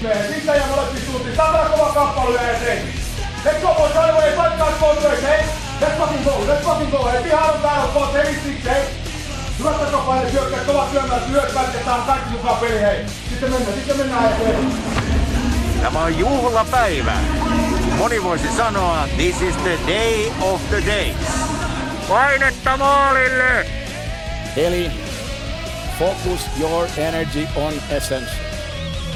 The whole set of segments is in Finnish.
Sisä ja molempiin suuntiin. Saatana kova kappale ja se. Let's go boys, right away, fight guys, ways, hey. Let's fucking go, let's fucking go, hey. Ihan on täällä, boys, hey, six, hey. Hyvät takapaine, syökkää, kovat syömään, työt vältetään, kaikki mukaan peli, hei. Sitten mennään, sitten mennään eteen. Tämä on juhlapäivä. Moni voisi sanoa, this is the day of the days. Painetta maalille! Eli focus your energy on essence.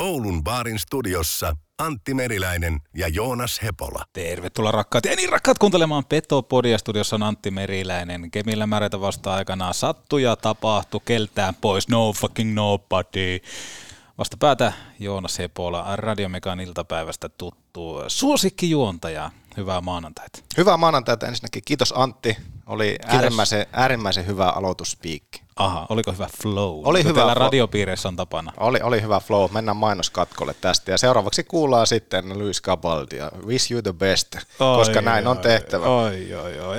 Oulun baarin studiossa Antti Meriläinen ja Joonas Hepola. Tervetuloa rakkaat ja niin rakkaat kuuntelemaan Petopodia. Studiossa on Antti Meriläinen. Kemillä märätä vasta aikanaan sattu ja tapahtui keltään pois. No fucking nobody. Vasta päätä Joonas Hepola, Radiomekan iltapäivästä tuttu suosikkijuontaja. Hyvää maanantaita. Hyvää maanantaita ensinnäkin. Kiitos Antti. Oli äärimmäisen, äärimmäisen hyvä aloituspiikki. Aha, oliko hyvä flow? Oli hyvä flow. radiopiireissä on tapana. Oli, oli hyvä flow. Mennään mainoskatkolle tästä. Ja seuraavaksi kuullaan sitten Luis Cabaldia. Wish you the best, koska Oi, näin on oi, tehtävä. Oi, oi, oi.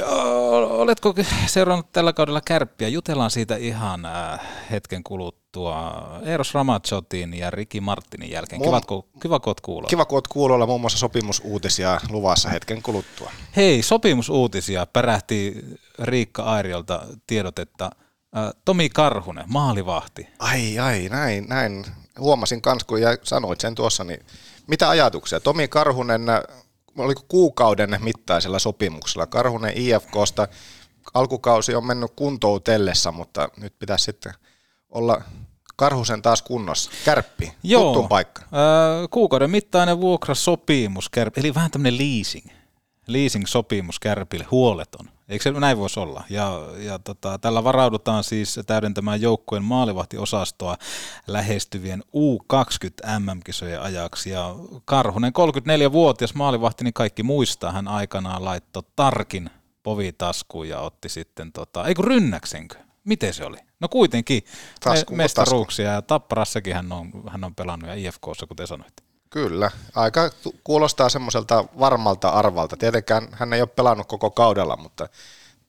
Oletko seurannut tällä kaudella kärppiä? Jutellaan siitä ihan äh, hetken kuluttua. Eros Ramazotin ja Ricky Martinin jälkeen. Mun- Kiva, kun, kiva, kun oot kuulolla. Kiva, kun oot kuulolla muun muassa sopimusuutisia luvassa hetken kuluttua. Hei, sopimusuutisia pärähti Riikka Airiolta tiedotetta. Tomi Karhunen, maalivahti. Ai, ai, näin, näin. Huomasin kans, kun sanoit sen tuossa, niin mitä ajatuksia? Tomi Karhunen, oliko kuukauden mittaisella sopimuksella? Karhunen IFKsta, alkukausi on mennyt kuntoutellessa, mutta nyt pitäisi sitten olla Karhusen taas kunnossa. Kärppi, tuttu paikka. Äh, kuukauden mittainen vuokrasopimus, Kärp- eli vähän tämmöinen leasing. Leasing-sopimus Kärpille, huoleton. Eikö se näin voisi olla? Ja, ja tota, tällä varaudutaan siis täydentämään joukkueen maalivahtiosastoa lähestyvien U20 MM-kisojen ajaksi. Ja Karhunen, 34-vuotias maalivahti, niin kaikki muistaa, hän aikanaan laittoi tarkin povitaskuun ja otti sitten, tota, eikö rynnäksenkö? Miten se oli? No kuitenkin Tasku- me, mestaruuksia ja Tapparassakin hän on, hän on pelannut ja IFKssa, kuten sanoit. Kyllä, aika kuulostaa semmoiselta varmalta arvalta. Tietenkään hän ei ole pelannut koko kaudella, mutta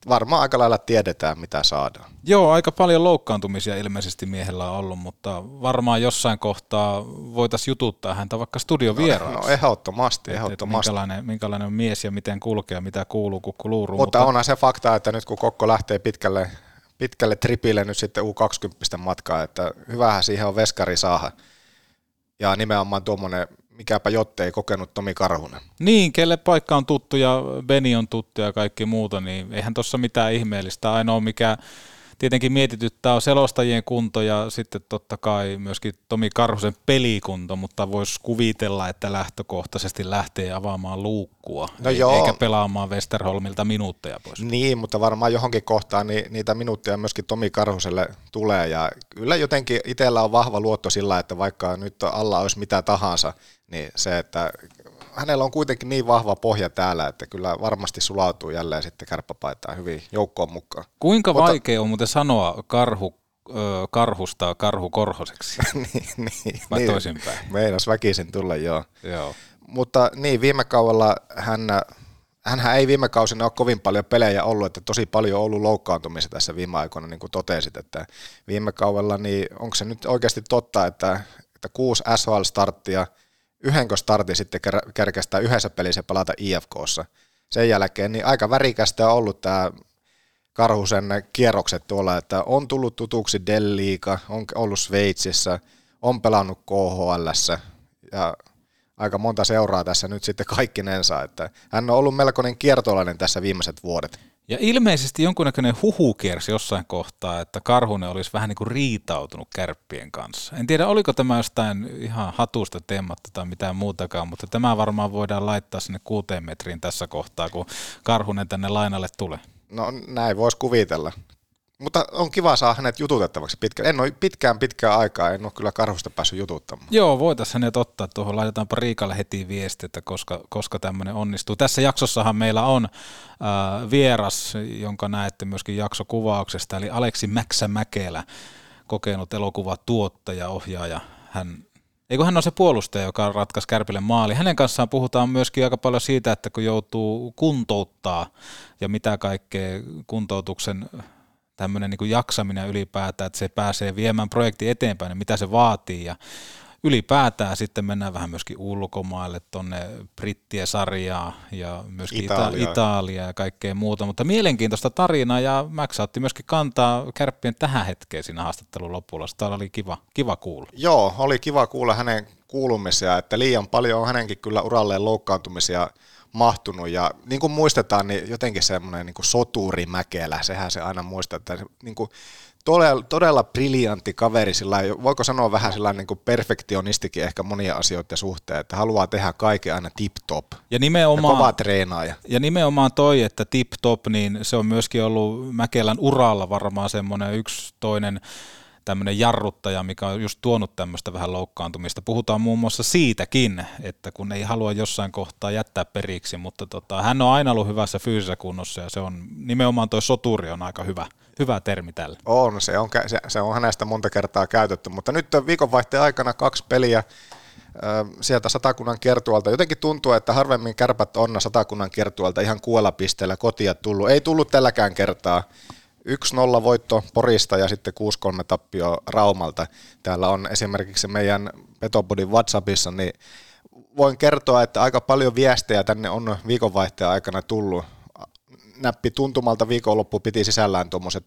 varmaan aika lailla tiedetään, mitä saadaan. Joo, aika paljon loukkaantumisia ilmeisesti miehellä on ollut, mutta varmaan jossain kohtaa voitaisiin jututtaa häntä vaikka studiovieraaksi. No ehdottomasti, Et- et ehdottomasti. minkälainen, minkälainen on mies ja miten kulkee, mitä kuuluu kukkuluuruun. Mutta onhan se fakta, että nyt kun Kokko lähtee pitkälle, pitkälle tripille nyt sitten U20 matkaa, että hyvähän siihen on veskari saada. Ja nimenomaan tuommoinen, mikäpä jotte ei kokenut Tomi Karhunen. Niin, kelle paikka on tuttu ja Beni on tuttu ja kaikki muuta, niin eihän tuossa mitään ihmeellistä. Ainoa mikä tietenkin mietityttää on selostajien kunto ja sitten totta kai myöskin Tomi Karhusen pelikunto, mutta voisi kuvitella, että lähtökohtaisesti lähtee avaamaan luukkua, No ei- joo. eikä pelaamaan Westerholmilta minuutteja pois. Niin, mutta varmaan johonkin kohtaan niin niitä minuutteja myöskin Tomi Karhuselle tulee. Ja kyllä jotenkin itsellä on vahva luotto sillä, että vaikka nyt alla olisi mitä tahansa, niin se, että hänellä on kuitenkin niin vahva pohja täällä, että kyllä varmasti sulautuu jälleen sitten kärppäpaitaan hyvin joukkoon mukaan. Kuinka Mutta- vaikea on muuten sanoa karhu, karhusta karhu korhoseksi? niin, niin, Vai toisinpäin? Meinas väkisin tulla, joo. Joo. Mutta niin, viime kaudella hän, hänhän ei viime kausina ole kovin paljon pelejä ollut, että tosi paljon on ollut loukkaantumisia tässä viime aikoina, niin kuin totesit, että viime kaudella, niin onko se nyt oikeasti totta, että, että kuusi SHL-starttia, yhdenkö startin sitten ker- kerkästää yhdessä pelissä pelata IFKssa. Sen jälkeen niin aika värikästä on ollut tämä Karhusen kierrokset tuolla, että on tullut tutuksi Delliika, on ollut Sveitsissä, on pelannut KHLssä ja aika monta seuraa tässä nyt sitten kaikkinensa, että hän on ollut melkoinen kiertolainen tässä viimeiset vuodet. Ja ilmeisesti jonkunnäköinen huhu kiersi jossain kohtaa, että Karhunen olisi vähän niin kuin riitautunut kärppien kanssa. En tiedä, oliko tämä jostain ihan hatusta teemattu tai mitään muutakaan, mutta tämä varmaan voidaan laittaa sinne kuuteen metriin tässä kohtaa, kun Karhunen tänne lainalle tulee. No näin voisi kuvitella. Mutta on kiva saada hänet jututettavaksi pitkään. En ole pitkään pitkään aikaa, en ole kyllä karhusta päässyt jututtamaan. Joo, voitaisiin hänet ottaa tuohon. Laitetaanpa Riikalle heti viesti, että koska, koska tämmöinen onnistuu. Tässä jaksossahan meillä on äh, vieras, jonka näette myöskin jaksokuvauksesta, eli Aleksi Mäksä Mäkelä, kokenut elokuvatuottaja, ohjaaja. Hän Eikö hän on se puolustaja, joka ratkaisi Kärpille maali. Hänen kanssaan puhutaan myöskin aika paljon siitä, että kun joutuu kuntouttaa ja mitä kaikkea kuntoutuksen tämmöinen niin jaksaminen ylipäätään, että se pääsee viemään projekti eteenpäin, niin mitä se vaatii ja ylipäätään sitten mennään vähän myöskin ulkomaille, tuonne Brittien sarjaa ja myöskin Italia. Italia ja kaikkea muuta, mutta mielenkiintoista tarinaa ja Max otti myöskin kantaa kärppien tähän hetkeen siinä haastattelun lopulla. Sitä oli kiva, kiva kuulla. Joo, oli kiva kuulla hänen kuulumisia, että liian paljon on hänenkin kyllä uralleen loukkaantumisia mahtunut. Ja niin kuin muistetaan, niin jotenkin semmoinen niin soturi Mäkelä, sehän se aina muistaa, että niin kuin todella, todella briljantti kaveri, sillä voiko sanoa vähän sellainen niin perfektionistikin ehkä monia asioita suhteen, että haluaa tehdä kaiken aina tip-top. Ja, nimenomaan, ja kova treenaaja. Ja nimenomaan toi, että tip-top, niin se on myöskin ollut Mäkelän uralla varmaan semmoinen yksi toinen tämmöinen jarruttaja, mikä on just tuonut tämmöistä vähän loukkaantumista. Puhutaan muun muassa siitäkin, että kun ei halua jossain kohtaa jättää periksi, mutta tota, hän on aina ollut hyvässä fyysisessä kunnossa ja se on nimenomaan toi soturi on aika hyvä, hyvä termi tälle. On, se on, se, se on hänestä monta kertaa käytetty, mutta nyt on viikonvaihteen aikana kaksi peliä sieltä satakunnan kertualta. Jotenkin tuntuu, että harvemmin kärpät on satakunnan kertualta ihan kuolla pisteellä kotia tullut. Ei tullut tälläkään kertaa. 1-0 voitto Porista ja sitten 6-3 tappio Raumalta. Täällä on esimerkiksi meidän Petopodin WhatsAppissa, niin voin kertoa, että aika paljon viestejä tänne on viikonvaihteen aikana tullut. Näppi tuntumalta viikonloppu piti sisällään tuommoiset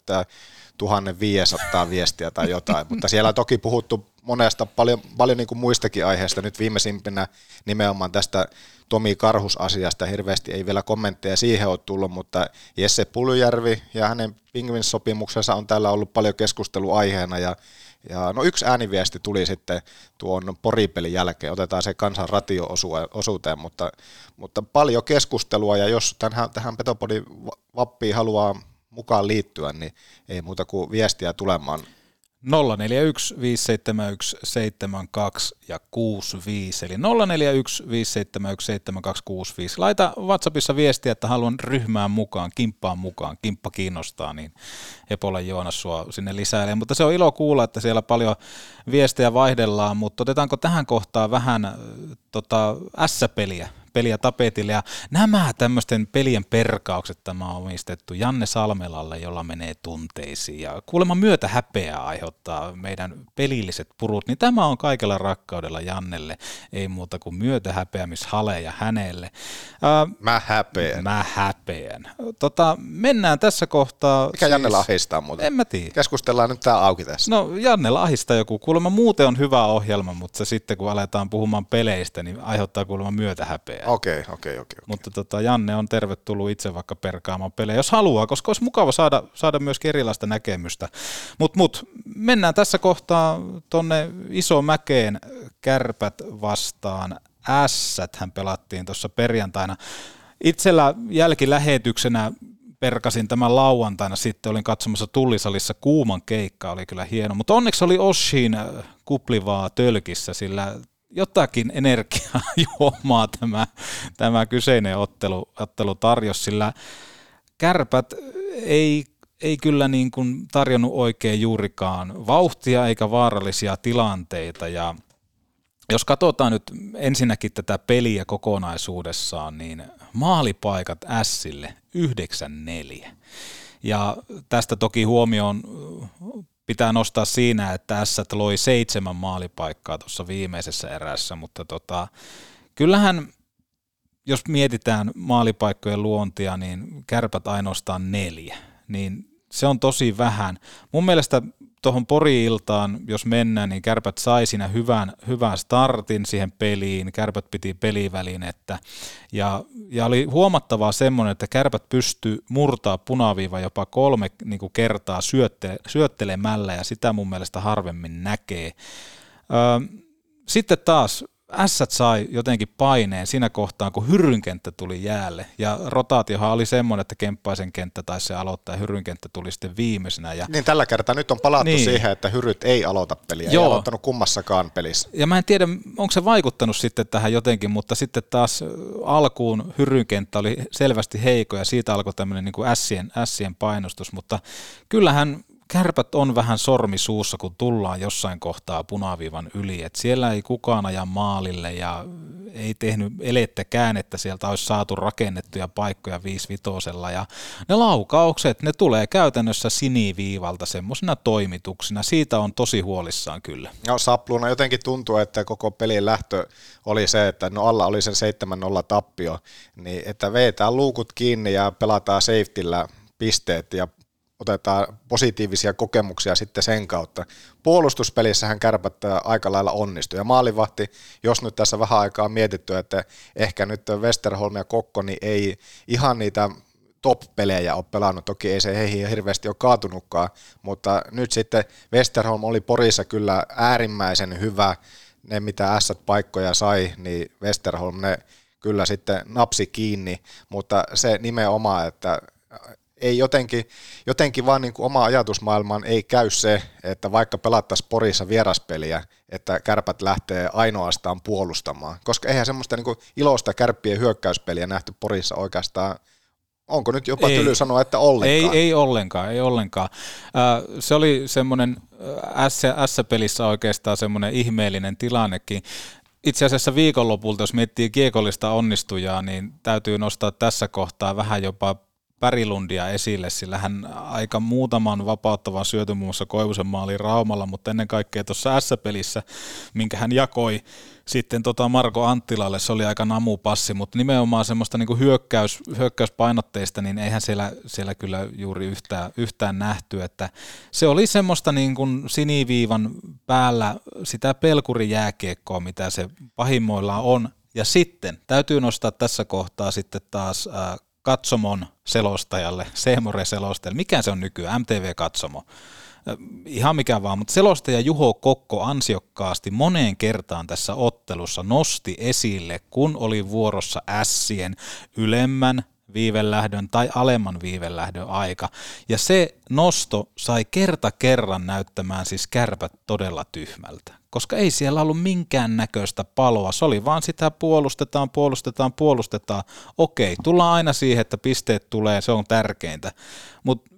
1500 viestiä tai jotain, mutta siellä on toki puhuttu monesta paljon, paljon niin kuin muistakin aiheista, nyt viimeisimpinä nimenomaan tästä Tomi Karhus-asiasta, hirveästi ei vielä kommentteja siihen ole tullut, mutta Jesse Pulyjärvi ja hänen Pingvin-sopimuksensa on täällä ollut paljon keskusteluaiheena ja ja no yksi ääniviesti tuli sitten tuon poripelin jälkeen, otetaan se kansan ratio-osuuteen, mutta, mutta paljon keskustelua ja jos tähän, tähän Petopodin vappiin haluaa mukaan liittyä, niin ei muuta kuin viestiä tulemaan. 041 571 72 ja 65, eli 041 571 7265. Laita WhatsAppissa viestiä, että haluan ryhmään mukaan, kimppaan mukaan, kimppa kiinnostaa, niin Epola Joonas sua sinne lisäilee. Mutta se on ilo kuulla, että siellä paljon viestejä vaihdellaan, mutta otetaanko tähän kohtaan vähän tota, S-peliä peliä tapetille. Ja nämä tämmöisten pelien perkaukset tämä on omistettu Janne Salmelalle, jolla menee tunteisiin. Ja kuulemma myötä häpeää aiheuttaa meidän pelilliset purut, niin tämä on kaikella rakkaudella Jannelle. Ei muuta kuin myötä häpeämishaleja hänelle. Äh, mä häpeän. Mä häpeän. Tota, mennään tässä kohtaa. Mikä siis... Janne lahistaa muuten? En mä tiedä. Keskustellaan nyt tää auki tässä. No Janne lahistaa joku. Kuulemma muuten on hyvä ohjelma, mutta sitten kun aletaan puhumaan peleistä, niin aiheuttaa kuulemma myötä häpeää. Okei, okay, okei, okay, okei. Okay, Mutta tota, Janne on tervetullut itse vaikka perkaamaan pelejä, jos haluaa, koska olisi mukava saada, saada myös erilaista näkemystä. Mutta mut, mennään tässä kohtaa tuonne iso mäkeen kärpät vastaan. Ässät hän pelattiin tuossa perjantaina. Itsellä jälkilähetyksenä perkasin tämän lauantaina, sitten olin katsomassa Tullisalissa kuuman keikka, oli kyllä hieno, mutta onneksi oli Oshin kuplivaa tölkissä, sillä jotakin energiaa juomaa tämä, tämä kyseinen ottelu, ottelu tarjosi, sillä kärpät ei, ei kyllä niin kuin tarjonnut oikein juurikaan vauhtia eikä vaarallisia tilanteita ja jos katsotaan nyt ensinnäkin tätä peliä kokonaisuudessaan, niin maalipaikat Sille 9-4. Ja tästä toki huomioon pitää nostaa siinä, että S loi seitsemän maalipaikkaa tuossa viimeisessä erässä, mutta tota, kyllähän jos mietitään maalipaikkojen luontia, niin kärpät ainoastaan neljä, niin se on tosi vähän. Mun mielestä tuohon Pori-iltaan, jos mennään, niin Kärpät sai siinä hyvän, hyvän startin siihen peliin, Kärpät piti pelivälinettä ja, ja oli huomattavaa semmoinen, että Kärpät pystyi murtaa punaviiva jopa kolme niin kuin kertaa syötte, syöttelemällä ja sitä mun mielestä harvemmin näkee. Öö, sitten taas Ässät sai jotenkin paineen siinä kohtaa, kun Hyrynkenttä tuli jäälle. Ja rotaatiohan oli semmoinen, että Kemppaisen kenttä taisi se aloittaa ja Hyrynkenttä tuli sitten viimeisenä. Ja... Niin tällä kertaa nyt on palattu niin. siihen, että Hyryt ei aloita peliä, Joo. ei aloittanut kummassakaan pelissä. Ja mä en tiedä, onko se vaikuttanut sitten tähän jotenkin, mutta sitten taas alkuun Hyrynkenttä oli selvästi heiko ja siitä alkoi tämmöinen niin kuin ässien, ässien painostus, mutta kyllähän kärpät on vähän sormi suussa, kun tullaan jossain kohtaa punaviivan yli. Et siellä ei kukaan aja maalille ja ei tehnyt elettä käännettä, sieltä olisi saatu rakennettuja paikkoja viisivitosella. Ja ne laukaukset, ne tulee käytännössä siniviivalta semmoisena toimituksina. Siitä on tosi huolissaan kyllä. No Sapluna jotenkin tuntuu, että koko pelin lähtö oli se, että no alla oli sen 7-0 tappio, niin että veetään luukut kiinni ja pelataan safetyllä pisteet ja otetaan positiivisia kokemuksia sitten sen kautta. Puolustuspelissähän kärpät aika lailla onnistui. Ja maalivahti, jos nyt tässä vähän aikaa on mietitty, että ehkä nyt Westerholm ja Kokko niin ei ihan niitä top-pelejä ole pelannut. Toki ei se heihin hirveästi ole kaatunutkaan, mutta nyt sitten Westerholm oli Porissa kyllä äärimmäisen hyvä. Ne, mitä s paikkoja sai, niin Westerholm ne kyllä sitten napsi kiinni, mutta se nimenomaan, että ei jotenkin, jotenkin vaan niin kuin oma ajatusmaailmaan ei käy se, että vaikka pelattaisiin Porissa vieraspeliä, että kärpät lähtee ainoastaan puolustamaan. Koska eihän semmoista niin kuin iloista kärppien hyökkäyspeliä nähty Porissa oikeastaan Onko nyt jopa ei, tyly sanoa, että ollenkaan? Ei, ei ollenkaan, ei ollenkaan. se oli semmoinen S-pelissä oikeastaan semmoinen ihmeellinen tilannekin. Itse asiassa viikonlopulta, jos miettii kiekollista onnistujaa, niin täytyy nostaa tässä kohtaa vähän jopa Pärilundia esille, sillä hän aika muutaman vapauttavan syöty muun muassa Koivusen maaliin Raumalla, mutta ennen kaikkea tuossa S-pelissä, minkä hän jakoi sitten tota Marko Anttilalle, se oli aika namupassi, mutta nimenomaan semmoista niin hyökkäys, hyökkäyspainotteista, niin eihän siellä, siellä kyllä juuri yhtään, yhtään nähty, että se oli semmoista niin siniviivan päällä sitä pelkurijääkiekkoa, mitä se pahimmoillaan on, ja sitten täytyy nostaa tässä kohtaa sitten taas äh, katsomon selostajalle, Seemore-selostajalle, mikä se on nykyään, MTV-katsomo, ihan mikä vaan, mutta selostaja Juho Kokko ansiokkaasti moneen kertaan tässä ottelussa nosti esille, kun oli vuorossa ässien ylemmän viivelähdön tai alemman viivelähdön aika. Ja se nosto sai kerta kerran näyttämään siis kärpät todella tyhmältä, koska ei siellä ollut minkään näköistä paloa. Se oli vaan sitä puolustetaan, puolustetaan, puolustetaan. Okei, tullaan aina siihen, että pisteet tulee, se on tärkeintä. Mutta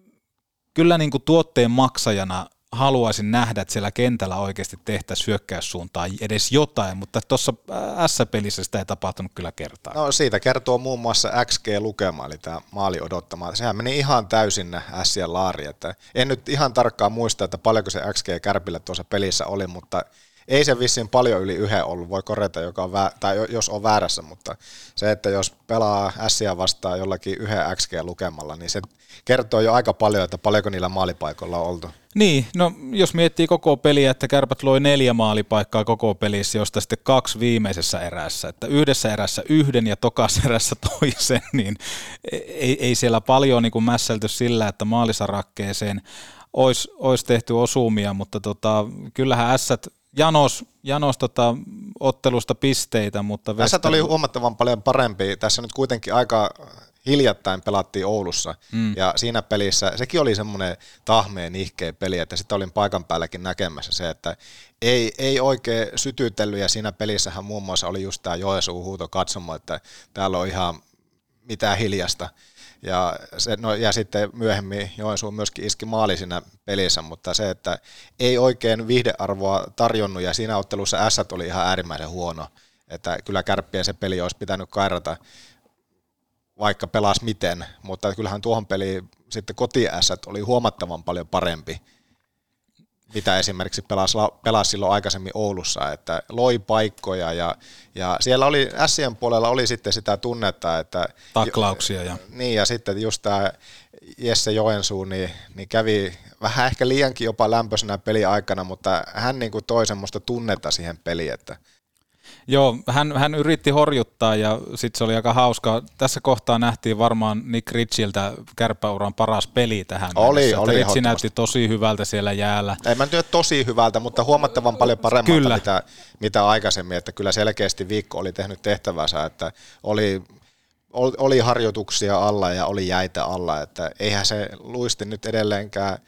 kyllä niin kuin tuotteen maksajana haluaisin nähdä, että siellä kentällä oikeasti tehtäisiin hyökkäyssuuntaan edes jotain, mutta tuossa S-pelissä sitä ei tapahtunut kyllä kertaa. No siitä kertoo muun muassa XG-lukema, eli tämä maali odottama. Sehän meni ihan täysin S ja laari, että en nyt ihan tarkkaan muista, että paljonko se XG Kärpillä tuossa pelissä oli, mutta ei se vissiin paljon yli yhden ollut, voi korjata, joka on väär, tai jos on väärässä, mutta se, että jos pelaa Sia vastaan jollakin yhden XG-lukemalla, niin se kertoo jo aika paljon, että paljonko niillä maalipaikoilla on oltu. Niin, no jos miettii koko peliä, että kärpät loi neljä maalipaikkaa koko pelissä, josta sitten kaksi viimeisessä erässä, että yhdessä erässä yhden ja tokas erässä toisen, niin ei, ei siellä paljon niin kuin mässelty sillä, että maalisarakkeeseen olisi, olisi tehty osumia, mutta tota, kyllähän ässät Janos, Janos tota, ottelusta pisteitä, mutta... Tässä oli huomattavan paljon parempi. Tässä nyt kuitenkin aika hiljattain pelattiin Oulussa, mm. ja siinä pelissä, sekin oli semmoinen tahmeen ihkeä peli, että sitä olin paikan päälläkin näkemässä se, että ei, ei oikein sytytellyt, ja siinä pelissähän muun muassa oli just tämä Joesuun huuto katsomo, että täällä on ihan mitään hiljasta, ja, se, no, ja sitten myöhemmin Joensuu myöskin iski maali siinä pelissä, mutta se, että ei oikein viihdearvoa tarjonnut ja siinä ottelussa S oli ihan äärimmäisen huono, että kyllä kärppien se peli olisi pitänyt kairata vaikka pelas miten, mutta kyllähän tuohon peliin sitten koti oli huomattavan paljon parempi mitä esimerkiksi pelasi, pelasi silloin aikaisemmin Oulussa, että loi paikkoja ja, ja siellä oli, Sien puolella oli sitten sitä tunnetta, että... Taklauksia ja... Niin ja sitten just tämä Jesse Joensuu, niin, niin kävi vähän ehkä liiankin jopa lämpöisenä peliaikana, mutta hän niin kuin toi semmoista tunnetta siihen peliin, että Joo, hän, hän yritti horjuttaa ja sitten se oli aika hauskaa. Tässä kohtaa nähtiin varmaan Nick Ritchiltä kärppäuran paras peli tähän. Oli, mennessä. oli Ritsi näytti tosi hyvältä siellä jäällä. Ei mä nyt tosi hyvältä, mutta huomattavan paljon paremmalta kyllä. Mitä, mitä aikaisemmin, että kyllä selkeästi viikko oli tehnyt tehtävänsä, että oli oli harjoituksia alla ja oli jäitä alla, että eihän se luisti nyt edelleenkään –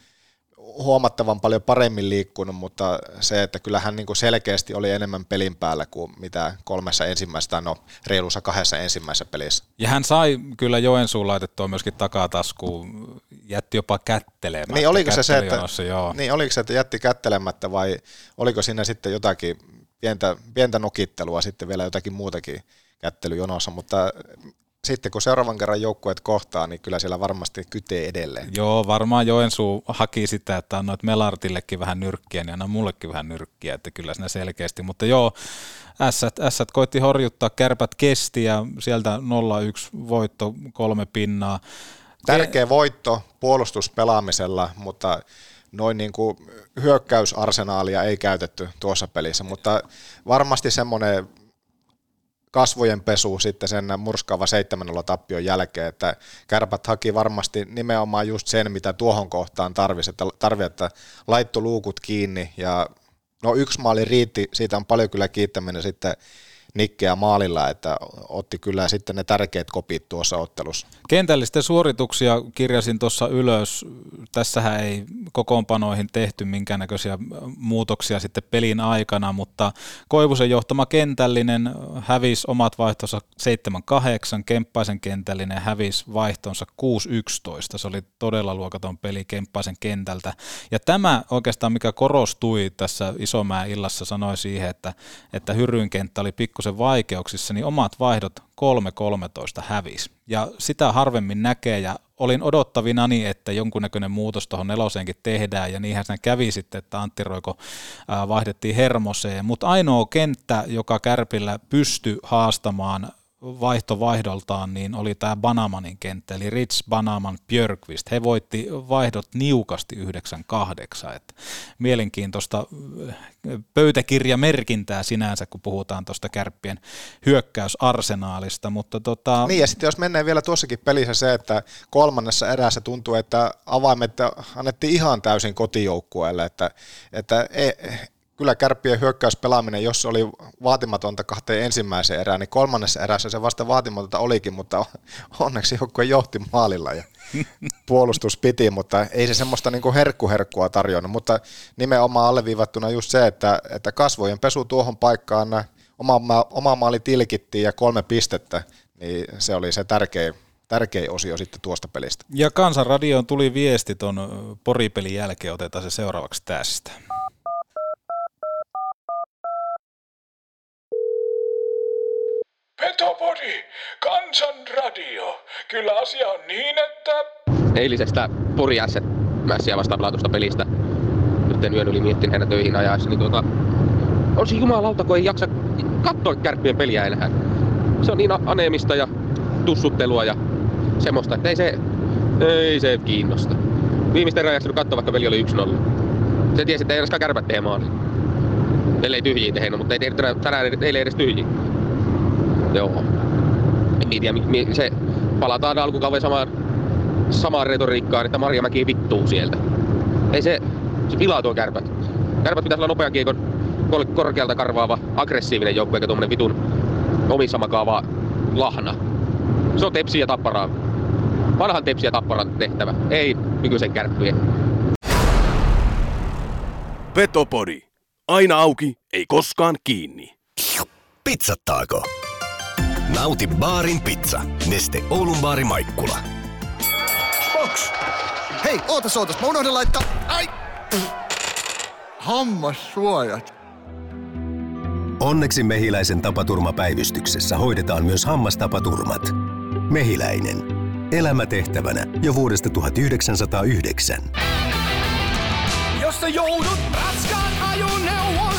huomattavan paljon paremmin liikkunut, mutta se, että kyllä hän niin kuin selkeästi oli enemmän pelin päällä kuin mitä kolmessa ensimmäistä, no reilussa kahdessa ensimmäisessä pelissä. Ja hän sai kyllä Joensuun laitettua myöskin takataskuun, jätti jopa kättelemättä. Niin oliko se se, että, joo. Niin, oliko se, että jätti kättelemättä vai oliko siinä sitten jotakin pientä, pientä nokittelua, sitten vielä jotakin muutakin kättelyjonossa, mutta sitten kun seuraavan kerran joukkueet kohtaa, niin kyllä siellä varmasti kytee edelleen. Joo, varmaan Joensuu haki sitä, että annoit Melartillekin vähän nyrkkiä, niin anna mullekin vähän nyrkkiä, että kyllä siinä selkeästi. Mutta joo, Ässät, ässät koitti horjuttaa, kärpät kesti ja sieltä 0-1 voitto, kolme pinnaa. Tärkeä voitto puolustuspelaamisella, mutta noin niin kuin hyökkäysarsenaalia ei käytetty tuossa pelissä, mutta varmasti semmoinen kasvojen pesu sitten sen murskaava 7 tappion jälkeen, että kärpät haki varmasti nimenomaan just sen, mitä tuohon kohtaan tarvisi, että, tarvi, että laitto luukut kiinni ja no yksi maali riitti, siitä on paljon kyllä kiittäminen sitten nikkeä maalilla, että otti kyllä sitten ne tärkeät kopit tuossa ottelussa. Kentällisten suorituksia kirjasin tuossa ylös. Tässähän ei kokoonpanoihin tehty minkäännäköisiä muutoksia sitten pelin aikana, mutta Koivusen johtama kentällinen hävisi omat vaihtonsa 7-8, Kemppaisen kentällinen hävisi vaihtonsa 6-11. Se oli todella luokaton peli Kemppaisen kentältä. Ja tämä oikeastaan, mikä korostui tässä Isomäen illassa, sanoi siihen, että, että Hyryn kenttä oli pikku pikkusen vaikeuksissa, niin omat vaihdot 3-13 hävis. Ja sitä harvemmin näkee ja olin odottavinani, että jonkunnäköinen muutos tuohon neloseenkin tehdään ja niinhän sen kävi sitten, että Antti Roiko vaihdettiin Hermoseen, mutta ainoa kenttä, joka Kärpillä pystyi haastamaan vaihtovaihdoltaan, niin oli tämä Banamanin kenttä, eli Rich Banaman Björkvist. He voitti vaihdot niukasti 9-8. Että mielenkiintoista äh, pöytäkirjamerkintää sinänsä, kun puhutaan tuosta kärppien hyökkäysarsenaalista. Mutta tota... Niin ja sitten jos mennään vielä tuossakin pelissä se, että kolmannessa erässä tuntuu, että avaimet annettiin ihan täysin kotijoukkueelle, että, että ei, kyllä kärppien hyökkäyspelaaminen, jos se oli vaatimatonta kahteen ensimmäiseen erään, niin kolmannessa erässä se vasta vaatimatonta olikin, mutta onneksi joukkue johti maalilla ja puolustus piti, mutta ei se semmoista niin herkkuherkkua tarjonnut, mutta nimenomaan alleviivattuna just se, että, että kasvojen pesu tuohon paikkaan, oma, oma maali tilkittiin ja kolme pistettä, niin se oli se tärkein, tärkein osio sitten tuosta pelistä. Ja Kansanradioon tuli viesti tuon poripelin jälkeen, otetaan se seuraavaksi tästä. Petopodi, kansanradio. Kyllä asia on niin, että... Eilisestä Pori mässiä vastaan pelatusta pelistä. Nyt en yön yli miettin heidän töihin ajaessa, niin tuota... On se jumalauta, kun ei jaksa katsoa kärppien peliä enää. Se on niin aneemista ja tussuttelua ja semmoista, että ei se, ei se kiinnosta. Viimeistä erää jaksanut katsoa, vaikka veli oli 1-0. Se tiesi, että ei edes kärpät tee maali. Ellei tyhjiin tehnyt, mutta ei tänään, tänään ei edes tyhjiin. Joo. En tiedä, se palataan alkukauden samaan, samaan retoriikkaan, että Marjamäki vittuu sieltä. Ei se, se pilaa tuo kärpät. Kärpät pitäisi olla nopean kiekon korkealta karvaava, aggressiivinen joukkue, eikä tuommoinen vitun omissa makaava lahna. Se on tepsi ja tapparaa. Vanhan tepsi ja tapparan tehtävä, ei nykyisen kärppien. Petopodi. Aina auki, ei koskaan kiinni. Pizzattaako? Nauti baarin pizza. Neste Oulun baari Maikkula. Box! Hei, ootas ootas, mä unohdin laittaa... Ai! Hammassuojat. Onneksi Mehiläisen tapaturmapäivystyksessä hoidetaan myös hammastapaturmat. Mehiläinen. Elämä tehtävänä jo vuodesta 1909. Jos jossa joudut raskaan ajoneuvos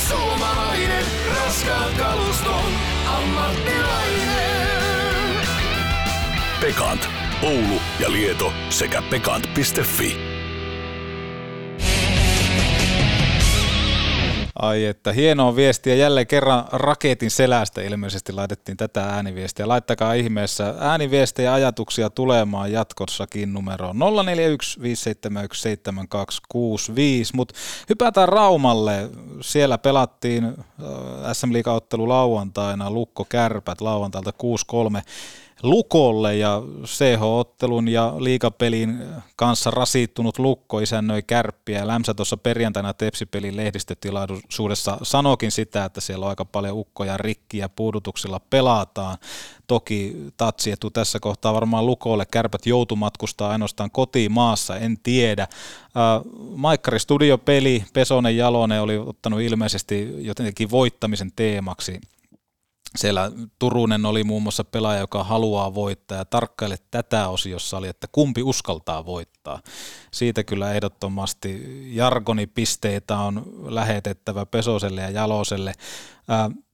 suomalainen, raskaan kaluston ammattilainen. Pekant. Oulu ja Lieto sekä pekant.fi. Ai että hienoa viestiä jälleen kerran raketin selästä ilmeisesti laitettiin tätä ääniviestiä. Laittakaa ihmeessä ääniviestejä ja ajatuksia tulemaan jatkossakin numeroon 0415717265. Mutta hypätään Raumalle. Siellä pelattiin äh, SM Liiga-ottelu lauantaina, Lukko Kärpät lauantailta 6-3 Lukolle ja CH-ottelun ja liikapelin kanssa rasittunut Lukko isännöi kärppiä. Lämsä tuossa perjantaina Tepsipelin lehdistötilaisuudessa sanokin sitä, että siellä on aika paljon ukkoja rikkiä puudutuksilla pelataan. Toki tatsietu tässä kohtaa varmaan Lukolle. Kärpät joutumatkustaa ainoastaan kotiin maassa, en tiedä. Maikkari studiopeli, Pesonen Jalonen oli ottanut ilmeisesti jotenkin voittamisen teemaksi siellä Turunen oli muun muassa pelaaja, joka haluaa voittaa ja tarkkaile tätä osiossa oli, että kumpi uskaltaa voittaa. Siitä kyllä ehdottomasti jargonipisteitä on lähetettävä Pesoselle ja Jaloselle.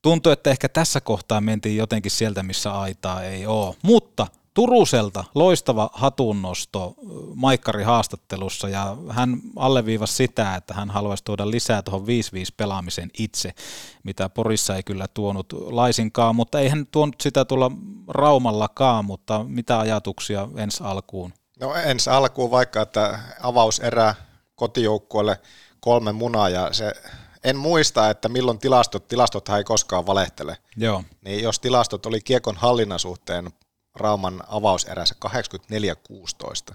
Tuntuu, että ehkä tässä kohtaa mentiin jotenkin sieltä, missä aitaa ei ole, mutta – Turuselta loistava hatunnosto Maikkari haastattelussa ja hän alleviivasi sitä, että hän haluaisi tuoda lisää tuohon 5-5 pelaamisen itse, mitä Porissa ei kyllä tuonut laisinkaan, mutta ei hän tuonut sitä tulla Raumallakaan, mutta mitä ajatuksia ensi alkuun? No ensi alkuun vaikka, että avauserä kotijoukkueelle kolme munaa ja se en muista, että milloin tilastot, tilastot ei koskaan valehtele. Joo. Niin jos tilastot oli kiekon hallinnan suhteen Rauman avauserässä 84-16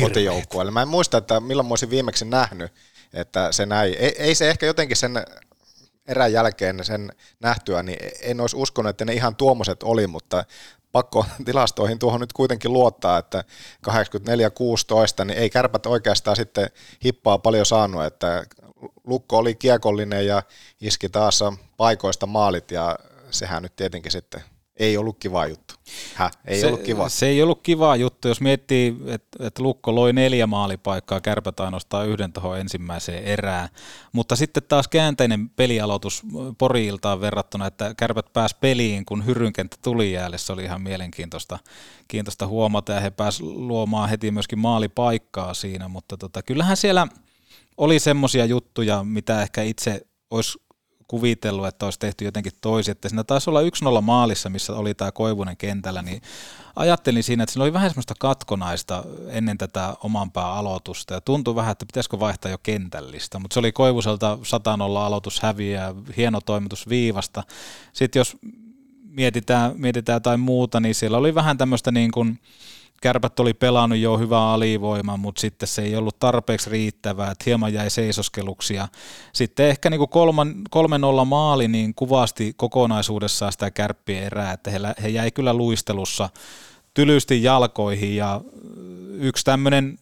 kotijoukkueelle. Mä en muista, että milloin mä olisin viimeksi nähnyt, että se näin. Ei, ei se ehkä jotenkin sen erän jälkeen sen nähtyä, niin en olisi uskonut, että ne ihan tuommoiset oli, mutta pakko tilastoihin tuohon nyt kuitenkin luottaa, että 84-16, niin ei kärpät oikeastaan sitten hippaa paljon saanut, että Lukko oli kiekollinen ja iski taas paikoista maalit ja sehän nyt tietenkin sitten ei ollut kiva juttu. Häh, ei se, ollut kiva. Se ei ollut kiva juttu, jos miettii, että et Lukko loi neljä maalipaikkaa, kärpät ainoastaan yhden tuohon ensimmäiseen erään. Mutta sitten taas käänteinen pelialoitus Poriiltaan verrattuna, että kärpät pääsi peliin, kun hyrynkenttä tuli jäälle. Se oli ihan mielenkiintoista kiintoista huomata ja he pääsivät luomaan heti myöskin maalipaikkaa siinä, mutta tota, kyllähän siellä oli semmoisia juttuja, mitä ehkä itse olisi kuvitellut, että olisi tehty jotenkin toisin, että siinä taisi olla 1-0 maalissa, missä oli tämä Koivunen kentällä, niin ajattelin siinä, että siinä oli vähän semmoista katkonaista ennen tätä oman pää aloitusta ja tuntui vähän, että pitäisikö vaihtaa jo kentällistä, mutta se oli Koivuselta 100-0 aloitus häviä, hieno toimitus viivasta. Sitten jos mietitään, mietitään jotain muuta, niin siellä oli vähän tämmöistä niin kuin, kärpät oli pelannut jo hyvää alivoimaa, mutta sitten se ei ollut tarpeeksi riittävää, että hieman jäi seisoskeluksi. Ja sitten ehkä niin kuin 3-0 maali niin kuvasti kokonaisuudessaan sitä kärppien erää, että he, he jäi kyllä luistelussa tylysti jalkoihin ja yksi tämmöinen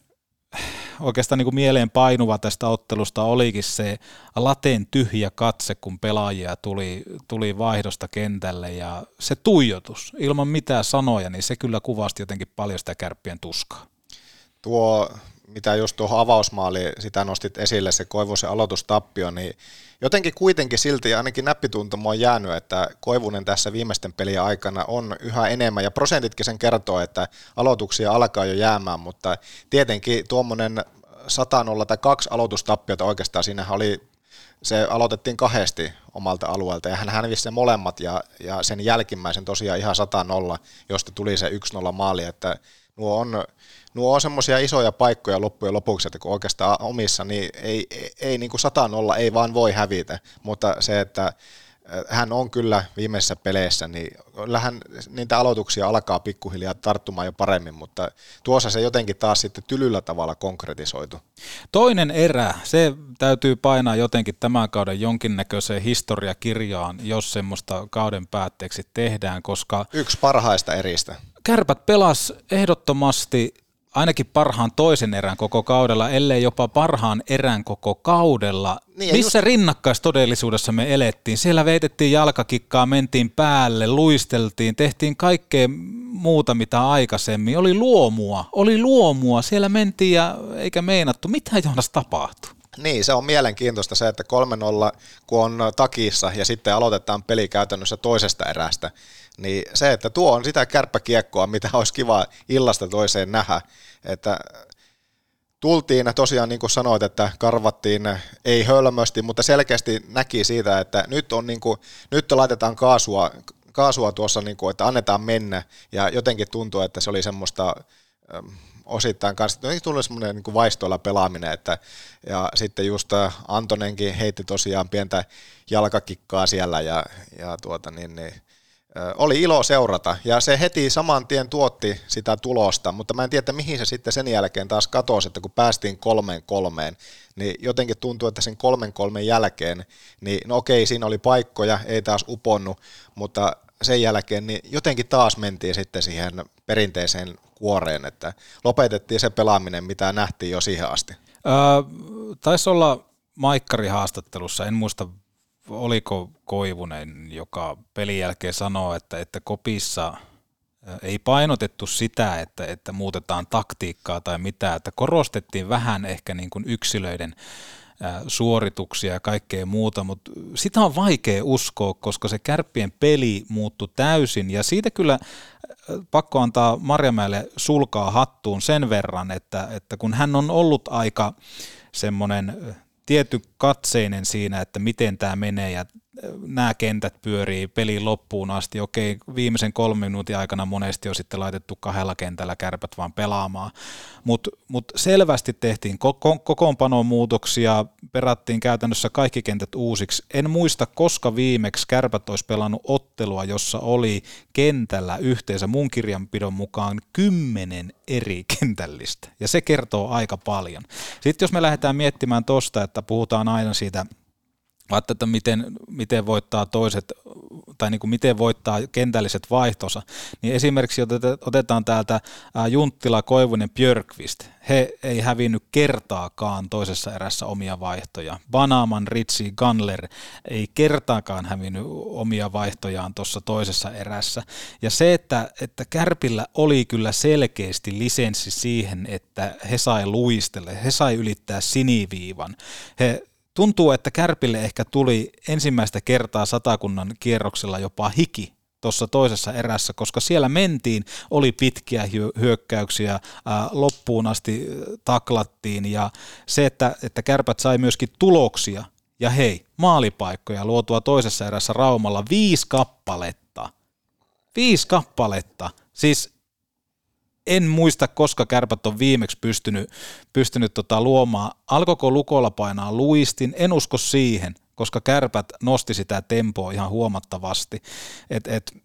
oikeastaan niin kuin mieleen painuva tästä ottelusta olikin se lateen tyhjä katse, kun pelaajia tuli, tuli vaihdosta kentälle ja se tuijotus ilman mitään sanoja, niin se kyllä kuvasti jotenkin paljon sitä kärppien tuskaa. Tuo, mitä just tuohon avausmaaliin, sitä nostit esille, se Koivusen aloitustappio, niin jotenkin kuitenkin silti ainakin näppituntumo on jäänyt, että Koivunen tässä viimeisten pelien aikana on yhä enemmän, ja prosentitkin sen kertoo, että aloituksia alkaa jo jäämään, mutta tietenkin tuommoinen 100 tai kaksi aloitustappiota oikeastaan, siinähän oli se aloitettiin kahdesti omalta alueelta ja hän hävisi ne molemmat ja, ja sen jälkimmäisen tosiaan ihan 100-0, josta tuli se 1-0 maali, että nuo on, nuo on semmoisia isoja paikkoja loppujen lopuksi, että kun oikeastaan omissa, niin ei, ei, ei niin kuin 100-0 ei vaan voi hävitä, mutta se, että hän on kyllä viimeisissä peleissä, niin kyllähän niitä aloituksia alkaa pikkuhiljaa tarttumaan jo paremmin, mutta tuossa se jotenkin taas sitten tylyllä tavalla konkretisoitu. Toinen erä, se täytyy painaa jotenkin tämän kauden jonkinnäköiseen historiakirjaan, jos semmoista kauden päätteeksi tehdään, koska... Yksi parhaista eristä. Kärpät pelas ehdottomasti ainakin parhaan toisen erän koko kaudella, ellei jopa parhaan erän koko kaudella. Niin Missä rinnakkaistodellisuudessa me elettiin? Siellä veitettiin jalkakikkaa, mentiin päälle, luisteltiin, tehtiin kaikkea muuta mitä aikaisemmin. Oli luomua, oli luomua. Siellä mentiin ja eikä meinattu. Mitä Joonas tapahtui? Niin, se on mielenkiintoista se, että 3-0 kun on takissa ja sitten aloitetaan peli käytännössä toisesta erästä, niin se, että tuo on sitä kärppäkiekkoa, mitä olisi kiva illasta toiseen nähdä, että tultiin tosiaan niin kuin sanoit, että karvattiin ei hölmösti, mutta selkeästi näki siitä, että nyt, on niin kuin, nyt laitetaan kaasua, kaasua tuossa, niin kuin, että annetaan mennä. Ja jotenkin tuntuu, että se oli semmoista ähm, osittain kanssa, että tuli semmoinen niin vaistoilla pelaaminen, että, ja sitten just äh, Antonenkin heitti tosiaan pientä jalkakikkaa siellä ja, ja tuota niin, niin oli ilo seurata ja se heti saman tien tuotti sitä tulosta, mutta mä en tiedä, mihin se sitten sen jälkeen taas katosi, että kun päästiin kolmeen kolmeen, niin jotenkin tuntuu, että sen kolmen kolmen jälkeen, niin no okei, siinä oli paikkoja, ei taas uponnut, mutta sen jälkeen niin jotenkin taas mentiin sitten siihen perinteiseen kuoreen, että lopetettiin se pelaaminen, mitä nähtiin jo siihen asti. Öö, taisi olla Maikkari haastattelussa, en muista oliko Koivunen, joka pelin jälkeen sanoo, että, että kopissa ei painotettu sitä, että, että muutetaan taktiikkaa tai mitä, että korostettiin vähän ehkä niin kuin yksilöiden suorituksia ja kaikkea muuta, mutta sitä on vaikea uskoa, koska se kärppien peli muuttui täysin. Ja siitä kyllä pakko antaa Marjamäelle sulkaa hattuun sen verran, että, että kun hän on ollut aika semmoinen tietty katseinen siinä, että miten tämä menee ja nämä kentät pyörii pelin loppuun asti. Okei, viimeisen kolmen minuutin aikana monesti on sitten laitettu kahdella kentällä kärpät vaan pelaamaan, mutta mut selvästi tehtiin koko, kokoonpanon muutoksia, perattiin käytännössä kaikki kentät uusiksi. En muista, koska viimeksi kärpät olisi pelannut ottelua, jossa oli kentällä yhteensä mun kirjanpidon mukaan kymmenen eri kentällistä, ja se kertoo aika paljon. Sitten jos me lähdetään miettimään tosta, että puhutaan aina siitä – Vaikka, että miten, miten voittaa toiset, tai niin kuin miten voittaa kentälliset vaihtonsa, niin esimerkiksi otetaan täältä Junttila, Koivunen, Björkvist. He ei hävinnyt kertaakaan toisessa erässä omia vaihtoja. Banaman, Ritsi, Gunler ei kertaakaan hävinnyt omia vaihtojaan tuossa toisessa erässä. Ja se, että, että Kärpillä oli kyllä selkeästi lisenssi siihen, että he sai luistelle, he sai ylittää siniviivan. He tuntuu, että Kärpille ehkä tuli ensimmäistä kertaa satakunnan kierroksella jopa hiki tuossa toisessa erässä, koska siellä mentiin, oli pitkiä hyökkäyksiä, loppuun asti taklattiin ja se, että, että kärpät sai myöskin tuloksia ja hei, maalipaikkoja luotua toisessa erässä Raumalla viisi kappaletta. Viisi kappaletta. Siis en muista, koska kärpät on viimeksi pystynyt, pystynyt tota luomaan. Alkoiko Lukolla painaa luistin? En usko siihen, koska kärpät nosti sitä tempoa ihan huomattavasti. Et, et,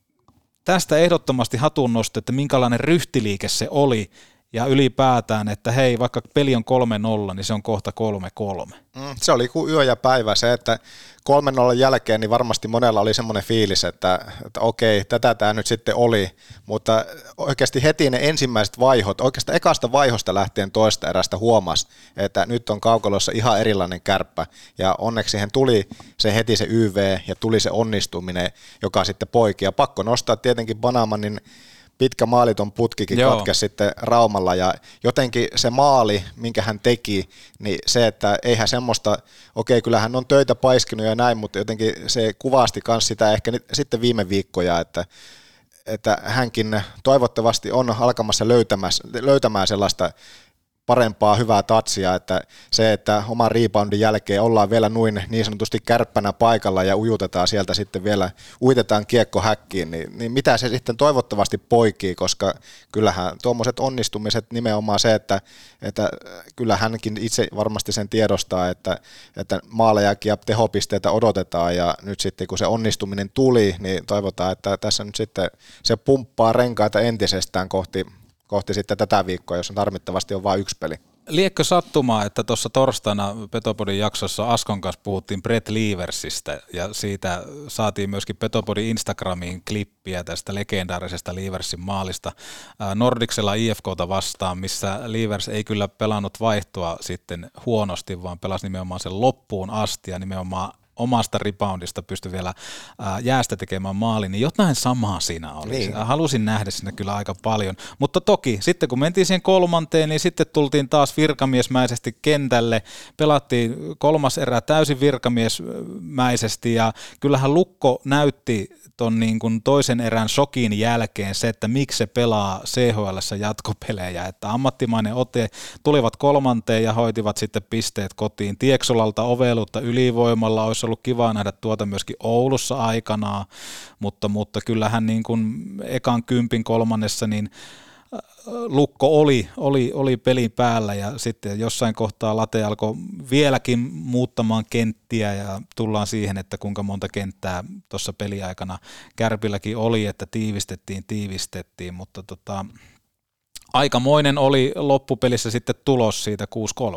tästä ehdottomasti hatun nosto, että minkälainen ryhtiliike se oli, ja ylipäätään, että hei, vaikka peli on 3-0, niin se on kohta 3-3. Mm, se oli kuin yö ja päivä. Se, että 3-0 jälkeen niin varmasti monella oli semmoinen fiilis, että, että okei, tätä tämä nyt sitten oli, mutta oikeasti heti ne ensimmäiset vaihot, oikeastaan ekasta vaihosta lähtien toista erästä huomas, että nyt on kaukolossa ihan erilainen kärppä, ja onneksi siihen tuli se heti se YV ja tuli se onnistuminen, joka sitten poiki, ja pakko nostaa tietenkin Banamanin pitkä maaliton putkikin Joo. katkesi sitten Raumalla ja jotenkin se maali, minkä hän teki, niin se, että eihän semmoista, okei kyllähän on töitä paiskinut ja näin, mutta jotenkin se kuvasti myös sitä ehkä sitten viime viikkoja, että että hänkin toivottavasti on alkamassa löytämään sellaista parempaa hyvää tatsia, että se, että oman reboundin jälkeen ollaan vielä noin niin sanotusti kärppänä paikalla ja ujutetaan sieltä sitten vielä, uitetaan kiekko häkkiin, niin, niin mitä se sitten toivottavasti poikii, koska kyllähän tuommoiset onnistumiset nimenomaan se, että, että kyllä hänkin itse varmasti sen tiedostaa, että, että maalejakin ja tehopisteitä odotetaan ja nyt sitten kun se onnistuminen tuli, niin toivotaan, että tässä nyt sitten se pumppaa renkaita entisestään kohti kohti sitten tätä viikkoa, jos on tarmittavasti on vain yksi peli. Liekkö sattumaa, että tuossa torstaina Petopodin jaksossa Askon kanssa puhuttiin Brett Leversistä ja siitä saatiin myöskin Petopodin Instagramiin klippiä tästä legendaarisesta Leversin maalista Nordiksella IFKta vastaan, missä Levers ei kyllä pelannut vaihtoa sitten huonosti, vaan pelasi nimenomaan sen loppuun asti ja nimenomaan omasta reboundista pystyi vielä ää, jäästä tekemään maali, niin jotain samaa siinä oli. Niin. Halusin nähdä sinne kyllä aika paljon. Mutta toki sitten kun mentiin siihen kolmanteen, niin sitten tultiin taas virkamiesmäisesti kentälle. Pelattiin kolmas erä täysin virkamiesmäisesti ja kyllähän Lukko näytti ton niin kuin toisen erän shokin jälkeen se, että miksi se pelaa CHL jatkopelejä, että ammattimainen ote tulivat kolmanteen ja hoitivat sitten pisteet kotiin. Tieksolalta ovelutta ylivoimalla olisi ollut kiva nähdä tuota myöskin Oulussa aikanaan, mutta, mutta kyllähän niin kuin ekan kympin kolmannessa niin lukko oli, oli, oli pelin päällä ja sitten jossain kohtaa late alkoi vieläkin muuttamaan kenttiä ja tullaan siihen, että kuinka monta kenttää tuossa peliaikana Kärpilläkin oli, että tiivistettiin, tiivistettiin, mutta tota, aikamoinen oli loppupelissä sitten tulos siitä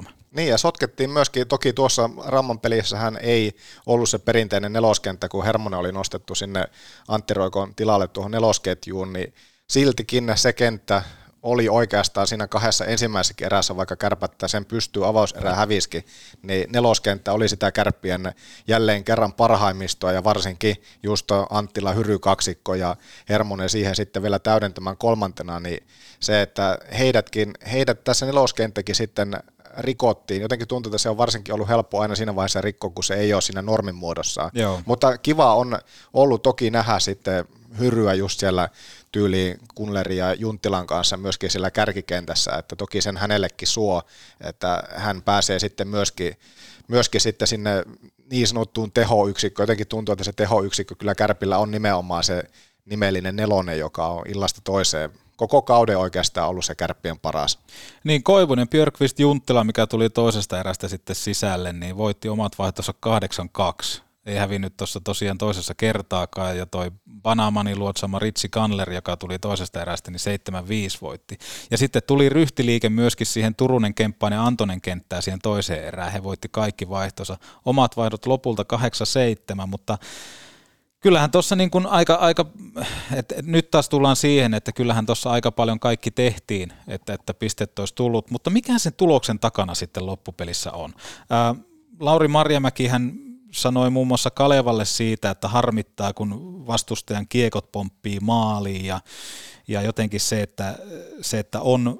6-3. Niin ja sotkettiin myöskin, toki tuossa Ramman pelissä hän ei ollut se perinteinen neloskenttä, kun Hermonen oli nostettu sinne Antti Roikon tilalle tuohon nelosketjuun, niin siltikin se kenttä oli oikeastaan siinä kahdessa ensimmäisessä erässä, vaikka kärpättä sen pystyy avauserää häviski, niin neloskenttä oli sitä kärppien jälleen kerran parhaimmistoa ja varsinkin just Anttila Hyry kaksikko ja Hermonen siihen sitten vielä täydentämään kolmantena, niin se, että heidätkin, heidät tässä neloskenttäkin sitten rikottiin. Jotenkin tuntuu, että se on varsinkin ollut helppo aina siinä vaiheessa rikko, kun se ei ole siinä normin muodossa. Mutta kiva on ollut toki nähdä sitten hyryä just siellä tyyliin Kunleri ja Junttilan kanssa myöskin siellä kärkikentässä, että toki sen hänellekin suo, että hän pääsee sitten myöskin, myöskin sitten sinne niin sanottuun tehoyksikköön. Jotenkin tuntuu, että se tehoyksikkö kyllä Kärpillä on nimenomaan se nimellinen nelonen, joka on illasta toiseen koko kauden oikeastaan ollut se kärppien paras. Niin Koivunen, Björkvist Junttila, mikä tuli toisesta erästä sitten sisälle, niin voitti omat vaihtonsa 8-2 ei hävinnyt tuossa tosiaan toisessa kertaakaan, ja toi Banamanin luotsama Ritsi Kanler, joka tuli toisesta erästä, niin 7-5 voitti. Ja sitten tuli ryhtiliike myöskin siihen Turunen kemppaan ja Antonen kenttään siihen toiseen erään, he voitti kaikki vaihtonsa. Omat vaihdot lopulta 8-7, mutta kyllähän tuossa niin kuin aika, aika että nyt taas tullaan siihen, että kyllähän tuossa aika paljon kaikki tehtiin, että, että pistet olisi tullut, mutta mikä sen tuloksen takana sitten loppupelissä on? Ää, Lauri Marjamäki hän sanoi muun muassa Kalevalle siitä, että harmittaa, kun vastustajan kiekot pomppii maaliin ja, ja jotenkin se, että, se, että on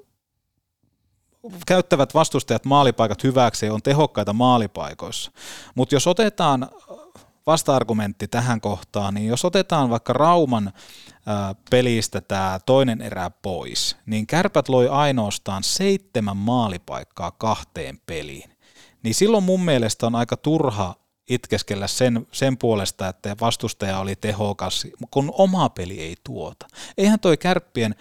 käyttävät vastustajat maalipaikat hyväksi ja on tehokkaita maalipaikoissa. Mutta jos otetaan vasta-argumentti tähän kohtaan, niin jos otetaan vaikka Rauman pelistä tämä toinen erä pois, niin kärpät loi ainoastaan seitsemän maalipaikkaa kahteen peliin. Niin silloin mun mielestä on aika turha itkeskellä sen, sen puolesta, että vastustaja oli tehokas, kun oma peli ei tuota. Eihän toi kärppien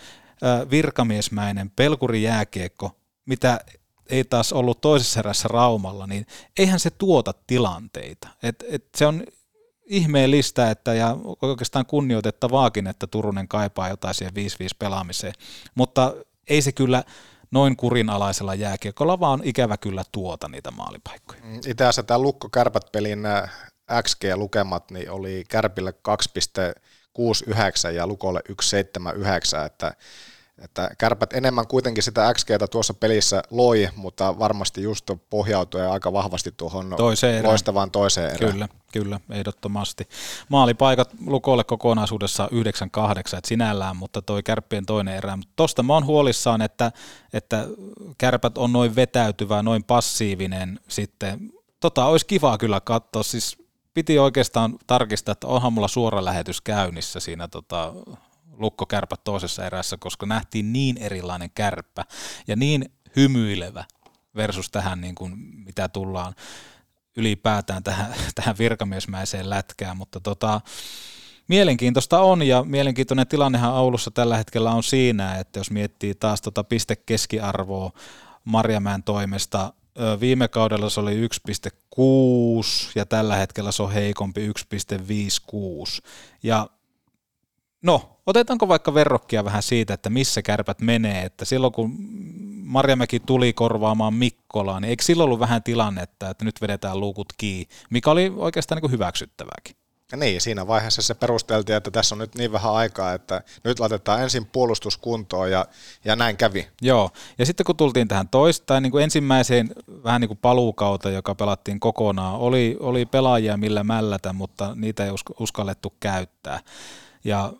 virkamiesmäinen pelkuri jääkiekko, mitä ei taas ollut toisessa erässä Raumalla, niin eihän se tuota tilanteita. Et, et se on ihmeellistä että, ja oikeastaan kunnioitettavaakin, että Turunen kaipaa jotain siihen 5-5 pelaamiseen, mutta ei se kyllä noin kurinalaisella jääkiekolla, vaan ikävä kyllä tuota niitä maalipaikkoja. Mm, itse asiassa tämä Lukko-Kärpät-pelin XG-lukemat niin oli Kärpille 2,69 ja Lukolle 1,79, että että kärpät enemmän kuitenkin sitä XGtä tuossa pelissä loi, mutta varmasti just pohjautui aika vahvasti tuohon toiseen loistavaan toiseen erään. Kyllä, kyllä, ehdottomasti. Maalipaikat Lukolle kokonaisuudessa 9-8 sinällään, mutta toi kärppien toinen erä. Tosta mä oon huolissaan, että, että kärpät on noin vetäytyvä, noin passiivinen sitten. Tota olisi kiva kyllä katsoa, siis piti oikeastaan tarkistaa, että onhan mulla suora lähetys käynnissä siinä tota, lukkokärpät toisessa erässä, koska nähtiin niin erilainen kärppä ja niin hymyilevä versus tähän, niin kuin, mitä tullaan ylipäätään tähän, tähän virkamiesmäiseen lätkään, mutta tota, mielenkiintoista on ja mielenkiintoinen tilannehan Oulussa tällä hetkellä on siinä, että jos miettii taas tota pistekeskiarvoa Marjamäen toimesta, viime kaudella se oli 1,6 ja tällä hetkellä se on heikompi 1,56 ja No, otetaanko vaikka verrokkia vähän siitä, että missä kärpät menee, että silloin kun Marjamäki tuli korvaamaan Mikkolaa, niin eikö silloin ollut vähän tilannetta, että nyt vedetään luukut kiinni, mikä oli oikeastaan niin kuin hyväksyttävääkin? Ja niin, siinä vaiheessa se perusteltiin, että tässä on nyt niin vähän aikaa, että nyt laitetaan ensin puolustuskuntoon ja, ja näin kävi. Joo, ja sitten kun tultiin tähän toistaan, niin kuin ensimmäiseen vähän niin kuin paluukauteen, joka pelattiin kokonaan, oli, oli pelaajia millä mällätä, mutta niitä ei uskallettu käyttää. Ja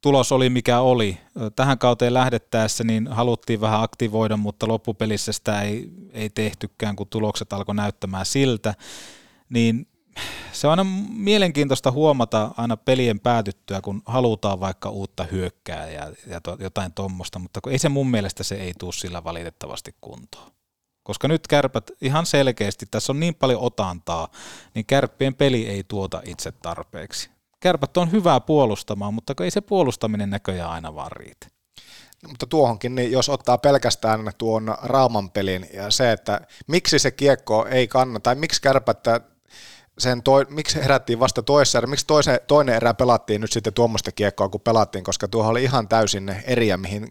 tulos oli mikä oli. Tähän kauteen lähdettäessä niin haluttiin vähän aktivoida, mutta loppupelissä sitä ei, ei tehtykään, kun tulokset alkoi näyttämään siltä. Niin se on aina mielenkiintoista huomata aina pelien päätyttyä, kun halutaan vaikka uutta hyökkää ja, ja to, jotain tuommoista, mutta ei se mun mielestä se ei tule sillä valitettavasti kuntoon. Koska nyt kärpät ihan selkeästi, tässä on niin paljon otantaa, niin kärppien peli ei tuota itse tarpeeksi. Kärpät on hyvää puolustamaan, mutta ei se puolustaminen näköjään aina vaan riitä. No, mutta tuohonkin, niin jos ottaa pelkästään tuon Rauman pelin ja se, että miksi se kiekko ei kannata, tai miksi kärpät sen toi, miksi herättiin vasta toisessa erä, miksi toisen, toinen erä pelattiin nyt sitten tuommoista kiekkoa, kun pelattiin, koska tuo oli ihan täysin eriä, mihin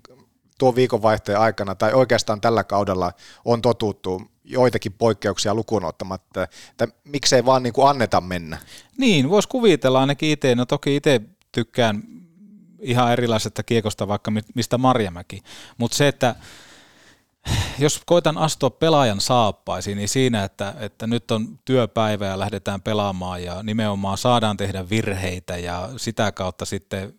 tuo viikonvaihteen aikana tai oikeastaan tällä kaudella on totuttu joitakin poikkeuksia lukuun ottamatta, että miksei vaan niin kuin anneta mennä. Niin, voisi kuvitella ainakin itse, no toki itse tykkään ihan erilaisesta kiekosta vaikka mistä Marjamäki, mutta se, että jos koitan astua pelaajan saappaisiin, niin siinä, että, että nyt on työpäivä ja lähdetään pelaamaan ja nimenomaan saadaan tehdä virheitä ja sitä kautta sitten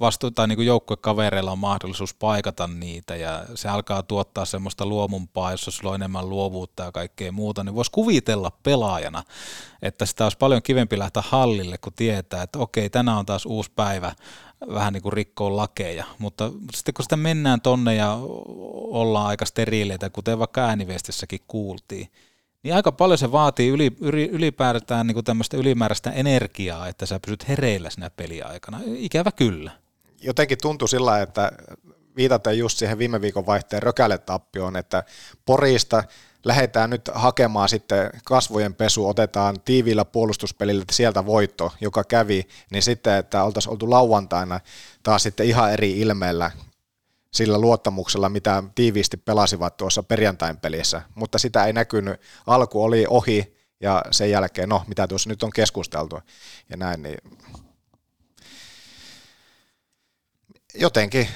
vastu- tai niin joukkuekavereilla on mahdollisuus paikata niitä ja se alkaa tuottaa semmoista luomumpaa, jossa sulla on enemmän luovuutta ja kaikkea muuta, niin voisi kuvitella pelaajana, että sitä olisi paljon kivempi lähteä hallille, kun tietää, että okei, tänään on taas uusi päivä, vähän niin kuin rikkoon lakeja, mutta sitten kun sitä mennään tonne ja ollaan aika steriileitä, kuten vaikka ääniviestissäkin kuultiin, niin aika paljon se vaatii yli, yli, ylipäätään niin tämmöistä ylimääräistä energiaa, että sä pysyt hereillä siinä peliaikana. Ikävä kyllä. Jotenkin tuntui sillä, että viitaten just siihen viime viikon vaihteen rökäletappioon, että Porista lähdetään nyt hakemaan sitten kasvojen pesu, otetaan tiiviillä puolustuspelillä sieltä voitto, joka kävi, niin sitten, että oltaisiin oltu lauantaina taas sitten ihan eri ilmeellä sillä luottamuksella, mitä tiiviisti pelasivat tuossa perjantain pelissä, mutta sitä ei näkynyt. Alku oli ohi ja sen jälkeen, no mitä tuossa nyt on keskusteltu ja näin, niin jotenkin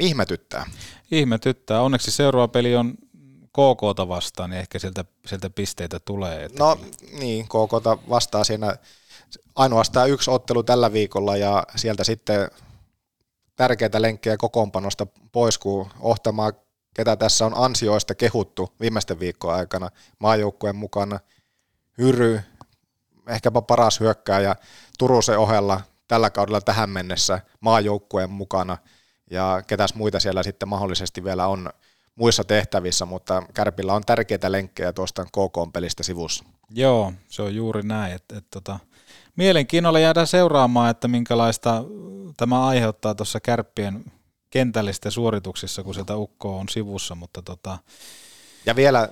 ihmetyttää. Ihmetyttää. Onneksi seuraava peli on KKta vastaan, niin ehkä sieltä, sieltä pisteitä tulee. Että... No niin, KKta vastaa siinä ainoastaan yksi ottelu tällä viikolla ja sieltä sitten tärkeitä lenkkejä kokoonpanosta pois, kun Ohtamaa, ketä tässä on ansioista kehuttu viimeisten viikkojen aikana maajoukkueen mukana, Hyry, ehkäpä paras hyökkääjä Turusen ohella tällä kaudella tähän mennessä maajoukkueen mukana, ja ketäs muita siellä sitten mahdollisesti vielä on muissa tehtävissä, mutta Kärpillä on tärkeitä lenkkejä tuosta KK-pelistä sivussa. Joo, se on juuri näin, että, että, että mielenkiinnolla jäädään seuraamaan, että minkälaista tämä aiheuttaa tuossa kärppien kentällisten suorituksissa, kun sieltä ukko on sivussa, mutta tota... Ja vielä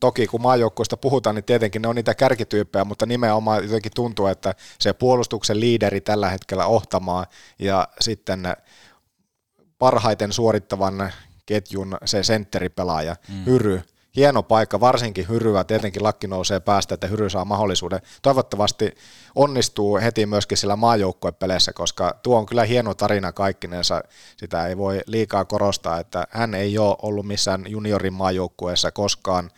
toki kun maajoukkoista puhutaan, niin tietenkin ne on niitä kärkityyppejä, mutta nimenomaan jotenkin tuntuu, että se puolustuksen liideri tällä hetkellä ohtamaa ja sitten parhaiten suorittavan ketjun se sentteripelaaja, mm. Hyry, hieno paikka, varsinkin Hyryä, tietenkin lakki nousee päästä, että Hyry saa mahdollisuuden. Toivottavasti onnistuu heti myöskin sillä maajoukkuepeleissä, koska tuo on kyllä hieno tarina kaikkinensa, sitä ei voi liikaa korostaa, että hän ei ole ollut missään juniorin maajoukkueessa koskaan,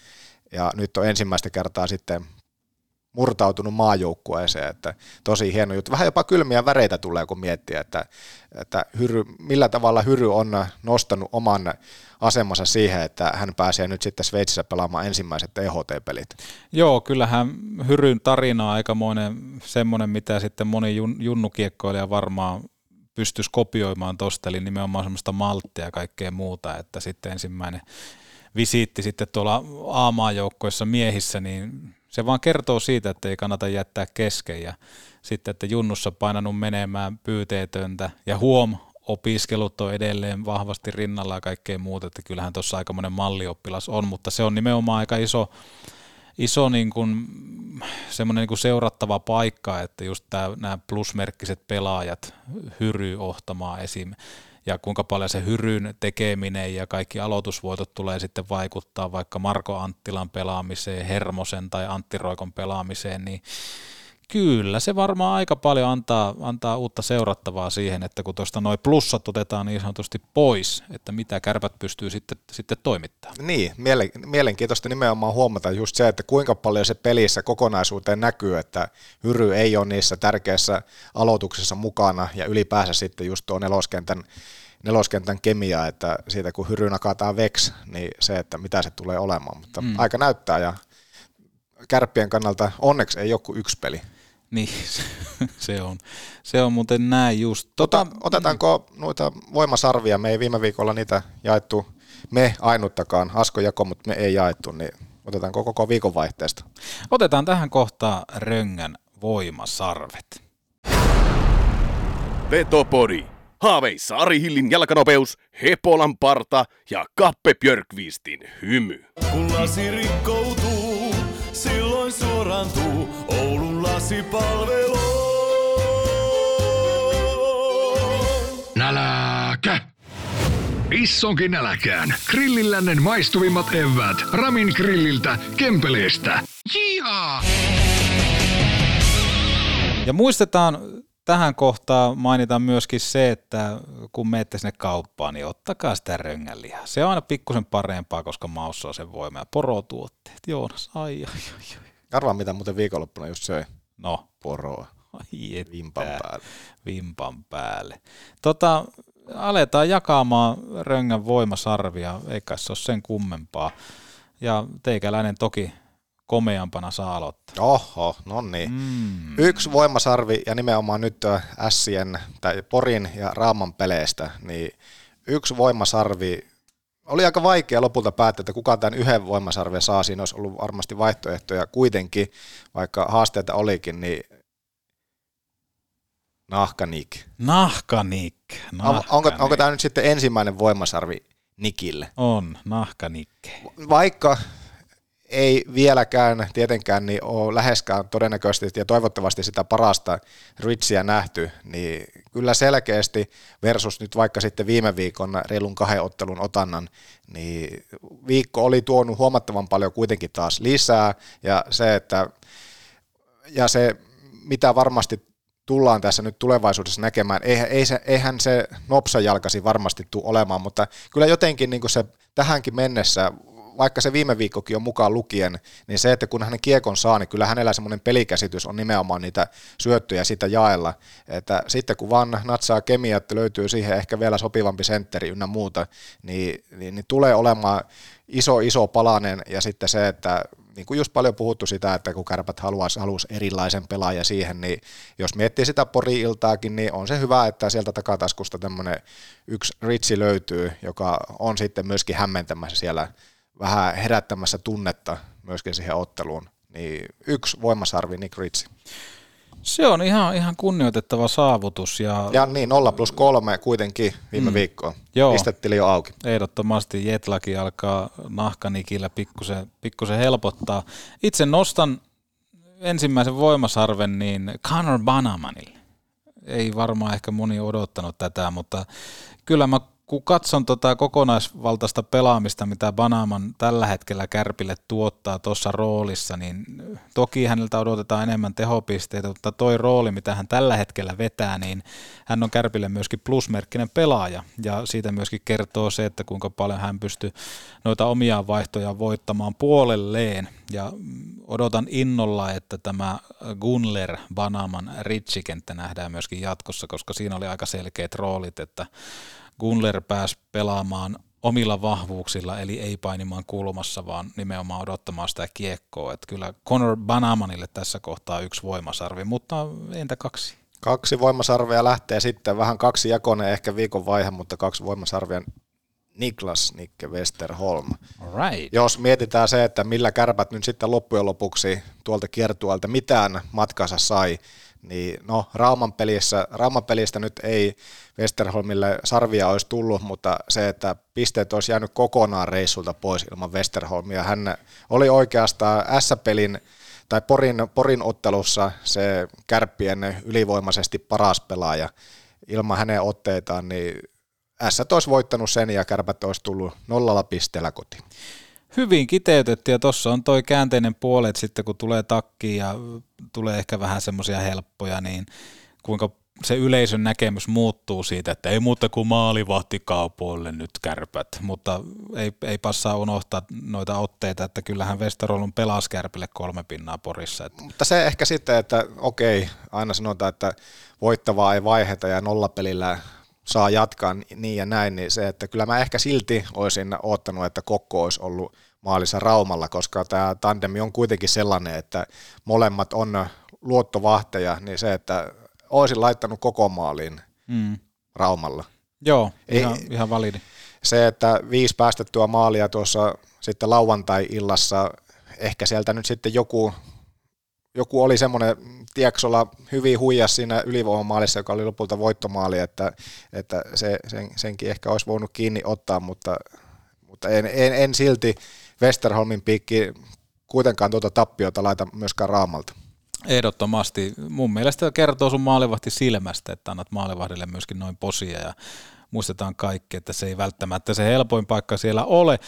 ja nyt on ensimmäistä kertaa sitten murtautunut maajoukkueeseen, että tosi hieno juttu. Vähän jopa kylmiä väreitä tulee, kun miettii, että, että hyry, millä tavalla Hyry on nostanut oman asemansa siihen, että hän pääsee nyt sitten Sveitsissä pelaamaan ensimmäiset EHT-pelit. Joo, kyllähän Hyryn tarina on aikamoinen semmoinen, mitä sitten moni jun, junnukiekkoilija varmaan pystyisi kopioimaan tosta, eli nimenomaan semmoista malttia ja kaikkea muuta, että sitten ensimmäinen visiitti sitten tuolla A-maajoukkoissa miehissä, niin se vaan kertoo siitä, että ei kannata jättää kesken ja sitten, että junnussa painanut menemään pyyteetöntä ja huom, opiskelut on edelleen vahvasti rinnalla ja kaikkea muuta, että kyllähän tuossa aika monen mallioppilas on, mutta se on nimenomaan aika iso, iso niin kuin, semmoinen niin seurattava paikka, että just tää, nämä plusmerkkiset pelaajat, Hyry ohtamaan esim. Ja kuinka paljon se hyryn tekeminen ja kaikki aloitusvoitot tulee sitten vaikuttaa vaikka Marko Anttilan pelaamiseen, Hermosen tai Antti Roikon pelaamiseen, niin Kyllä, se varmaan aika paljon antaa, antaa uutta seurattavaa siihen, että kun tuosta noin plussat otetaan niin sanotusti pois, että mitä kärpät pystyy sitten, sitten toimittamaan. Niin, mielenkiintoista nimenomaan huomata just se, että kuinka paljon se pelissä kokonaisuuteen näkyy, että Hyry ei ole niissä tärkeissä aloituksissa mukana ja ylipäänsä sitten just tuo neloskentän neloskentän kemia, että siitä kun Hyry nakataan veks, niin se, että mitä se tulee olemaan, mutta mm. aika näyttää ja kärppien kannalta onneksi ei joku yksi peli. Niin, se on, se on muuten näin just. Tota, Ota, otetaanko noita voimasarvia? Me ei viime viikolla niitä jaettu, me ainuttakaan, Asko jako, mutta me ei jaettu, niin otetaanko koko viikonvaihteesta? Otetaan tähän kohtaan Röngän voimasarvet. Vetopodi. Haaveissa Ari Hillin jalkanopeus, Hepolan parta ja Kappe Björkvistin hymy. Kun lasi rikkoutuu, silloin suorantuu Oulun lasipalvelu. Nälkä! Issonkin nälkään. Grillillännen maistuvimmat evät. Ramin grilliltä, Kempeleestä. Jihaa! Ja muistetaan tähän kohtaan mainitaan myöskin se, että kun menette sinne kauppaan, niin ottakaa sitä röngänlihaa. Se on aina pikkusen parempaa, koska maussa on sen voima ja porotuotteet. Joonas, ai ai ai. ai. Arvaa mitä muuten viikonloppuna just söi. No. Poroa. Ai Vimpan päälle. Vimpan päälle. Tota, aletaan jakamaan röngän voimasarvia, eikä se ole sen kummempaa. Ja teikäläinen toki komeampana saa aloittaa. Oho, no niin. Mm. Yksi voimasarvi ja nimenomaan nyt Sien tai Porin ja Raaman peleistä, niin yksi voimasarvi oli aika vaikea lopulta päättää, että kuka tämän yhden voimasarven saa. Siinä olisi ollut varmasti vaihtoehtoja kuitenkin, vaikka haasteita olikin, niin Nahkanik. Nahkanik. Nahkanik. Onko, onko tämä nyt sitten ensimmäinen voimasarvi Nikille? On, Nahkanik. Vaikka ei vieläkään tietenkään niin ole läheskään todennäköisesti ja toivottavasti sitä parasta Ritsiä nähty, niin kyllä selkeästi versus nyt vaikka sitten viime viikon reilun kahden ottelun otannan, niin viikko oli tuonut huomattavan paljon kuitenkin taas lisää ja se, että ja se mitä varmasti tullaan tässä nyt tulevaisuudessa näkemään. Eihän, ei se, eihän se nopsajalkasi varmasti tule olemaan, mutta kyllä jotenkin niin se tähänkin mennessä vaikka se viime viikkokin on mukaan lukien, niin se, että kun hän kiekon saa, niin kyllä hänellä semmoinen pelikäsitys on nimenomaan niitä syöttöjä sitä jaella, että sitten kun vaan natsaa kemia, että löytyy siihen ehkä vielä sopivampi sentteri ynnä muuta, niin, niin, niin tulee olemaan iso, iso palanen. Ja sitten se, että niin kuin just paljon puhuttu sitä, että kun kärpät haluaisi, haluaisi erilaisen pelaajan siihen, niin jos miettii sitä pori-iltaakin, niin on se hyvä, että sieltä takataskusta tämmöinen yksi ritsi löytyy, joka on sitten myöskin hämmentämässä siellä vähän herättämässä tunnetta myöskin siihen otteluun. Niin yksi voimasarvi Nick Ritsi. Se on ihan, ihan kunnioitettava saavutus. Ja, ja niin, 0 plus 3 kuitenkin viime mm. viikkoon. Joo. Pistettiin jo auki. Ehdottomasti Jetlaki alkaa nahkanikillä pikkusen, pikkusen helpottaa. Itse nostan ensimmäisen voimasarven niin Connor Banamanille. Ei varmaan ehkä moni odottanut tätä, mutta kyllä mä kun katson tota kokonaisvaltaista pelaamista, mitä Banaman tällä hetkellä Kärpille tuottaa tuossa roolissa, niin toki häneltä odotetaan enemmän tehopisteitä, mutta toi rooli, mitä hän tällä hetkellä vetää, niin hän on Kärpille myöskin plusmerkkinen pelaaja, ja siitä myöskin kertoo se, että kuinka paljon hän pystyy noita omia vaihtoja voittamaan puolelleen, ja odotan innolla, että tämä Gunler Banaman ritsikenttä nähdään myöskin jatkossa, koska siinä oli aika selkeät roolit, että Gunler pääsi pelaamaan omilla vahvuuksilla, eli ei painimaan kulmassa, vaan nimenomaan odottamaan sitä kiekkoa. Että kyllä Conor Banamanille tässä kohtaa yksi voimasarvi, mutta entä kaksi? Kaksi voimasarvea lähtee sitten, vähän kaksi jakone ehkä viikon vaihe, mutta kaksi voimasarvia Niklas Nikke Westerholm. Right. Jos mietitään se, että millä kärpät nyt sitten loppujen lopuksi tuolta kiertualta mitään matkansa sai, niin no Rauman, pelissä, Rauman pelistä nyt ei Westerholmille sarvia olisi tullut, mutta se, että pisteet olisi jäänyt kokonaan reissulta pois ilman Westerholmia. Hän oli oikeastaan S-pelin tai Porin, Porin ottelussa se kärppien ylivoimaisesti paras pelaaja. Ilman hänen otteitaan, niin S olisi voittanut sen ja kärpät olisi tullut nollalla pisteellä kotiin. Hyvin kiteytetty ja tuossa on toi käänteinen puoli, että sitten kun tulee takki ja tulee ehkä vähän semmoisia helppoja, niin kuinka se yleisön näkemys muuttuu siitä, että ei muuta kuin maalivahti kaupoille nyt kärpät, mutta ei, ei passaa unohtaa noita otteita, että kyllähän Westerholm pelasi kärpille kolme pinnaa Porissa. Että. Mutta se ehkä sitten, että okei, aina sanotaan, että voittavaa ei vaiheta ja nollapelillä saa jatkaa niin ja näin, niin se, että kyllä mä ehkä silti olisin ottanut, että Kokko olisi ollut maalissa Raumalla, koska tämä tandemi on kuitenkin sellainen, että molemmat on luottovahteja, niin se, että olisin laittanut koko maaliin mm. Raumalla. Joo, ihan, Ei, ihan validi. Se, että viisi päästettyä maalia tuossa sitten lauantai-illassa, ehkä sieltä nyt sitten joku, joku oli semmoinen Tieksolla hyvin huijas siinä ylivoimamaalissa, joka oli lopulta voittomaali, että, että se, sen, senkin ehkä olisi voinut kiinni ottaa, mutta, mutta en, en, en silti Westerholmin piikki kuitenkaan tuota tappiota laita myöskään raamalta. Ehdottomasti. Mun mielestä kertoo sun maalivahti silmästä, että annat maalivahdille myöskin noin posia ja muistetaan kaikki, että se ei välttämättä se helpoin paikka siellä ole.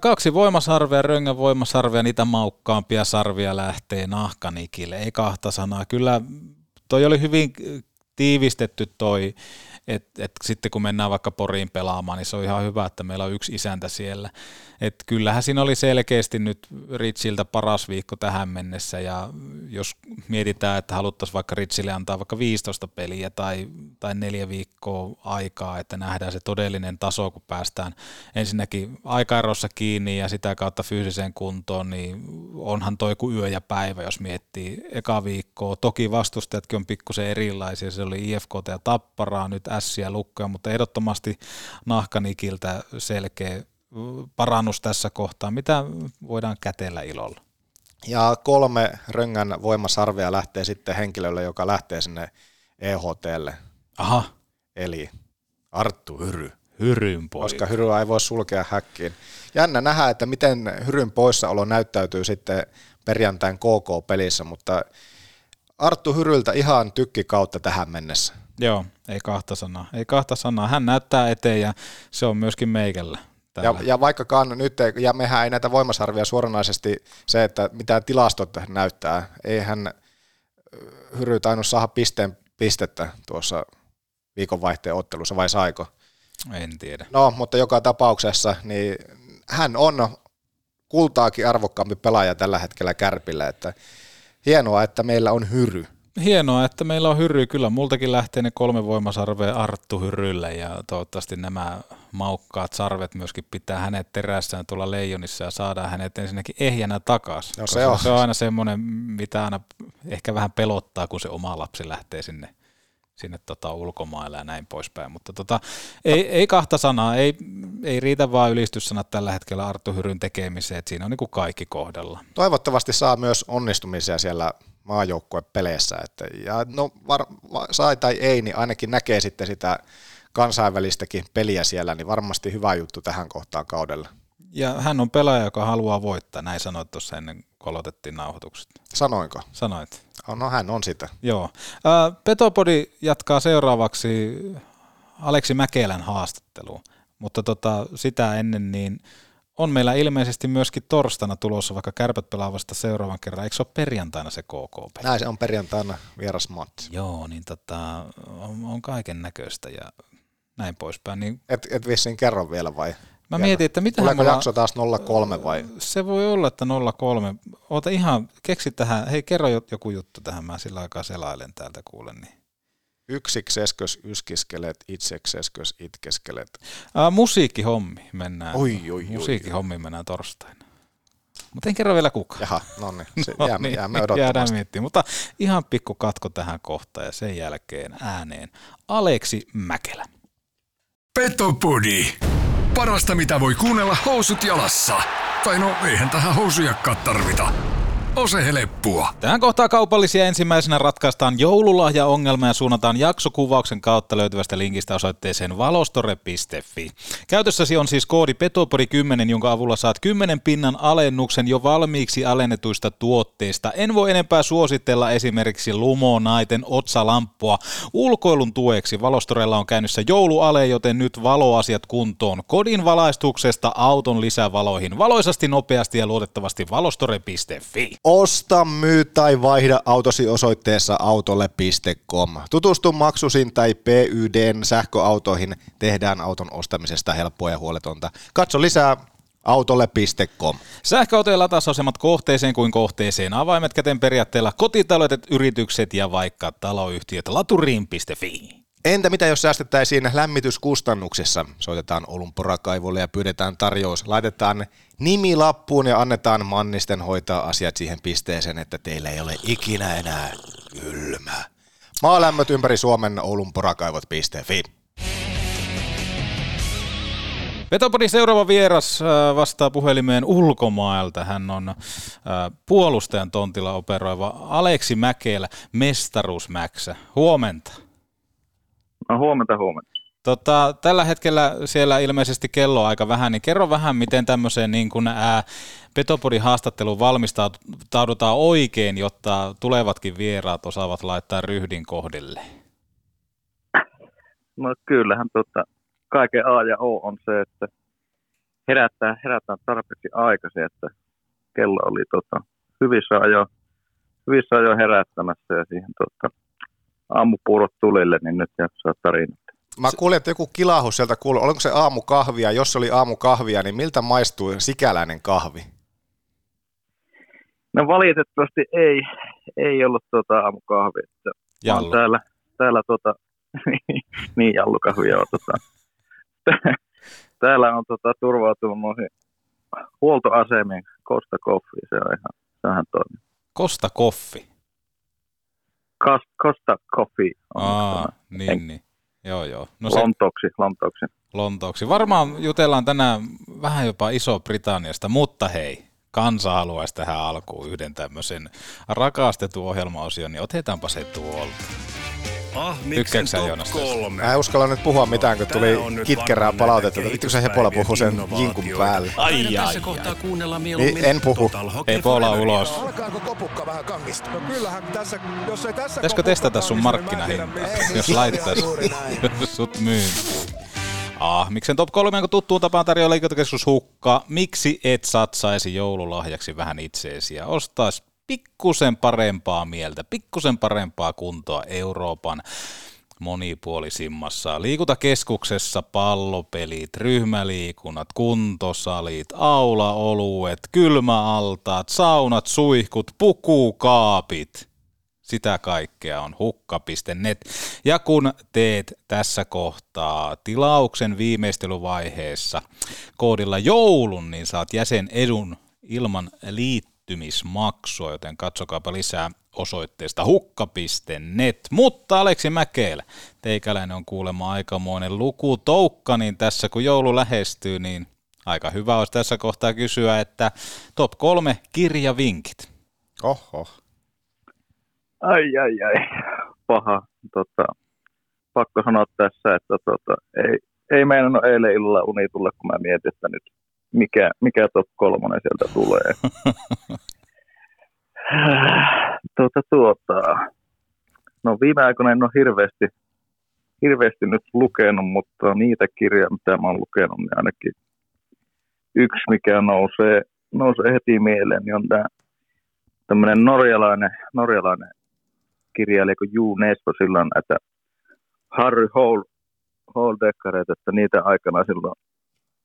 Kaksi voimasarvia, Röngän voimasarvia, niitä maukkaampia sarvia lähtee nahkanikille, ei kahta sanaa. Kyllä toi oli hyvin tiivistetty toi et, et sitten kun mennään vaikka Poriin pelaamaan, niin se on ihan hyvä, että meillä on yksi isäntä siellä. Et kyllähän siinä oli selkeästi nyt Ritsiltä paras viikko tähän mennessä, ja jos mietitään, että haluttaisiin vaikka Ritsille antaa vaikka 15 peliä tai, tai neljä viikkoa aikaa, että nähdään se todellinen taso, kun päästään ensinnäkin aikaerossa kiinni ja sitä kautta fyysiseen kuntoon, niin onhan toi kuin yö ja päivä, jos miettii eka viikkoa. Toki vastustajatkin on pikkusen erilaisia, se oli IFK ja Tapparaa, nyt ässiä lukkoja, mutta ehdottomasti nahkanikiltä selkeä parannus tässä kohtaa. Mitä voidaan kätellä ilolla? Ja kolme röngän voimasarvea lähtee sitten henkilölle, joka lähtee sinne EHTlle. Aha. Eli Arttu Hyry. Hyryn poika. Koska Hyryä ei voi sulkea häkkiin. Jännä nähdä, että miten Hyryn poissaolo näyttäytyy sitten perjantain KK-pelissä, mutta Arttu Hyryltä ihan tykki kautta tähän mennessä. Joo, ei kahta sanaa. Ei kahta sanaa. Hän näyttää eteen ja se on myöskin meikällä. Ja, ja vaikkakaan nyt, ja mehän ei näitä voimasarvia suoranaisesti se, että mitä tilastot näyttää, eihän Hyry tainnut saada pisteen pistettä tuossa viikonvaihteen ottelussa, vai saiko? En tiedä. No, mutta joka tapauksessa, niin hän on kultaakin arvokkaampi pelaaja tällä hetkellä Kärpillä, että hienoa, että meillä on Hyry hienoa, että meillä on Hyry. Kyllä multakin lähtee ne kolme voimasarvea Arttu Hyrylle ja toivottavasti nämä maukkaat sarvet myöskin pitää hänet terässään tuolla leijonissa ja saadaan hänet ensinnäkin ehjänä takaisin. No se, on. se on aina semmoinen, mitä aina ehkä vähän pelottaa, kun se oma lapsi lähtee sinne sinne tota ulkomaille ja näin poispäin. Mutta tota, ei, ei, kahta sanaa, ei, ei riitä vaan ylistyssanat tällä hetkellä Arttu Hyryn tekemiseen, että siinä on niin kuin kaikki kohdalla. Toivottavasti saa myös onnistumisia siellä maajoukkuepeleissä. Että, ja no var, sai tai ei, niin ainakin näkee sitten sitä kansainvälistäkin peliä siellä, niin varmasti hyvä juttu tähän kohtaan kaudella. Ja hän on pelaaja, joka haluaa voittaa, näin sanoit tuossa ennen kuin aloitettiin nauhoitukset. Sanoinko? Sanoit. No hän on sitä. Joo. Petopodi jatkaa seuraavaksi Aleksi Mäkelän haastatteluun, mutta tota, sitä ennen niin on meillä ilmeisesti myöskin torstaina tulossa, vaikka kärpät pelaavasta seuraavan kerran. Eikö se ole perjantaina se KK-peli? Näin se on perjantaina vieras match. Joo, niin tota, on, on kaiken näköistä ja näin poispäin. Niin... Et, et vissiin kerro vielä vai? Mä vielä. mietin, että mitä Tuleeko mulla... jakso taas 03 vai? Se voi olla, että 03. Oota ihan, keksi tähän, hei kerro joku juttu tähän, mä sillä aikaa selailen täältä kuulen. Niin yksikseskös yskiskelet, itsekseskös itkeskelet. Uh, musiikkihommi mennään. Oi, oi, musiikkihommi mennään torstaina. Mutta en kerro vielä kuka. Jaha, no niin, se no jäämme, niin, jäämme Jäädään miettimään, mutta ihan pikku katko tähän kohtaan ja sen jälkeen ääneen Aleksi Mäkelä. Petopodi. Parasta mitä voi kuunnella housut jalassa. Tai no eihän tähän housujakkaan tarvita. On se heleppua. Tähän kohtaa kaupallisia ensimmäisenä ratkaistaan joululahjaongelma ja suunnataan jaksokuvauksen kautta löytyvästä linkistä osoitteeseen valostore.fi. Käytössäsi on siis koodi Petopori 10, jonka avulla saat 10 pinnan alennuksen jo valmiiksi alennetuista tuotteista. En voi enempää suositella esimerkiksi Lumonaiten otsalamppua. Ulkoilun tueksi Valostorella on käynnissä jouluale, joten nyt valoasiat kuntoon. Kodin valaistuksesta auton lisävaloihin. Valoisasti, nopeasti ja luotettavasti valostore.fi. Osta, myy tai vaihda autosi osoitteessa autolle.com. Tutustu maksusin tai PYDn sähköautoihin. Tehdään auton ostamisesta helppoa ja huoletonta. Katso lisää autolle.com. Sähköautojen latausasemat kohteeseen kuin kohteeseen. Avaimet käteen periaatteella kotitaloudet, yritykset ja vaikka taloyhtiöt laturiin.fi. Entä mitä jos säästettäisiin lämmityskustannuksissa? Soitetaan Oulun porakaivolle ja pyydetään tarjous. Laitetaan nimi lappuun ja annetaan Mannisten hoitaa asiat siihen pisteeseen, että teillä ei ole ikinä enää kylmä. Maalämmöt ympäri Suomen oulunporakaivot.fi. Petopodin seuraava vieras äh, vastaa puhelimeen ulkomailta. Hän on äh, puolustajan tontilla operoiva Aleksi Mäkelä, mestaruusmäksä. Huomenta. No huomenta, huomenta. Tota, tällä hetkellä siellä ilmeisesti kello on aika vähän, niin kerro vähän, miten tämmöiseen niin kuin, ää, Petopodin haastatteluun valmistaudutaan oikein, jotta tulevatkin vieraat osaavat laittaa ryhdin kohdille. No kyllähän tota, kaiken A ja O on se, että herättää, herättää tarpeeksi aikaisin, että kello oli tota, hyvissä ajo, hyvissä ajo herättämässä ja siihen tota, aamupuurot tulille, niin nyt jaksaa tarinat. Mä kuulin, että joku kilahus sieltä kuuluu. Oliko se aamukahvia? Jos se oli aamukahvia, niin miltä maistuu sikäläinen kahvi? No valitettavasti ei, ei ollut tuota aamukahvia. Jallu. Täällä, täällä tota, niin jallukahvia on. Tota, täällä on tota, turvautunut noihin huoltoasemiin. Costa Coffee, se on ihan, sehän toimii. Costa Koffi. Costa Coffee on Aa, niin, niin. Joo, joo. No se, Lontooksi, Lontooksi. Lontooksi. Varmaan jutellaan tänään vähän jopa Iso-Britanniasta, mutta hei, kansa haluaisi tähän alkuun yhden tämmöisen rakastetun ohjelmaosion, niin otetaanpa se tuolta. Top Joonas, tästä? kolme. Mä en uskalla nyt puhua mitään, kun tuli kitkerää palautetta. meidän Vittu se Hepola puhuu sen jinkun päälle. Ai, ai, tässä ai. kohtaa kuunnella Niin, mieluummin en puhu. Total Hockey Ei Pola Forever ulos. Alkaako kopukka vähän kangista? No kyllähän tässä, jos ei tässä Pitäisikö testata sun niin markkinahintaa, jos näin. sut myyntiin? Ah, miksen top 3, kun tuttuun tapaan tarjoaa liikuntakeskus Hukka. Miksi et satsaisi joululahjaksi vähän itseesi ja ostaisi pikkusen parempaa mieltä, pikkusen parempaa kuntoa Euroopan monipuolisimmassa liikuntakeskuksessa pallopelit, ryhmäliikunnat, kuntosalit, aulaoluet, kylmäaltaat, saunat, suihkut, pukukaapit. Sitä kaikkea on hukka.net. Ja kun teet tässä kohtaa tilauksen viimeistelyvaiheessa koodilla joulun, niin saat jäsen edun ilman liittymismaksua, joten katsokaapa lisää osoitteesta hukka.net. Mutta Aleksi Mäkelä, teikäläinen on kuulemma aikamoinen lukutoukka, niin tässä kun joulu lähestyy, niin aika hyvä olisi tässä kohtaa kysyä, että top kolme kirjavinkit. Oho. Ai, ai, ai. Paha. Tota, pakko sanoa tässä, että tota, ei, ei meinannut eilen illalla uni tulla, kun mä mietin, että nyt mikä, mikä top kolmonen sieltä tulee. tuota, tuota. No viime aikoina en ole hirveästi, hirveästi nyt lukenut, mutta niitä kirjoja, mitä mä oon lukenut, niin ainakin yksi, mikä nousee, nousee heti mieleen, niin on tämä tämmöinen norjalainen, norjalainen kirjailija kuin Juu Nesbo silloin näitä Harry Hole dekkareita, että niitä aikana silloin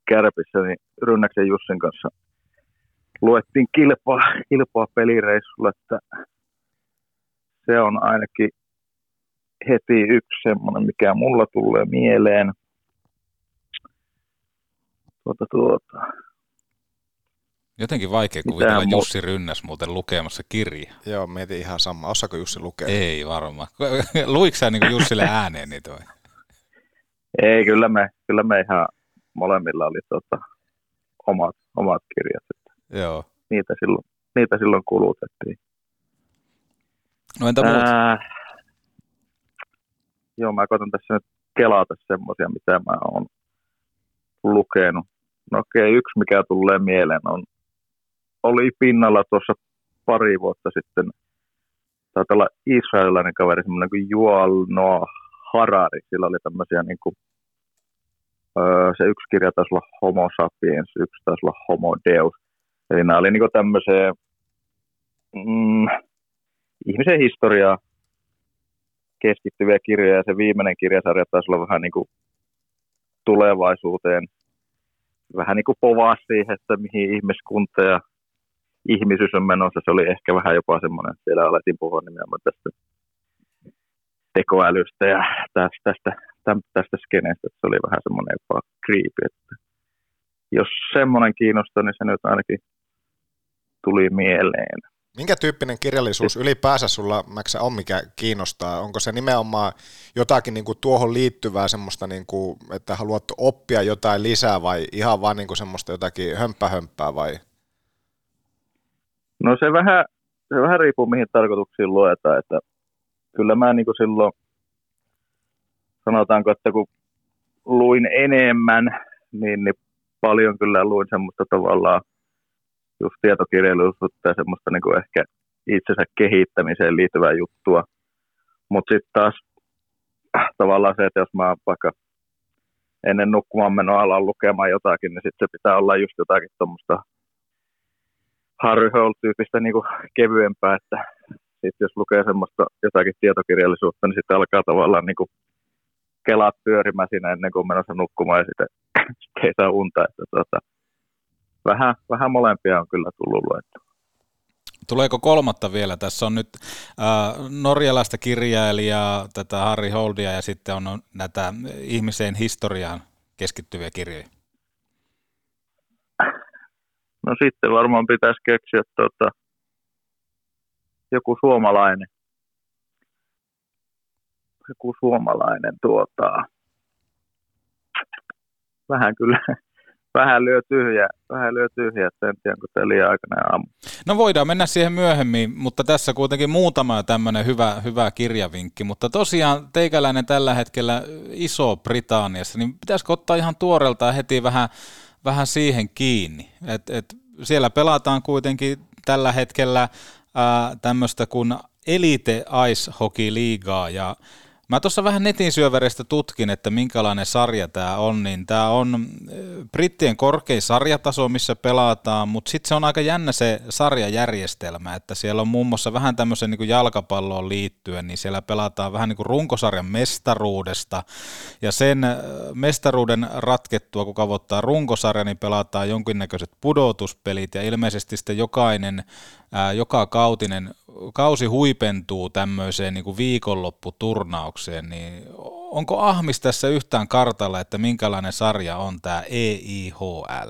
Kärpissä, niin Rynnäksen Jussin kanssa luettiin kilpaa, kilpaa pelireissulla, että se on ainakin heti yksi semmoinen, mikä mulla tulee mieleen. Tuota, tuota. Jotenkin vaikea kuvitella mu- Jussi Rynnäs muuten lukemassa kirja. Joo, mietin ihan sama. Osaako Jussi lukea? Ei varmaan. Luiko sä niin Jussille ääneen niitä vai? Ei, kyllä me, kyllä me ihan molemmilla oli tota, omat, omat kirjat. Että Joo. niitä silloin, niitä silloin kulutettiin. No entä muut? Ää, joo, mä koitan tässä nyt kelata semmoisia, mitä mä oon lukenut. No okei, okay, yksi mikä tulee mieleen on, oli pinnalla tuossa pari vuotta sitten, taitaa olla israelilainen kaveri, semmoinen kuin Yuval Noah Harari, sillä oli tämmöisiä niin kuin, se yksi kirja taisi olla Homo sapiens, yksi taisi olla Homo Deus. Eli nämä oli niin tämmöisiä mm, ihmisen historiaa keskittyviä kirjoja, ja se viimeinen kirjasarja taisi olla vähän niin kuin tulevaisuuteen, vähän niin kuin povaa siihen, että mihin ihmiskunta ja ihmisyys on menossa. Se oli ehkä vähän jopa semmoinen, siellä alettiin puhua nimenomaan tästä tekoälystä ja tästä, tästä, tästä, skeneestä, että se oli vähän semmoinen jopa creepy, että jos semmoinen kiinnostaa, niin se nyt ainakin tuli mieleen. Minkä tyyppinen kirjallisuus ylipäänsä sulla, Mäksä, on, mikä kiinnostaa? Onko se nimenomaan jotakin niin kuin tuohon liittyvää semmoista, niin kuin, että haluat oppia jotain lisää vai ihan vaan niin kuin semmoista jotakin hömppä-hömppää vai? No se vähän, se vähän riippuu mihin tarkoituksiin luetaan, että kyllä mä niin kuin silloin, sanotaanko, että kun luin enemmän, niin, niin paljon kyllä luin semmoista tavallaan just tietokirjallisuutta ja semmoista niin kuin ehkä itsensä kehittämiseen liittyvää juttua. Mutta sitten taas äh, tavallaan se, että jos mä vaikka ennen nukkumaan menoa alan lukemaan jotakin, niin sitten se pitää olla just jotakin tuommoista Harry Hole-tyyppistä niin kevyempää, että sitten jos lukee semmoista jotakin tietokirjallisuutta, niin sitten alkaa tavallaan niin kuin kelaat pyörimään siinä ennen kuin menossa nukkumaan ja sitten, sitten ei saa unta. Että tuota, vähän, vähän molempia on kyllä tullut luettu. Tuleeko kolmatta vielä? Tässä on nyt äh, norjalaista kirjailijaa, tätä Harry Holdia ja sitten on näitä ihmiseen historiaan keskittyviä kirjoja. No sitten varmaan pitäisi keksiä tuota, joku suomalainen. Joku suomalainen tuota, vähän kyllä vähän lyö tyhjä, vähän lyö tyhjä, että en tiedä, kun tämä liian aamu. No voidaan mennä siihen myöhemmin, mutta tässä kuitenkin muutama tämmöinen hyvä, hyvä kirjavinkki, mutta tosiaan teikäläinen tällä hetkellä Iso-Britanniassa, niin pitäisikö ottaa ihan tuoreltaan heti vähän, vähän siihen kiinni, että et siellä pelataan kuitenkin tällä hetkellä tämmöistä kuin Elite Ice Hockey Liigaa ja Mä tuossa vähän netin syövereistä tutkin, että minkälainen sarja tämä on, niin tämä on äh, brittien korkein sarjataso, missä pelataan, mutta sitten se on aika jännä se sarjajärjestelmä, että siellä on muun muassa vähän tämmöisen niin jalkapalloon liittyen, niin siellä pelataan vähän niin kuin runkosarjan mestaruudesta, ja sen äh, mestaruuden ratkettua, kun kavottaa runkosarja, niin pelataan jonkinnäköiset pudotuspelit, ja ilmeisesti sitten jokainen ää, joka kautinen, kausi huipentuu tämmöiseen niin kuin viikonlopputurnaukseen, niin onko Ahmis tässä yhtään kartalla, että minkälainen sarja on tämä EIHL?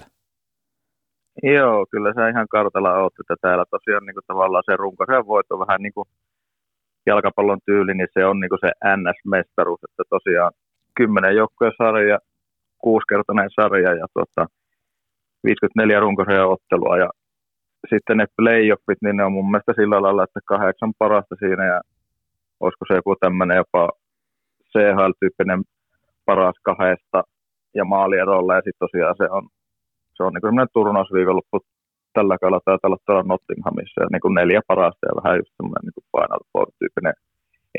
Joo, kyllä se ihan kartalla oot, että täällä tosiaan niin kuin tavallaan se runkosarjan voitto vähän niin kuin jalkapallon tyyli, niin se on niin kuin se NS-mestaruus, että tosiaan kymmenen joukkojen sarja, kuusikertainen sarja ja tuota, 54 runkosarjan ottelua ja sitten ne playoffit, niin ne on mun mielestä sillä lailla, että kahdeksan parasta siinä ja olisiko se joku tämmöinen jopa CHL-tyyppinen paras kahdesta ja maalierolla ja sitten tosiaan se on, se on niin semmoinen turnausviikonloppu tällä kaudella taitaa olla tuolla Nottinghamissa. Ja niin kuin neljä parasta ja vähän just semmoinen niin Final Four-tyyppinen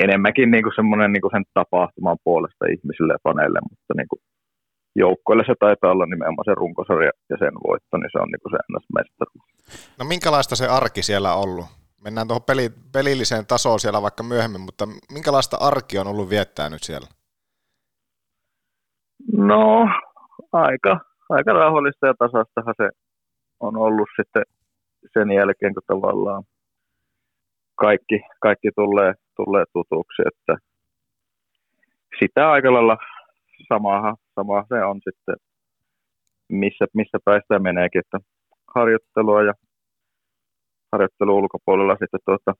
enemmänkin niin kuin semmoinen niin kuin sen tapahtuman puolesta ihmisille ja paneille, mutta niin kuin joukkoille se taitaa olla nimenomaan se runkosarja ja sen voitto, niin se on niin kuin se ns-mestaruus. No minkälaista se arki siellä on ollut? Mennään tuohon peli, pelilliseen tasoon siellä vaikka myöhemmin, mutta minkälaista arki on ollut viettää nyt siellä? No, aika, aika rauhallista ja tasaistahan se on ollut sitten sen jälkeen, kun tavallaan kaikki, kaikki tulee, tulee tutuksi, että sitä aika lailla samahan, sama se on sitten, missä, missä päästä meneekin, että harjoittelua ja harjoittelu ulkopuolella sitten tuota,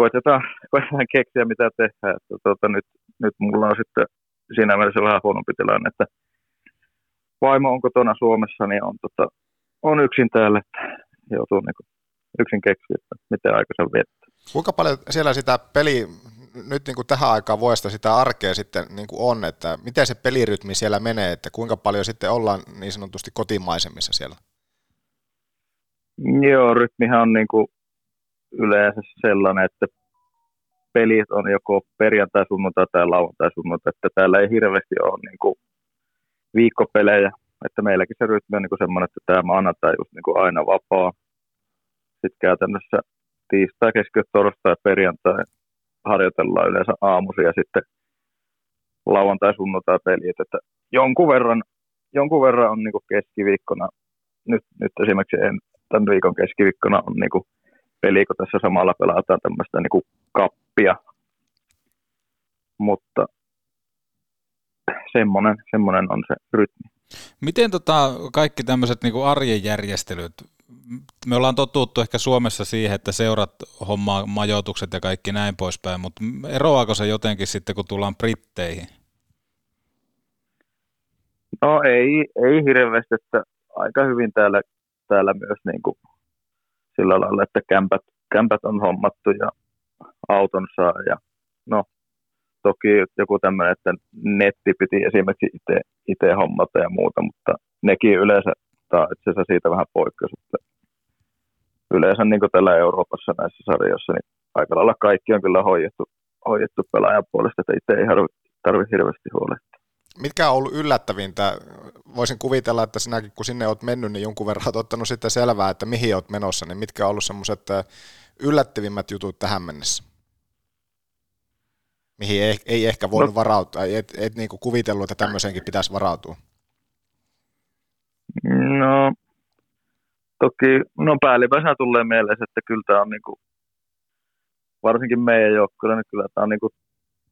koitetaan, koitetaan keksiä mitä tehdään. Että tuota, nyt, nyt mulla on sitten siinä mielessä vähän huonompi tilanne, että vaimo on kotona Suomessa, niin on, tota, on yksin täällä, että joutuu niin yksin keksiä, että miten aikansa viettää. Kuinka paljon siellä sitä peli, nyt niin kuin tähän aikaan vuodesta sitä arkea sitten niin kuin on, että miten se pelirytmi siellä menee, että kuinka paljon sitten ollaan niin sanotusti kotimaisemmissa siellä? Joo, rytmihän on niin kuin yleensä sellainen, että pelit on joko perjantai, sunnuntai tai lauantai, sunnuntai, että täällä ei hirveästi ole niin kuin viikkopelejä, että meilläkin se rytmi on niin kuin semmoinen, että tämä maanantai just niin kuin aina vapaa. Sitten käytännössä tiistai, keskiviikko, torstai ja perjantai harjoitellaan yleensä aamuisin ja sitten lauantai, sunnuntai pelit, että jonkun verran, jonkun verran on niin kuin keskiviikkona, nyt, nyt esimerkiksi en, tämän viikon keskiviikkona on niin kuin peli, kun tässä samalla pelataan tämmöistä niin kuin kappia. Mutta semmoinen, semmoinen on se rytmi. Miten tota, kaikki tämmöiset niin arjen järjestelyt, me ollaan totuttu ehkä Suomessa siihen, että seurat hommaa majoitukset ja kaikki näin poispäin, mutta eroaako se jotenkin sitten, kun tullaan Britteihin? No ei, ei hirveästi, että aika hyvin täällä, täällä myös niin kuin sillä lailla, että kämpät, kämpät on hommattu ja auton saa ja no toki joku tämmöinen, että netti piti esimerkiksi itse, hommata ja muuta, mutta nekin yleensä tai itse asiassa siitä vähän poikkeus, että yleensä niin kuin tällä Euroopassa näissä sarjoissa, niin aika lailla kaikki on kyllä hoidettu, hoidettu pelaajan puolesta, että itse ei tarvitse hirveästi huolehtia. Mitkä on ollut yllättävintä? Voisin kuvitella, että sinäkin kun sinne olet mennyt, niin jonkun verran olet ottanut sitten selvää, että mihin olet menossa, niin mitkä on ollut semmoiset yllättävimmät jutut tähän mennessä? Mihin ei, ei ehkä voinut no. varautua, et, et niin kuvitellut, että tämmöiseenkin pitäisi varautua? No, toki, no päällimmäisenä tulee mieleen, että kyllä tämä on niin kuin, varsinkin meidän joukkueella, niin kyllä tämä on niin kuin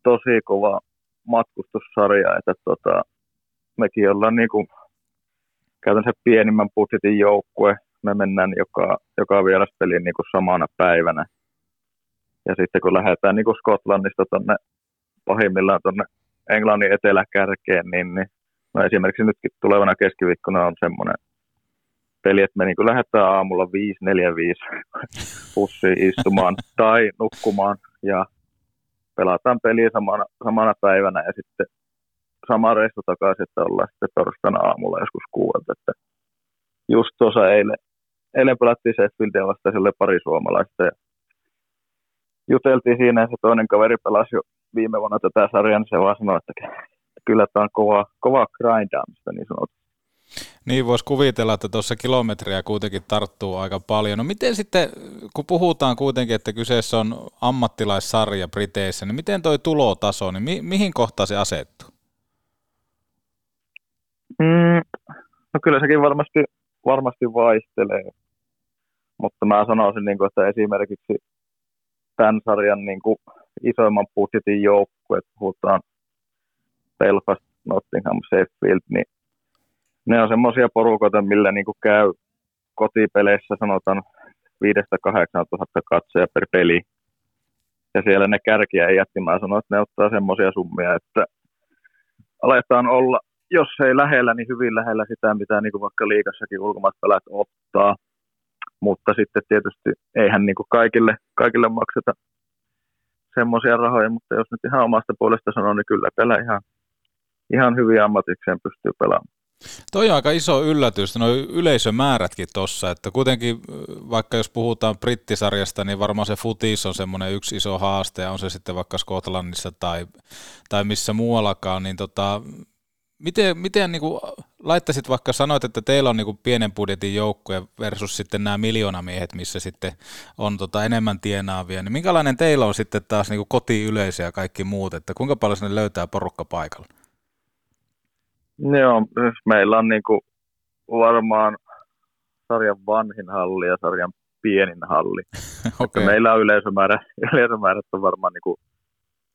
tosi kova matkustussarja, että tota, mekin ollaan niin kuin, käytännössä pienimmän budjetin joukkue, me mennään joka, joka vieraspeliin niin kuin samana päivänä. Ja sitten kun lähdetään niin kuin Skotlannista tuonne pahimmillaan tuonne Englannin eteläkärkeen, niin, niin no esimerkiksi nytkin tulevana keskiviikkona on semmoinen peli, että me niin lähdetään aamulla 5-4-5 bussiin istumaan tai nukkumaan ja pelataan peliä samana, samana päivänä ja sitten sama reissu takaisin, että ollaan sitten torstaina aamulla joskus kuudelta. Että just tuossa eilen, eilen pelattiin Sheffieldia vasta sille pari suomalaista ja juteltiin siinä ja se toinen kaveri pelasi jo viime vuonna tätä sarjaa, niin se vaan sanoi, että kyllä tämä on kova, kova grindaamista niin sanotusti. Niin voisi kuvitella, että tuossa kilometriä kuitenkin tarttuu aika paljon. No miten sitten, kun puhutaan kuitenkin, että kyseessä on ammattilaissarja Briteissä, niin miten toi tulotaso, niin mi- mihin kohtaan se asettuu? Mm, no kyllä sekin varmasti, varmasti vaihtelee, mutta mä sanoisin, niin kuin, että esimerkiksi tämän sarjan niin kuin isoimman budjetin joukkueet, puhutaan Belfast, Nottingham, Sheffield, niin ne on semmoisia porukoita, millä niin kuin käy kotipeleissä sanotaan 5-8 tuhatta katsoja per peli. Ja siellä ne kärkiä ei jätti. Mä sanoin, että ne ottaa semmoisia summia, että aletaan olla, jos ei lähellä, niin hyvin lähellä sitä, mitä niin kuin vaikka liikassakin ulkomaat ottaa. Mutta sitten tietysti eihän niin kuin kaikille, kaikille makseta semmoisia rahoja, mutta jos nyt ihan omasta puolesta sanoo, niin kyllä pelaa ihan, ihan hyvin ammatikseen pystyy pelaamaan. Toi on aika iso yllätys, no yleisömäärätkin tuossa, että kuitenkin vaikka jos puhutaan brittisarjasta, niin varmaan se futis on semmoinen yksi iso haaste, ja on se sitten vaikka Skotlannissa tai, tai missä muuallakaan, niin tota, miten, miten niin kuin, laittaisit vaikka sanoit, että teillä on niin kuin pienen budjetin joukkue versus sitten nämä miljoonamiehet, missä sitten on tota enemmän tienaavia, niin minkälainen teillä on sitten taas niin kuin kotiyleisö ja kaikki muut, että kuinka paljon sinne löytää porukka paikalla? Joo, siis meillä on niin kuin varmaan sarjan vanhin halli ja sarjan pienin halli. okay. meillä on yleisömäärä, yleisömäärät on varmaan niin kuin,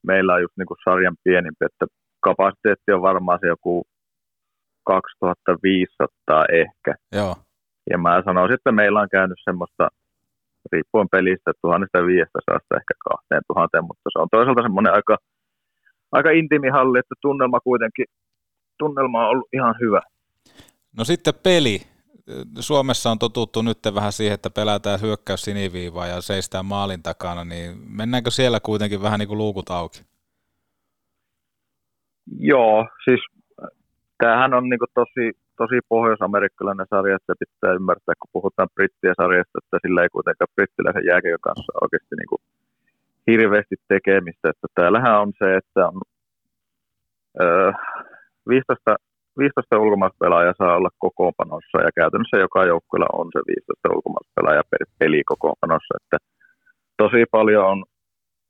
meillä on just niin kuin sarjan pienimpi, että kapasiteetti on varmaan se joku 2500 ehkä. Joo. Ja mä sanoisin, että meillä on käynyt semmoista, riippuen pelistä, 1500 ehkä 2000, mutta se on toisaalta semmoinen aika, aika intiimi halli, että tunnelma kuitenkin tunnelma on ollut ihan hyvä. No sitten peli. Suomessa on totuttu nyt vähän siihen, että pelätään hyökkäys siniviivaa ja seistään maalin takana, niin mennäänkö siellä kuitenkin vähän niin kuin luukut auki? Joo, siis tämähän on niinku tosi, tosi pohjois-amerikkalainen sarja, että pitää ymmärtää, kun puhutaan brittien sarjasta, että sillä ei kuitenkaan brittiläisen jääkiekon kanssa oikeasti niinku hirveästi tekemistä. Että täällähän on se, että on öö, 15, 15 ulkomaalaispelaajaa saa olla kokoonpanossa ja käytännössä joka joukkueella on se 15 ulkomaalaispelaajaa per peli kokoonpanossa. Että tosi paljon on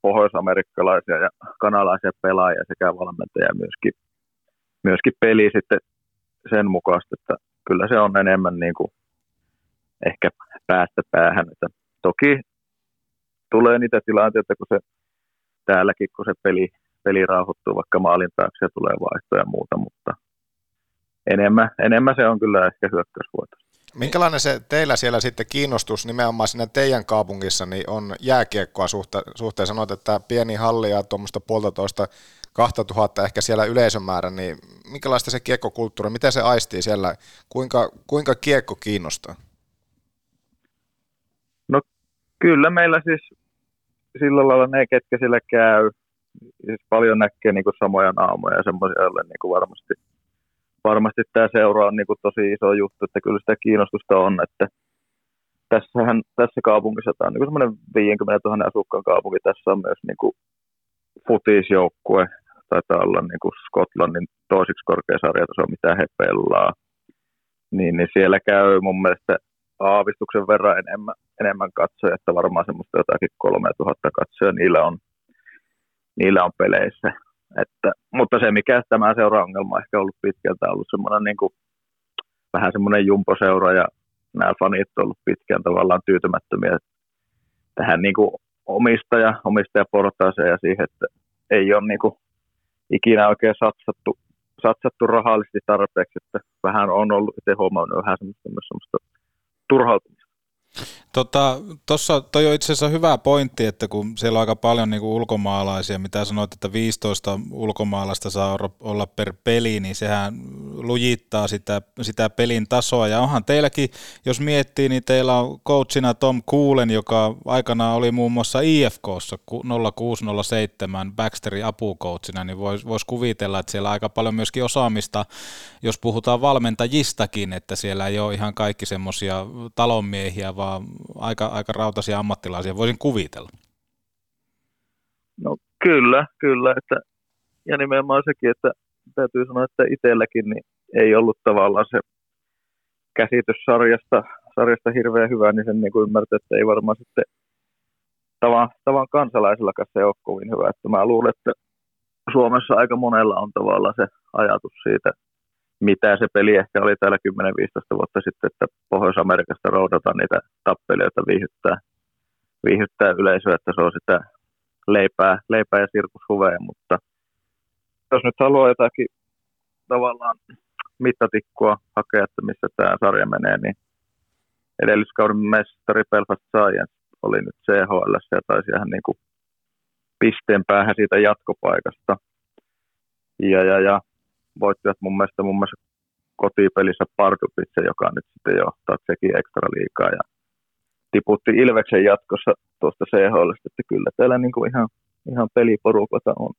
pohjoisamerikkalaisia ja kanalaisia pelaajia sekä valmentajia myöskin, myöskin peli sitten sen mukaista, että kyllä se on enemmän niin kuin ehkä päästä päähän. Että toki tulee niitä tilanteita, kun se täälläkin, kun se peli, peli rauhoittuu vaikka maalin taakse tulee vaihtoja ja muuta, mutta enemmän, enemmän se on kyllä ehkä hyökkäysvoitos. Minkälainen se teillä siellä sitten kiinnostus nimenomaan sinne teidän kaupungissa niin on jääkiekkoa suhte- suhteen? Sanoit, että pieni halli ja tuommoista puolitoista 2000 ehkä siellä yleisömäärä, niin minkälaista se kiekkokulttuuri, miten se aistii siellä, kuinka, kuinka kiekko kiinnostaa? No kyllä meillä siis sillä lailla ne, ketkä siellä käy, siis paljon näkee niin kuin samoja naamoja ja semmoisia, joille niin kuin varmasti, varmasti tämä seura on niin kuin tosi iso juttu, että kyllä sitä kiinnostusta on, että tässähän, tässä kaupungissa tämä on niin semmoinen 50 000 asukkaan kaupunki, tässä on myös niin kuin futisjoukkue, taitaa olla niin kuin Skotlannin toisiksi korkea mitä he pelaa, niin, niin siellä käy mun mielestä aavistuksen verran enemmän, enemmän katsoja, että varmaan semmoista jotakin 3000 katsoja niillä on, niillä on peleissä. Että, mutta se, mikä tämä seura-ongelma on ehkä ollut pitkältä ollut semmoinen niin kuin, vähän semmoinen jumposeura ja nämä fanit on ollut pitkään tavallaan tyytymättömiä tähän niin kuin omistaja, omistajaportaaseen ja siihen, että ei ole niin kuin ikinä oikein satsattu, satsattu rahallisesti tarpeeksi, että vähän on ollut itse huomannut vähän semmoista, semmoista turhautumista. Tuossa tota, toi on itse asiassa hyvä pointti, että kun siellä on aika paljon niin kuin ulkomaalaisia, mitä sanoit, että 15 ulkomaalaista saa olla per peli, niin sehän lujittaa sitä, sitä pelin tasoa. Ja onhan teilläkin, jos miettii, niin teillä on coachina Tom Kuulen, joka aikanaan oli muun muassa IFKssa 0607 Baxterin apukoutsina, niin voisi vois kuvitella, että siellä on aika paljon myöskin osaamista, jos puhutaan valmentajistakin, että siellä ei ole ihan kaikki semmoisia talonmiehiä, vaan aika, aika rautaisia ammattilaisia, voisin kuvitella. No kyllä, kyllä. Että, ja nimenomaan sekin, että täytyy sanoa, että itselläkin niin ei ollut tavallaan se käsitys sarjasta, sarjasta hirveän hyvä, niin sen niin ymmärtää, että ei varmaan sitten tavan, tavan kansalaisillakaan se ole kovin hyvä. Että mä luulen, että Suomessa aika monella on tavallaan se ajatus siitä, mitä se peli ehkä oli täällä 10-15 vuotta sitten, että Pohjois-Amerikasta roudataan niitä tappelijoita viihyttää, viihyttää yleisöä, että se on sitä leipää, leipää ja sirkushuveja, mutta jos nyt haluaa jotakin tavallaan mittatikkua hakea, että missä tämä sarja menee, niin edelliskauden mestari Belfast Science oli nyt CHL ja taisi ihan niin kuin pisteen päähän siitä jatkopaikasta. Ja, ja, ja voittivat mun mielestä mun mielestä kotipelissä Pardubitse, joka nyt sitten johtaa sekin ekstra liikaa ja tiputti Ilveksen jatkossa tuosta CHL, että kyllä täällä niin kuin ihan, ihan peliporukota on.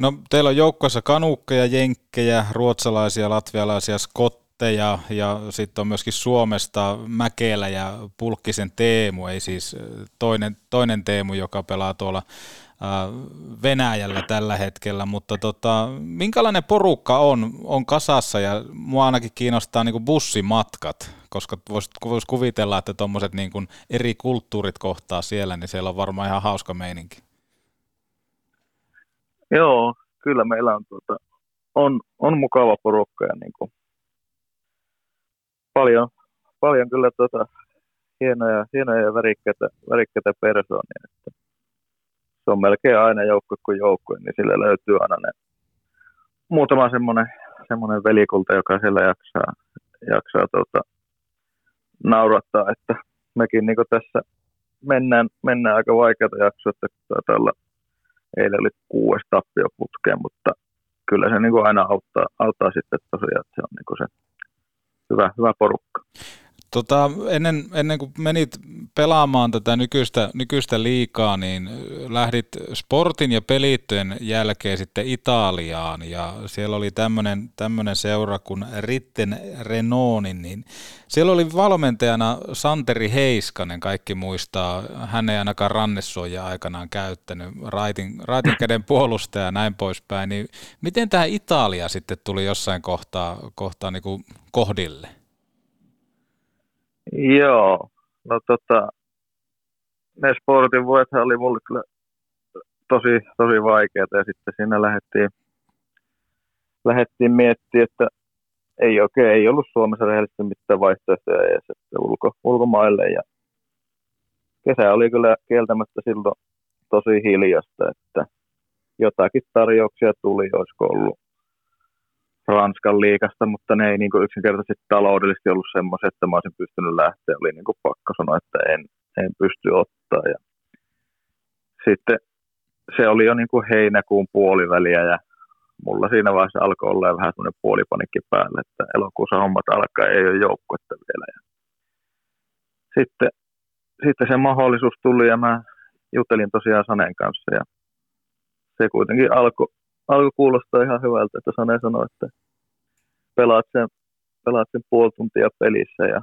No teillä on joukkoissa kanukkeja, jenkkejä, ruotsalaisia, latvialaisia, skotteja ja sitten on myöskin Suomesta Mäkelä ja Pulkkisen Teemu, ei siis toinen, toinen Teemu, joka pelaa tuolla Venäjällä tällä hetkellä, mutta tota, minkälainen porukka on, on kasassa ja mua ainakin kiinnostaa niin bussimatkat, koska voisi vois kuvitella, että tuommoiset niin eri kulttuurit kohtaa siellä, niin siellä on varmaan ihan hauska meininki. Joo, kyllä meillä on, tuota, on, on mukava porukka ja niin kuin paljon, paljon kyllä tuota, hienoja, hienoja ja värikkäitä, värikkäitä persoonia. Että se on melkein aina joukkue kuin joukkue, niin sillä löytyy aina ne muutama semmoinen, semmoinen velikulta, joka siellä jaksaa, jaksaa tuota, naurattaa, että mekin niin tässä mennään, mennään aika vaikeata jaksoa, että taitaa olla, eilen oli kuudes tappio putkeen, mutta kyllä se niin aina auttaa, auttaa sitten tosiaan, että se on niin se hyvä, hyvä porukka. Tota, ennen, ennen kuin menit pelaamaan tätä nykyistä, nykyistä liikaa, niin lähdit sportin ja pelittyjen jälkeen sitten Italiaan. Ja siellä oli tämmöinen seura kuin Ritten Renonin, niin siellä oli valmentajana Santeri Heiskanen, kaikki muistaa, hän ei ainakaan rannessuoja aikanaan käyttänyt, raitin, raitin käden puolustaja ja näin poispäin, niin miten tämä Italia sitten tuli jossain kohtaa, kohtaa niin kuin kohdille? Joo, no tota, ne sportin vuodethan oli mulle kyllä tosi, tosi vaikeita ja sitten siinä lähdettiin, lähdettiin miettimään, että ei oikein, ei ollut Suomessa rehellisesti mitään vaihtoehtoja edes että ulko, ulkomaille ja kesä oli kyllä kieltämättä silloin tosi hiljasta, että jotakin tarjouksia tuli, olisiko ollut Ranskan liikasta, mutta ne ei niin kuin yksinkertaisesti taloudellisesti ollut semmoisia, että mä olisin pystynyt lähteä. Oli niin kuin pakko sanoa, että en, en pysty ottaa. Ja sitten se oli jo niin kuin heinäkuun puoliväliä ja mulla siinä vaiheessa alkoi olla vähän semmoinen puolipanikki päällä, että elokuussa hommat alkaa, ei ole joukkuetta vielä. Ja sitten, sitten se mahdollisuus tuli ja mä jutelin tosiaan Sanen kanssa ja se kuitenkin alkoi alkoi kuulostaa ihan hyvältä, että Sane sanoi, että pelaat sen, pelaat sen puoli tuntia pelissä ja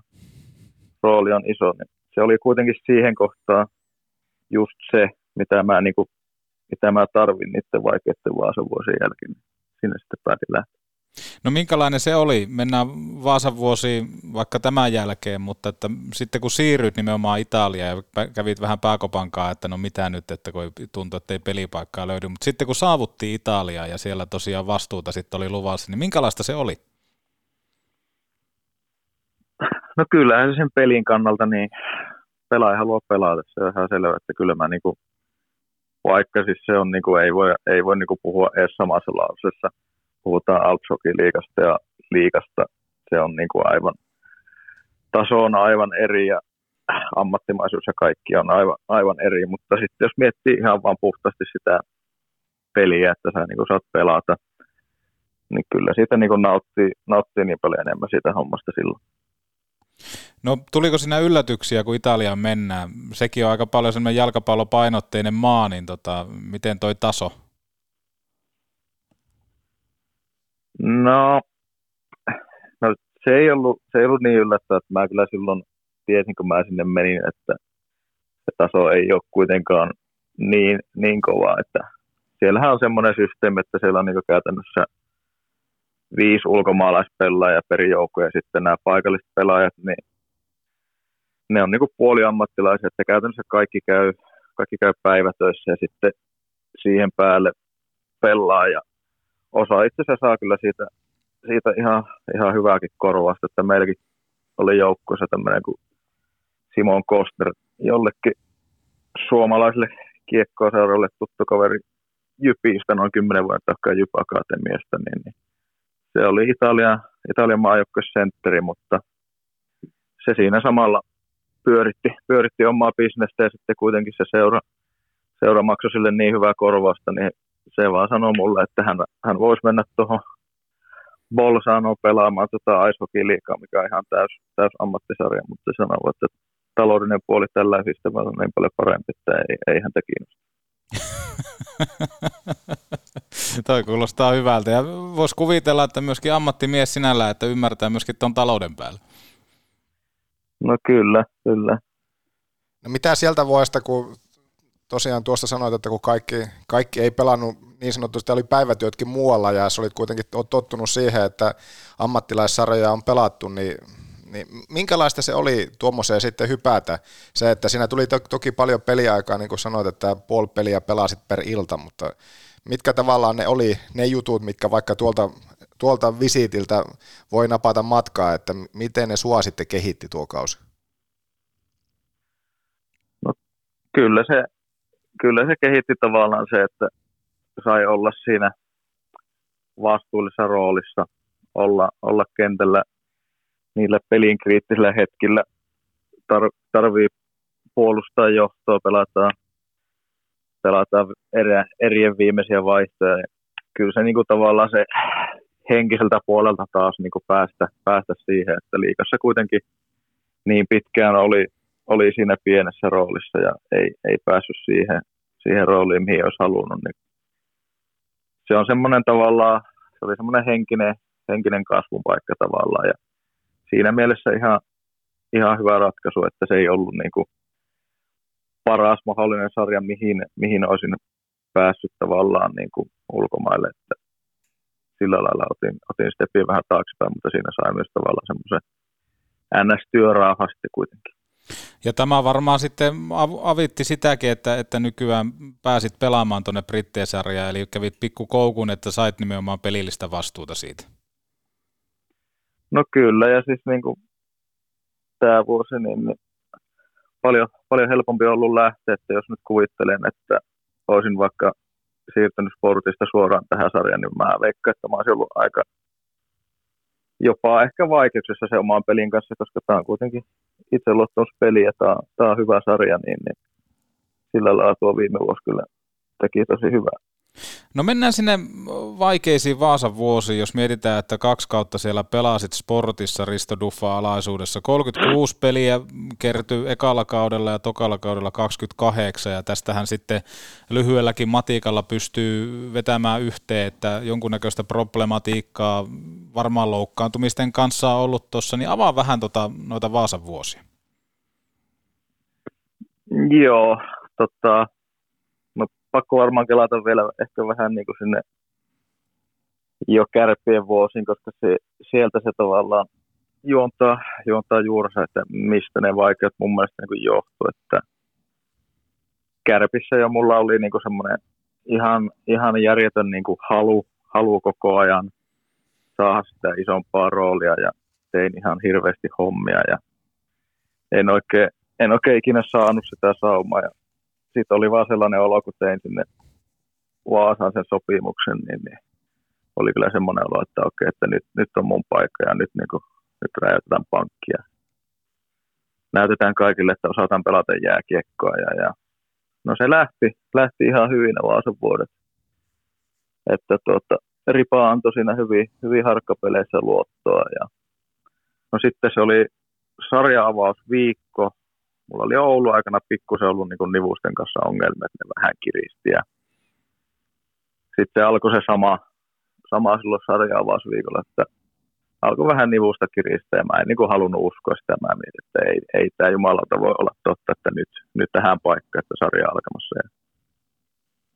rooli on iso. Niin se oli kuitenkin siihen kohtaan just se, mitä mä, niin kuin, mitä mä tarvin niiden vaikeiden Vaasan vuosien jälkeen. Sinne sitten päätin lähteä. No minkälainen se oli? Mennään Vaasan vuosiin vaikka tämän jälkeen, mutta että sitten kun siirryt nimenomaan Italiaan ja kävit vähän pääkopankaa, että no mitä nyt, että kun tuntui, että ei pelipaikkaa löydy, mutta sitten kun saavuttiin Italiaan ja siellä tosiaan vastuuta sitten oli luvassa, niin minkälaista se oli? No kyllähän sen pelin kannalta niin pelaaja haluaa pelata, se on ihan selvä, että kyllä mä niinku, vaikka siis se on niinku, ei voi, ei voi niinku puhua edes samassa lauseessa – puhutaan Altshoki-liigasta ja liigasta, se on niin kuin aivan, taso on aivan eri ja ammattimaisuus ja kaikki on aivan, aivan eri, mutta sitten jos miettii ihan vaan puhtaasti sitä peliä, että sä niin kuin saat pelata, niin kyllä siitä niin kuin nauttii, nauttii niin paljon enemmän siitä hommasta silloin. No tuliko siinä yllätyksiä, kun Italiaan mennään? Sekin on aika paljon semmoinen jalkapallopainotteinen maa, niin tota, miten toi taso? No, no se, ei ollut, se ei ollut niin yllättävää, että mä kyllä silloin tiesin, kun mä sinne menin, että se taso ei ole kuitenkaan niin, niin kova, että siellähän on semmoinen systeemi, että siellä on niin käytännössä viisi ulkomaalaispelaajaa per joukko ja sitten nämä paikalliset pelaajat, niin ne on niin puoliammattilaisia, että käytännössä kaikki käy, kaikki käy päivätöissä ja sitten siihen päälle pelaa ja osa itse asiassa saa kyllä siitä, siitä ihan, ihan hyvääkin korvasta, että meilläkin oli joukkueessa tämmöinen kuin Simon Kostner, jollekin suomalaiselle kiekkoa-seuralle tuttu kaveri Jypistä noin kymmenen vuoden takaa Jyp Akatemiasta, niin, niin se oli Italian, Italian sentteri, mutta se siinä samalla pyöritti, pyöritti omaa bisnestä ja sitten kuitenkin se seura, seura maksoi sille niin hyvää korvausta, niin se vaan sanoi mulle, että hän, hän voisi mennä tuohon Bolsanoon pelaamaan tota Ice Hockey liikaa, mikä on ihan täys, täys ammattisarja, mutta se sanoi, että taloudellinen puoli tällä systeemillä on niin paljon parempi, että ei, ei häntä kiinnosta. Toi kuulostaa hyvältä ja voisi kuvitella, että myöskin ammattimies sinällä, että ymmärtää myöskin tuon talouden päällä. No kyllä, kyllä. No mitä sieltä vuodesta, kun tosiaan tuosta sanoit, että kun kaikki, kaikki ei pelannut niin sanotusti, oli päivätyötkin muualla ja sä olit kuitenkin tottunut siihen, että ammattilaissarjoja on pelattu, niin, niin minkälaista se oli tuommoiseen sitten hypätä? Se, että siinä tuli to, toki paljon peliaikaa, niin kuin sanoit, että puoli peliä pelasit per ilta, mutta mitkä tavallaan ne oli ne jutut, mitkä vaikka tuolta, tuolta visiitiltä voi napata matkaa, että miten ne sua sitten kehitti tuo kausi? No, kyllä se kyllä se kehitti tavallaan se, että sai olla siinä vastuullisessa roolissa, olla, olla kentällä niillä pelin kriittisillä hetkillä. Tar, tarvii puolustaa johtoa, pelataan, pelataan eri, erien viimeisiä vaihtoja. Kyllä se niin kuin tavallaan se henkiseltä puolelta taas niin kuin päästä, päästä siihen, että liikassa kuitenkin niin pitkään oli, oli siinä pienessä roolissa ja ei, ei päässyt siihen, siihen rooliin, mihin olisi halunnut, niin se on semmoinen tavallaan, se oli semmoinen henkinen, henkinen kasvun paikka tavallaan ja siinä mielessä ihan, ihan hyvä ratkaisu, että se ei ollut niin kuin paras mahdollinen sarja, mihin, mihin olisin päässyt tavallaan niin kuin ulkomaille, että sillä lailla otin, otin steppiä vähän taaksepäin, mutta siinä sai myös tavallaan semmoisen NS-työrauha sitten kuitenkin. Ja tämä varmaan sitten avitti sitäkin, että, että nykyään pääsit pelaamaan tuonne Brittien sarjaan, eli kävit pikku koukun, että sait nimenomaan pelillistä vastuuta siitä. No kyllä, ja siis niin kuin tämä vuosi, niin, niin paljon, paljon helpompi ollut lähteä, että jos nyt kuvittelen, että olisin vaikka siirtynyt sportista suoraan tähän sarjaan, niin mä veikkaan, että mä olisin ollut aika jopa ehkä vaikeuksissa se omaan pelin kanssa, koska tämä on kuitenkin itseluottamuspeli ja tämä, tämä on hyvä sarja, niin, niin sillä lailla tuo viime vuosi kyllä teki tosi hyvää. No mennään sinne vaikeisiin Vaasan vuosiin, jos mietitään, että kaksi kautta siellä pelasit sportissa Risto Duffa alaisuudessa. 36 peliä kertyi ekalla kaudella ja tokalla kaudella 28 ja tästähän sitten lyhyelläkin matikalla pystyy vetämään yhteen, että jonkunnäköistä problematiikkaa varmaan loukkaantumisten kanssa on ollut tuossa, niin avaa vähän tota, noita Vaasan vuosia. Joo, tota, pakko varmaan kelata vielä ehkä vähän niin kuin sinne jo kärppien vuosiin, koska se, sieltä se tavallaan juontaa, juontaa juurensa, että mistä ne vaikeudet mun mielestä niin johtuu. Että kärpissä jo mulla oli niin semmoinen ihan, ihan järjetön niin kuin halu, halu koko ajan saada sitä isompaa roolia ja tein ihan hirveästi hommia ja en oikein, en oikein ikinä saanut sitä saumaa ja sitten oli vaan sellainen olo, kun tein sinne Vaasaan sen sopimuksen, niin, niin oli kyllä semmoinen olo, että okei, että nyt, nyt on mun paikka ja nyt, niin kuin, nyt räjäytetään pankkia. Näytetään kaikille, että osataan pelata jääkiekkoa. Ja, ja, no se lähti, lähti ihan hyvin Vaasan vuodet. Että tuota, Ripa antoi siinä hyvin, hyvin harkkapeleissä luottoa. Ja, no sitten se oli sarja-avausviikko, mulla oli Oulu aikana pikkusen ollut niin nivusten kanssa ongelmia, että ne vähän kiristi. Ja sitten alkoi se sama, sama silloin sarja-avausviikolla, että alkoi vähän nivusta kiristää mä en niin halunnut uskoa sitä. Mä mietin, että ei, ei tämä jumalauta voi olla totta, että nyt, nyt tähän paikkaan, että sarja alkamassa. Ja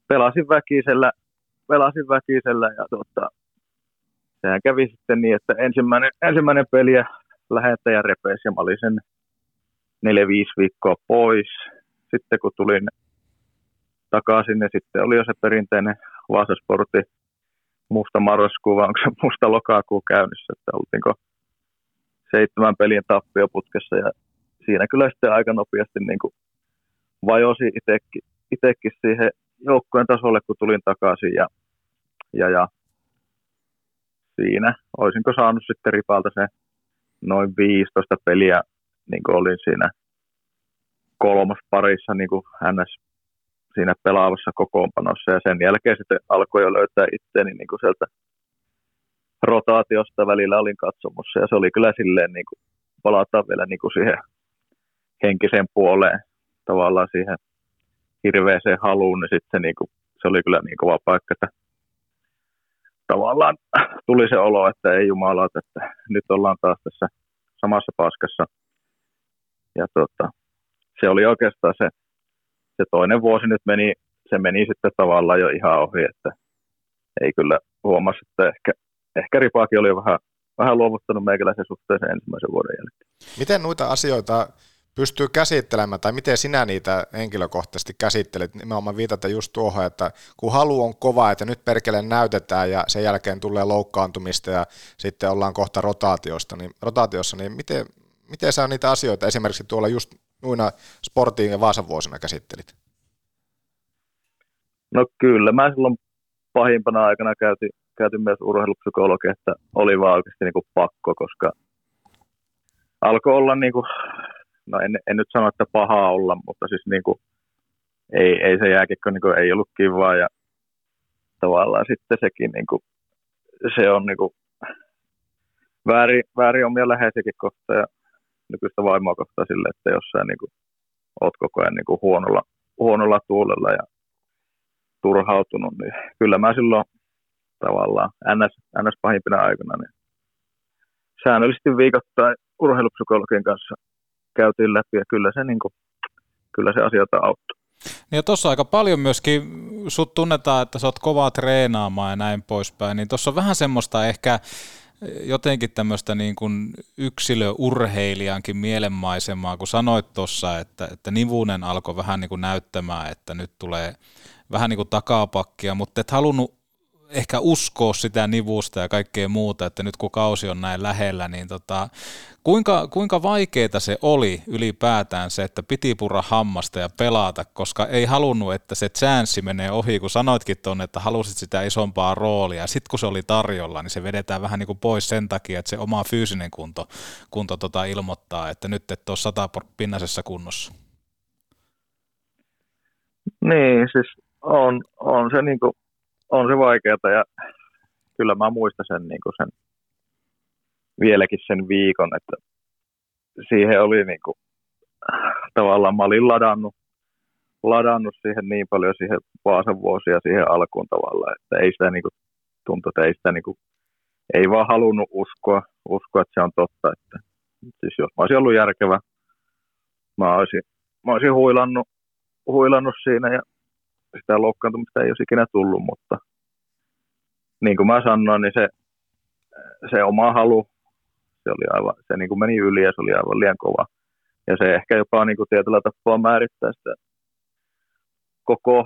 pelasin väkisellä, pelasin väkisellä ja tota, sehän kävi sitten niin, että ensimmäinen, ensimmäinen peli ja lähettäjä repeisi ja mä olin sen neljä, viisi viikkoa pois. Sitten kun tulin takaisin, niin sitten oli jo se perinteinen Vaasasportti musta marraskuu, vai onko se musta lokakuu käynnissä, että oltiinko seitsemän pelin tappioputkessa ja siinä kyllä sitten aika nopeasti niin kuin vajosi itsekin, itsekin siihen joukkueen tasolle, kun tulin takaisin ja, ja, ja siinä olisinko saanut sitten ripalta se noin 15 peliä niin kuin olin siinä kolmas parissa niin kuin NS. siinä pelaavassa kokoonpanossa. Ja sen jälkeen sitten alkoi jo löytää itseäni niin kuin sieltä rotaatiosta välillä olin katsomussa ja se oli kyllä silleen niin kuin palataan vielä niin kuin siihen henkiseen puoleen tavallaan siihen hirveeseen haluun, niin sitten niin kuin, se oli kyllä niin kova paikka, että tavallaan tuli se olo, että ei jumalat, että nyt ollaan taas tässä samassa paskassa – ja tota, se oli oikeastaan se, se toinen vuosi nyt meni, se meni sitten tavallaan jo ihan ohi, että ei kyllä huomasi, että ehkä, ehkä Ripaakin oli vähän, vähän luovuttanut meikäläisen suhteen sen ensimmäisen vuoden jälkeen. Miten noita asioita pystyy käsittelemään, tai miten sinä niitä henkilökohtaisesti käsittelet, nimenomaan viitata just tuohon, että kun halu on kova, että nyt perkele näytetään ja sen jälkeen tulee loukkaantumista ja sitten ollaan kohta rotaatiosta, niin, rotaatiossa, niin miten, miten sä niitä asioita esimerkiksi tuolla just noina sportiin ja Vaasan vuosina käsittelit? No kyllä, mä silloin pahimpana aikana käytin, käytin myös urheilupsykologi, että oli vaan oikeasti niin kuin pakko, koska alkoi olla, niin kuin, no en, en nyt sano, että pahaa olla, mutta siis niin kuin, ei, ei se jääkikko niin kuin, ei ollut kivaa ja tavallaan sitten sekin niin kuin, se on niin kuin, väärin, väärin omia läheisiäkin kohtaan nykyistä vaimoa kohtaan sille, että jos sä niin kuin, oot koko ajan niin kuin huonolla, huonolla tuulella ja turhautunut, niin kyllä mä silloin tavallaan NS, NS pahimpina aikana, niin säännöllisesti viikoittain urheilupsykologin kanssa käytiin läpi ja kyllä se, niin kuin, kyllä se asioita auttoi. Niin ja tuossa aika paljon myöskin sut tunnetaan, että sä oot kovaa treenaamaan ja näin poispäin, niin tuossa on vähän semmoista ehkä jotenkin tämmöistä niin kuin yksilöurheilijankin mielenmaisemaa, kun sanoit tuossa, että, että Nivunen alkoi vähän niin kuin näyttämään, että nyt tulee vähän niin kuin takapakkia, mutta et halunnut ehkä uskoa sitä nivusta ja kaikkea muuta, että nyt kun kausi on näin lähellä, niin tota, kuinka, kuinka vaikeaa se oli ylipäätään se, että piti purra hammasta ja pelata, koska ei halunnut, että se chanssi menee ohi, kun sanoitkin tuonne, että halusit sitä isompaa roolia, sitten kun se oli tarjolla, niin se vedetään vähän niin kuin pois sen takia, että se oma fyysinen kunto, kunto tota ilmoittaa, että nyt et ole satapinnasessa kunnossa. Niin, siis on, on se niin kuin on se vaikeaa ja kyllä mä muistan sen, niin kuin sen vieläkin sen viikon, että siihen oli niin kuin, tavallaan mä olin ladannut, ladannut siihen niin paljon siihen Vaasan vuosia siihen alkuun tavallaan, että ei sitä niin kuin, tuntui, että ei sitä niin kuin, ei vaan halunnut uskoa, uskoa, että se on totta. Että, siis jos mä olisin ollut järkevä, mä olisin, mä olisin huilannut, huilannut siinä ja sitä loukkaantumista ei olisi ikinä tullut, mutta niin kuin mä sanoin, niin se, se oma halu, se, oli aivan, se niin kuin meni yli ja se oli aivan liian kova. Ja se ehkä jopa niin kuin tietyllä tapaa määrittää sitä koko,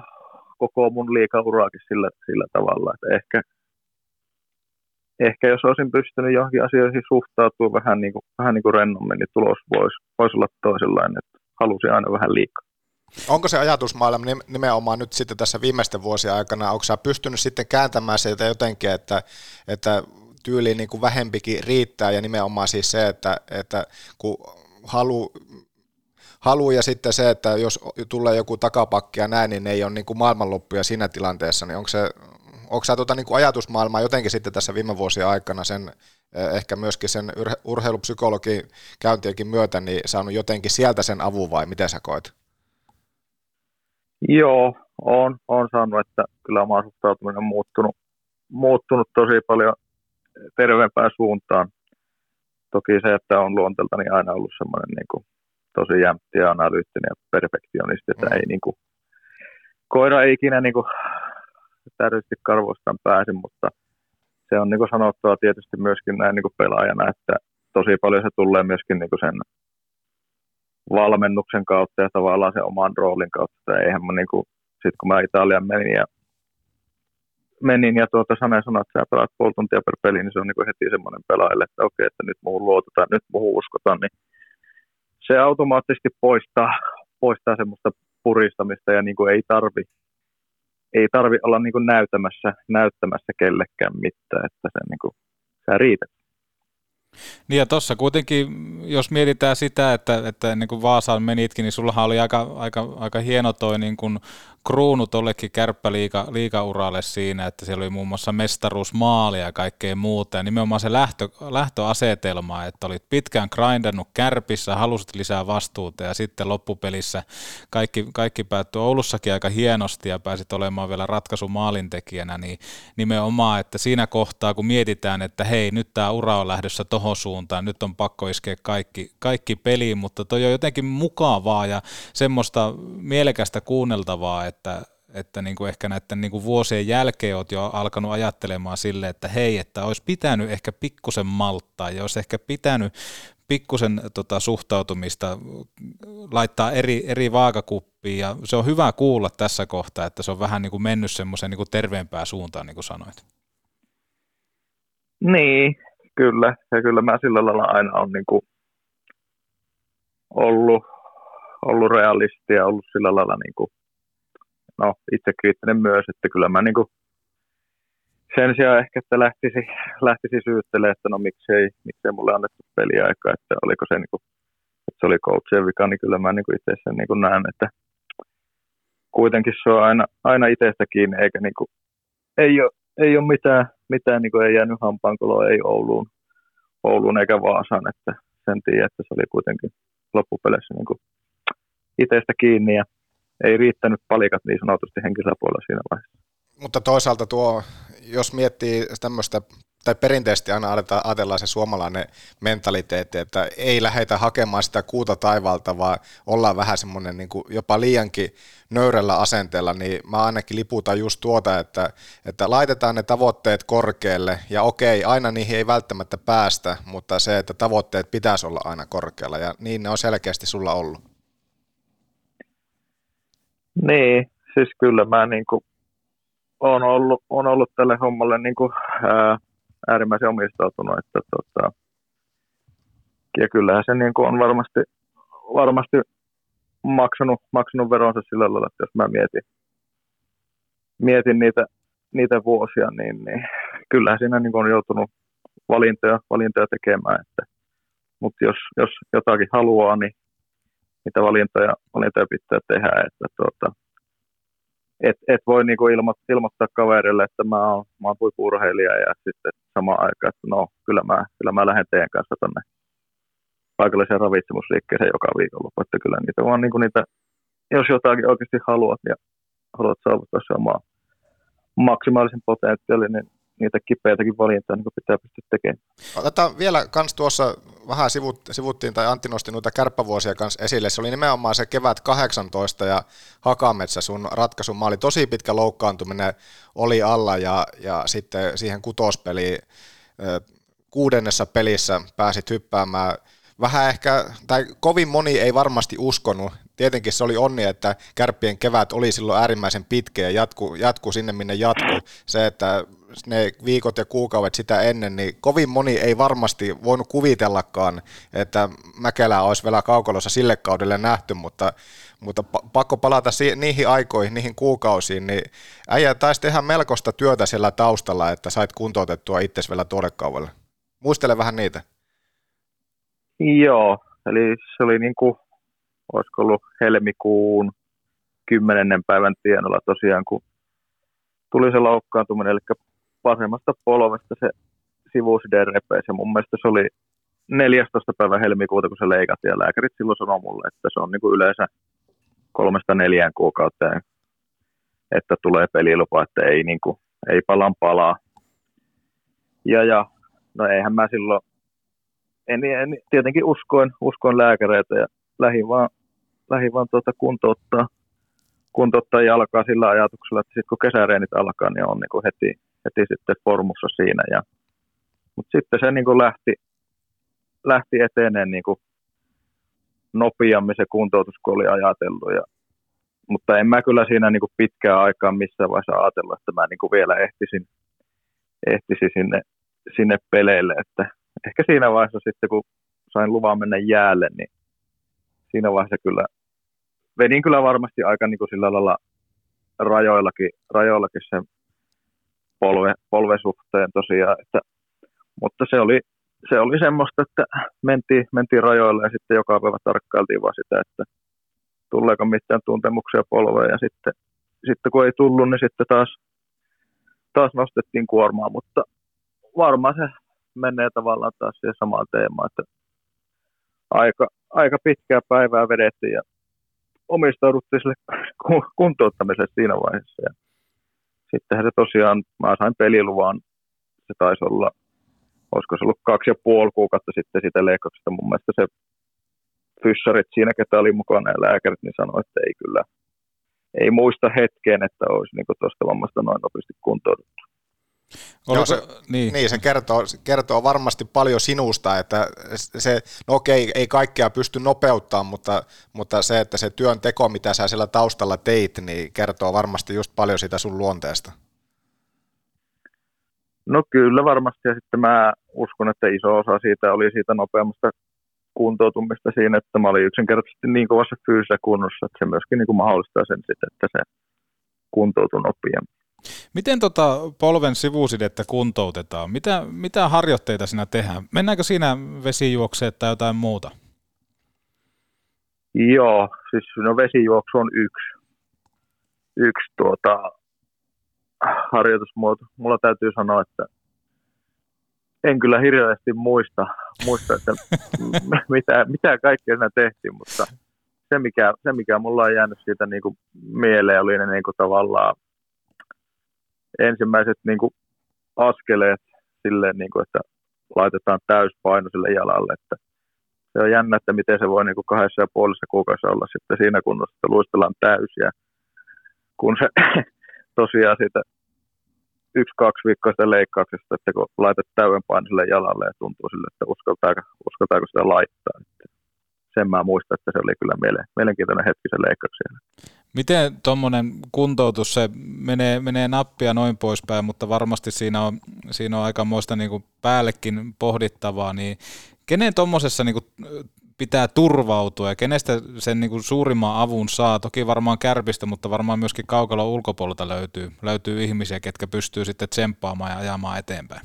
koko mun liikauraakin sillä, sillä tavalla, että ehkä, ehkä jos olisin pystynyt johonkin asioihin suhtautumaan vähän niin kuin, vähän niin kuin rennommin, niin tulos voisi, voisi olla toisenlainen, että halusin aina vähän liikaa. Onko se ajatusmaailma nimenomaan nyt sitten tässä viimeisten vuosien aikana, onko sä pystynyt sitten kääntämään sieltä jotenkin, että, että tyyliin niin kuin vähempikin riittää ja nimenomaan siis se, että, että kun halu, halu ja sitten se, että jos tulee joku takapakki ja näin, niin ei ole niin kuin maailmanloppuja siinä tilanteessa, niin onko se, onko sä tuota niin kuin ajatusmaailmaa jotenkin sitten tässä viime vuosien aikana sen eh, ehkä myöskin sen urheilupsykologin käyntiäkin myötä, niin saanut jotenkin sieltä sen avun vai miten sä koet? Joo, on, on saanut, että kyllä oma suhtautuminen on muuttunut, muuttunut tosi paljon terveempään suuntaan. Toki se, että on luonteelta niin aina ollut semmoinen niin kuin, tosi jämpti ja analyyttinen ja perfektionisti, että mm. ei niin kuin, koira ei ikinä niin kuin, täydellisesti karvoistaan pääse, mutta se on niin kuin sanottua tietysti myöskin näin niin kuin pelaajana, että tosi paljon se tulee myöskin niin kuin sen valmennuksen kautta ja tavallaan sen oman roolin kautta. Eihän mä niin kuin, sit kun mä Italian menin ja, menin ja tuota Sane sanoi, että sä pelaat puoli tuntia per peli, niin se on niin heti semmoinen pelaajalle, että okei, että nyt muuhun luotetaan, nyt muuhun uskotaan, niin se automaattisesti poistaa, poistaa semmoista puristamista ja niin kuin ei tarvi, ei tarvi olla niin kuin näyttämässä, näyttämässä kellekään mitään, että se niin kuin, sä riität. Niin ja tuossa kuitenkin, jos mietitään sitä, että, että niin kuin Vaasaan menitkin, niin sullahan oli aika, aika, aika hieno toi niin kuin kruunu tollekin kärppäliiga, liigauralle siinä, että siellä oli muun muassa mestaruusmaali ja kaikkea muuta. Ja nimenomaan se lähtö, lähtöasetelma, että olit pitkään grindannut kärpissä, halusit lisää vastuuta ja sitten loppupelissä kaikki, kaikki päättyi Oulussakin aika hienosti ja pääsit olemaan vielä ratkaisumaalintekijänä, niin nimenomaan, että siinä kohtaa kun mietitään, että hei, nyt tämä ura on lähdössä tohon suuntaan, nyt on pakko iskeä kaikki, kaikki peliin, mutta toi on jotenkin mukavaa ja semmoista mielekästä kuunneltavaa, että, että niin kuin ehkä näiden niin kuin vuosien jälkeen olet jo alkanut ajattelemaan sille, että hei, että olisi pitänyt ehkä pikkusen malttaa ja olisi ehkä pitänyt pikkusen tota, suhtautumista laittaa eri, eri vaakakuppiin ja se on hyvä kuulla tässä kohtaa, että se on vähän niin kuin mennyt semmoiseen niin kuin terveempään suuntaan, niin kuin sanoit. Niin, kyllä. Ja kyllä mä sillä lailla aina on niin kuin ollut, ollut realisti ja ollut sillä lailla niin kuin no, itsekriittinen myös, että kyllä mä niin kuin sen sijaan ehkä, että lähtisi, lähtisi syyttelemään, että no miksei, miksei mulle annettu peliaikaa, että oliko se, niin kuin, että se oli coachien vika, niin kyllä mä niin kuin itse sen niin kuin näen, että kuitenkin se on aina, aina itsestä kiinni, eikä niin kuin, ei ole, ei ole mitään, mitään niin ei jäänyt hampaankoloa, ei Ouluun, Ouluun eikä Vaasaan, että sen tiedän, että se oli kuitenkin loppupeleissä niin itsestä kiinni ja ei riittänyt palikat niin sanotusti henkisellä puolella siinä vaiheessa. Mutta toisaalta tuo, jos miettii tämmöistä, tai perinteisesti aina ajatellaan se suomalainen mentaliteetti, että ei lähdetä hakemaan sitä kuuta taivalta, vaan ollaan vähän semmoinen niin jopa liiankin nöyrällä asenteella, niin mä ainakin liputan just tuota, että, että laitetaan ne tavoitteet korkealle, ja okei, aina niihin ei välttämättä päästä, mutta se, että tavoitteet pitäisi olla aina korkealla, ja niin ne on selkeästi sulla ollut. Niin, siis kyllä mä niin kuin on ollut, on ollut tälle hommalle niin kuin, ää, äärimmäisen omistautunut. Että, tota, ja kyllähän se niin kuin on varmasti, varmasti maksanut, maksanut veronsa sillä lailla, että jos mä mietin, mietin niitä, niitä vuosia, niin, niin kyllähän siinä niin on joutunut valintoja, valintoja tekemään. Että, mutta jos, jos jotakin haluaa, niin niitä valintoja, valintoja pitää tehdä. Että, tuota, et, et voi niinku ilmo, ilmoittaa kaverille, että mä oon, mä oon huippu-urheilija ja sitten samaan aikaan, että no kyllä mä, kyllä mä lähden teidän kanssa tonne paikalliseen ravitsemusliikkeeseen joka viikonloppu, että kyllä niitä vaan niinku niitä, jos jotakin oikeasti haluat ja haluat saavuttaa se omaa maksimaalisen potentiaalin, niin niitä kipeitäkin valintoja niin pitää pystyä tekemään. Otetaan vielä kans tuossa vähän sivut, sivuttiin, tai Antti nosti noita kärppävuosia kanssa esille. Se oli nimenomaan se kevät 18 ja Hakametsä sun ratkaisun maali. Tosi pitkä loukkaantuminen oli alla ja, ja sitten siihen kutospeliin kuudennessa pelissä pääsit hyppäämään vähän ehkä, tai kovin moni ei varmasti uskonut. Tietenkin se oli onni, että kärppien kevät oli silloin äärimmäisen pitkä ja jatku, jatku sinne, minne jatku. Se, että ne viikot ja kuukaudet sitä ennen, niin kovin moni ei varmasti voinut kuvitellakaan, että Mäkelä olisi vielä kaukalossa sille kaudelle nähty, mutta, mutta pakko palata niihin aikoihin, niihin kuukausiin, niin äijä taisi tehdä melkoista työtä siellä taustalla, että sait kuntoutettua itsesi vielä tuodekaudelle. Muistele vähän niitä. Joo, eli se oli niin kuin, olisiko ollut helmikuun kymmenennen päivän tienolla tosiaan, kun tuli se loukkaantuminen, eli vasemmasta polvesta se sivuside repeisi. Ja mun mielestä se oli 14. päivä helmikuuta, kun se leikattiin, ja lääkärit silloin sanoi mulle, että se on niin kuin yleensä kolmesta neljään kuukauteen, että tulee pelilupa, että ei, niin kuin, ei palan palaa. Ja, ja no eihän mä silloin en, en, tietenkin uskoin, uskoin lääkäreitä ja lähin vaan, lähin vaan tuota kuntouttaa, kuntouttaa jalkaa sillä ajatuksella, että sitten kun kesäreenit alkaa, niin on niin kuin heti, heti sitten formussa siinä. Ja, mutta sitten se niin kuin lähti, lähti eteneen niin kuin nopeammin se kuntoutus, kun oli ajatellut. Ja, mutta en mä kyllä siinä niin kuin pitkään aikaa missään vaiheessa ajatellut, että mä niin kuin vielä ehtisin, ehtisin sinne, sinne peleille, että ehkä siinä vaiheessa sitten, kun sain luvan mennä jäälle, niin siinä vaiheessa kyllä vedin kyllä varmasti aika niin kuin sillä lailla rajoillakin, rajoillakin sen polve, polvesuhteen tosiaan, että, mutta se oli, se oli semmoista, että mentiin, mentiin rajoille ja sitten joka päivä tarkkailtiin vaan sitä, että tuleeko mitään tuntemuksia polveen ja sitten, sitten kun ei tullut, niin sitten taas, taas nostettiin kuormaa, mutta varmaan se menee tavallaan taas siihen samaan teemaan, että aika, aika pitkää päivää vedettiin ja omistauduttiin sille kuntouttamiselle siinä vaiheessa. Ja sittenhän se tosiaan, mä sain peliluvan, se taisi olla, olisiko se ollut kaksi ja puoli kuukautta sitten siitä leikkauksesta. Mun mielestä se fyssarit siinä, ketä oli mukana ja lääkärit, niin sanoi, että ei kyllä, ei muista hetkeen, että olisi niin tuosta vammasta noin nopeasti kuntouduttu. Joo, se, niin. niin, se kertoo, kertoo varmasti paljon sinusta, että se, no okei, ei kaikkea pysty nopeuttamaan, mutta, mutta se, että se työn teko, mitä sä siellä taustalla teit, niin kertoo varmasti just paljon sitä sun luonteesta. No kyllä varmasti, ja sitten mä uskon, että iso osa siitä oli siitä nopeammasta kuntoutumista siinä, että mä olin yksinkertaisesti niin kovassa fyysisessä kunnossa, että se myöskin niin kuin mahdollistaa sen sitten, että se kuntoutui nopeammin. Miten tota polven sivusidettä kuntoutetaan? Mitä, mitä harjoitteita siinä tehdään? Mennäänkö siinä vesijuokseet tai jotain muuta? Joo, siis no vesijuoksu on yksi, yksi tuota, harjoitusmuoto. Mulla täytyy sanoa, että en kyllä hirveästi muista, muista että mitä, mitä kaikkea siinä tehtiin, mutta se mikä, se mikä mulla on jäänyt siitä niin kuin mieleen oli ne niin kuin tavallaan ensimmäiset niin kuin askeleet silleen, niin kuin, että laitetaan täyspaino sille jalalle, että se on jännä, että miten se voi niin kuin kahdessa ja puolessa kuukaudessa olla sitten siinä kunnossa, että luistellaan täysiä, kun se tosiaan siitä yksi-kaksi viikkoa sitä leikkauksesta, että kun laitat täyden paino sille jalalle ja tuntuu sille, että uskaltaako, uskaltaako sitä laittaa. Että sen mä muistan, että se oli kyllä mielenkiintoinen hetki se leikkauksia. Miten tuommoinen kuntoutus, se menee, menee nappia noin poispäin, mutta varmasti siinä on, siinä on aikamoista niin kuin päällekin pohdittavaa, niin kenen tuommoisessa niin pitää turvautua ja kenestä sen niin kuin suurimman avun saa? Toki varmaan kärpistä, mutta varmaan myöskin kaukalon ulkopuolelta löytyy, löytyy ihmisiä, ketkä pystyy sitten tsemppaamaan ja ajamaan eteenpäin.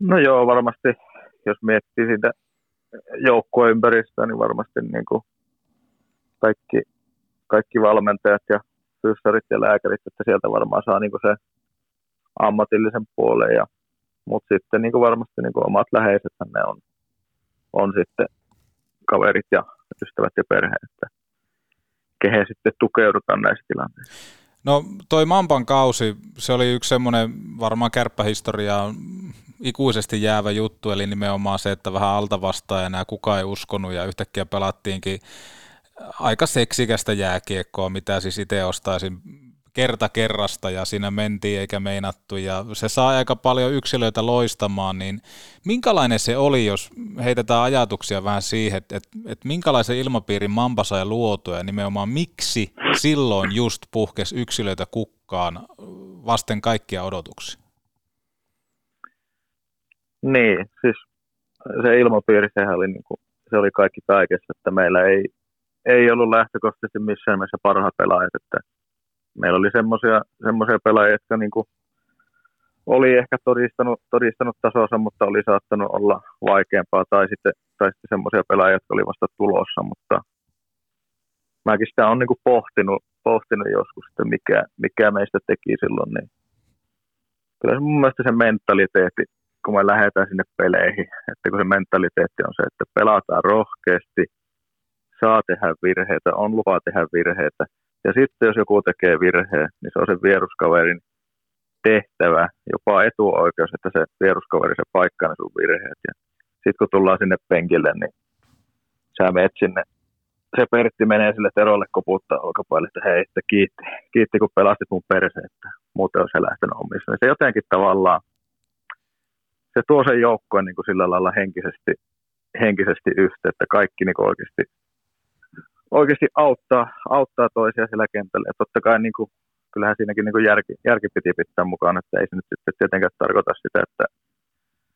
No joo, varmasti jos miettii sitä joukkueympäristöä, niin varmasti niin kuin kaikki, kaikki valmentajat ja fyssarit ja lääkärit, että sieltä varmaan saa niin kuin se ammatillisen puolen. Ja, mutta sitten niin kuin varmasti niin kuin omat läheiset ne on, on sitten kaverit ja ystävät ja perhe, että kehen sitten tukeudutaan näissä tilanteissa. No toi Mampan kausi, se oli yksi semmoinen varmaan kärppähistoriaa ikuisesti jäävä juttu, eli nimenomaan se, että vähän alta vastaajana kukaan ei uskonut ja yhtäkkiä pelattiinkin aika seksikästä jääkiekkoa, mitä siis itse ostaisin kerta kerrasta ja siinä mentiin eikä meinattu ja se saa aika paljon yksilöitä loistamaan, niin minkälainen se oli, jos heitetään ajatuksia vähän siihen, että, että, että minkälaisen ilmapiirin Mamba sai luotua ja nimenomaan miksi silloin just puhkes yksilöitä kukkaan vasten kaikkia odotuksia? Niin, siis se ilmapiiri, sehän oli, niin kuin, se oli kaikki kaikessa, että meillä ei, ei ollut lähtökohtaisesti missään mielessä parhaat pelaajat, että meillä oli semmoisia pelaajia, jotka niin oli ehkä todistanut, todistanut tasonsa, mutta oli saattanut olla vaikeampaa, tai sitten, tai sitten semmoisia pelaajia, jotka oli vasta tulossa, mutta mäkin sitä on niin pohtinut, pohtinut joskus, että mikä, mikä meistä teki silloin, niin kyllä se mun mielestä se mentaliteetti kun me lähdetään sinne peleihin, että kun se mentaliteetti on se, että pelataan rohkeasti, saa tehdä virheitä, on lupa tehdä virheitä. Ja sitten jos joku tekee virheen, niin se on sen vieruskaverin tehtävä, jopa etuoikeus, että se vieruskaveri se paikkaa ne sun virheet. Ja sitten kun tullaan sinne penkille, niin sä menet sinne. Se Pertti menee sille Terolle koputtaa olkapäille, että hei, että kiitti, kiitti kun pelastit mun perse, että muuten olisi lähtenyt omissa. Se jotenkin tavallaan se tuo sen joukkueen niin kuin sillä lailla henkisesti, henkisesti yhteen, että kaikki niin oikeasti, oikeasti auttaa, auttaa toisia sillä kentällä. Ja totta kai niin kuin, kyllähän siinäkin niin kuin järki, järki piti pitää mukaan, että ei se nyt sitten tietenkään tarkoita sitä, että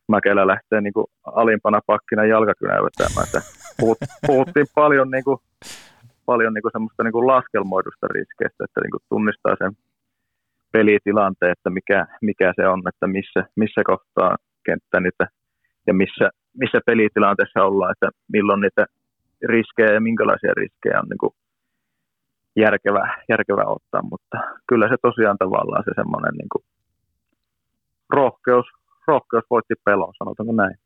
Mäkelä lähtee niin kuin alimpana pakkina jalkakynää vetämään. Puhut, puhuttiin paljon, niin kuin, paljon niin kuin semmoista niin kuin laskelmoidusta riskeistä, että niin kuin tunnistaa sen pelitilanteen, että mikä, mikä se on, että missä, missä kohtaa kenttä niitä, ja missä, missä pelitilanteessa ollaan, että milloin niitä riskejä ja minkälaisia riskejä on niin kuin järkevä, järkevä ottaa, mutta kyllä se tosiaan tavallaan se semmoinen niin kuin rohkeus, rohkeus voitti pelon, sanotaanko näin.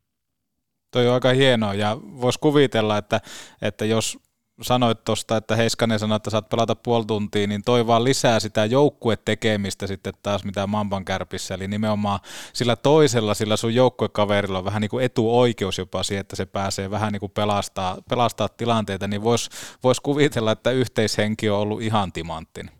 Toi on aika hienoa ja voisi kuvitella, että, että jos sanoit tuosta, että Heiskanen sanoi, että saat pelata puoli tuntia, niin toi vaan lisää sitä joukkuetekemistä sitten taas mitä Mamban kärpissä, eli nimenomaan sillä toisella, sillä sun joukkuekaverilla on vähän niin kuin etuoikeus jopa siihen, että se pääsee vähän niin kuin pelastaa, pelastaa tilanteita, niin voisi vois kuvitella, että yhteishenki on ollut ihan timanttin.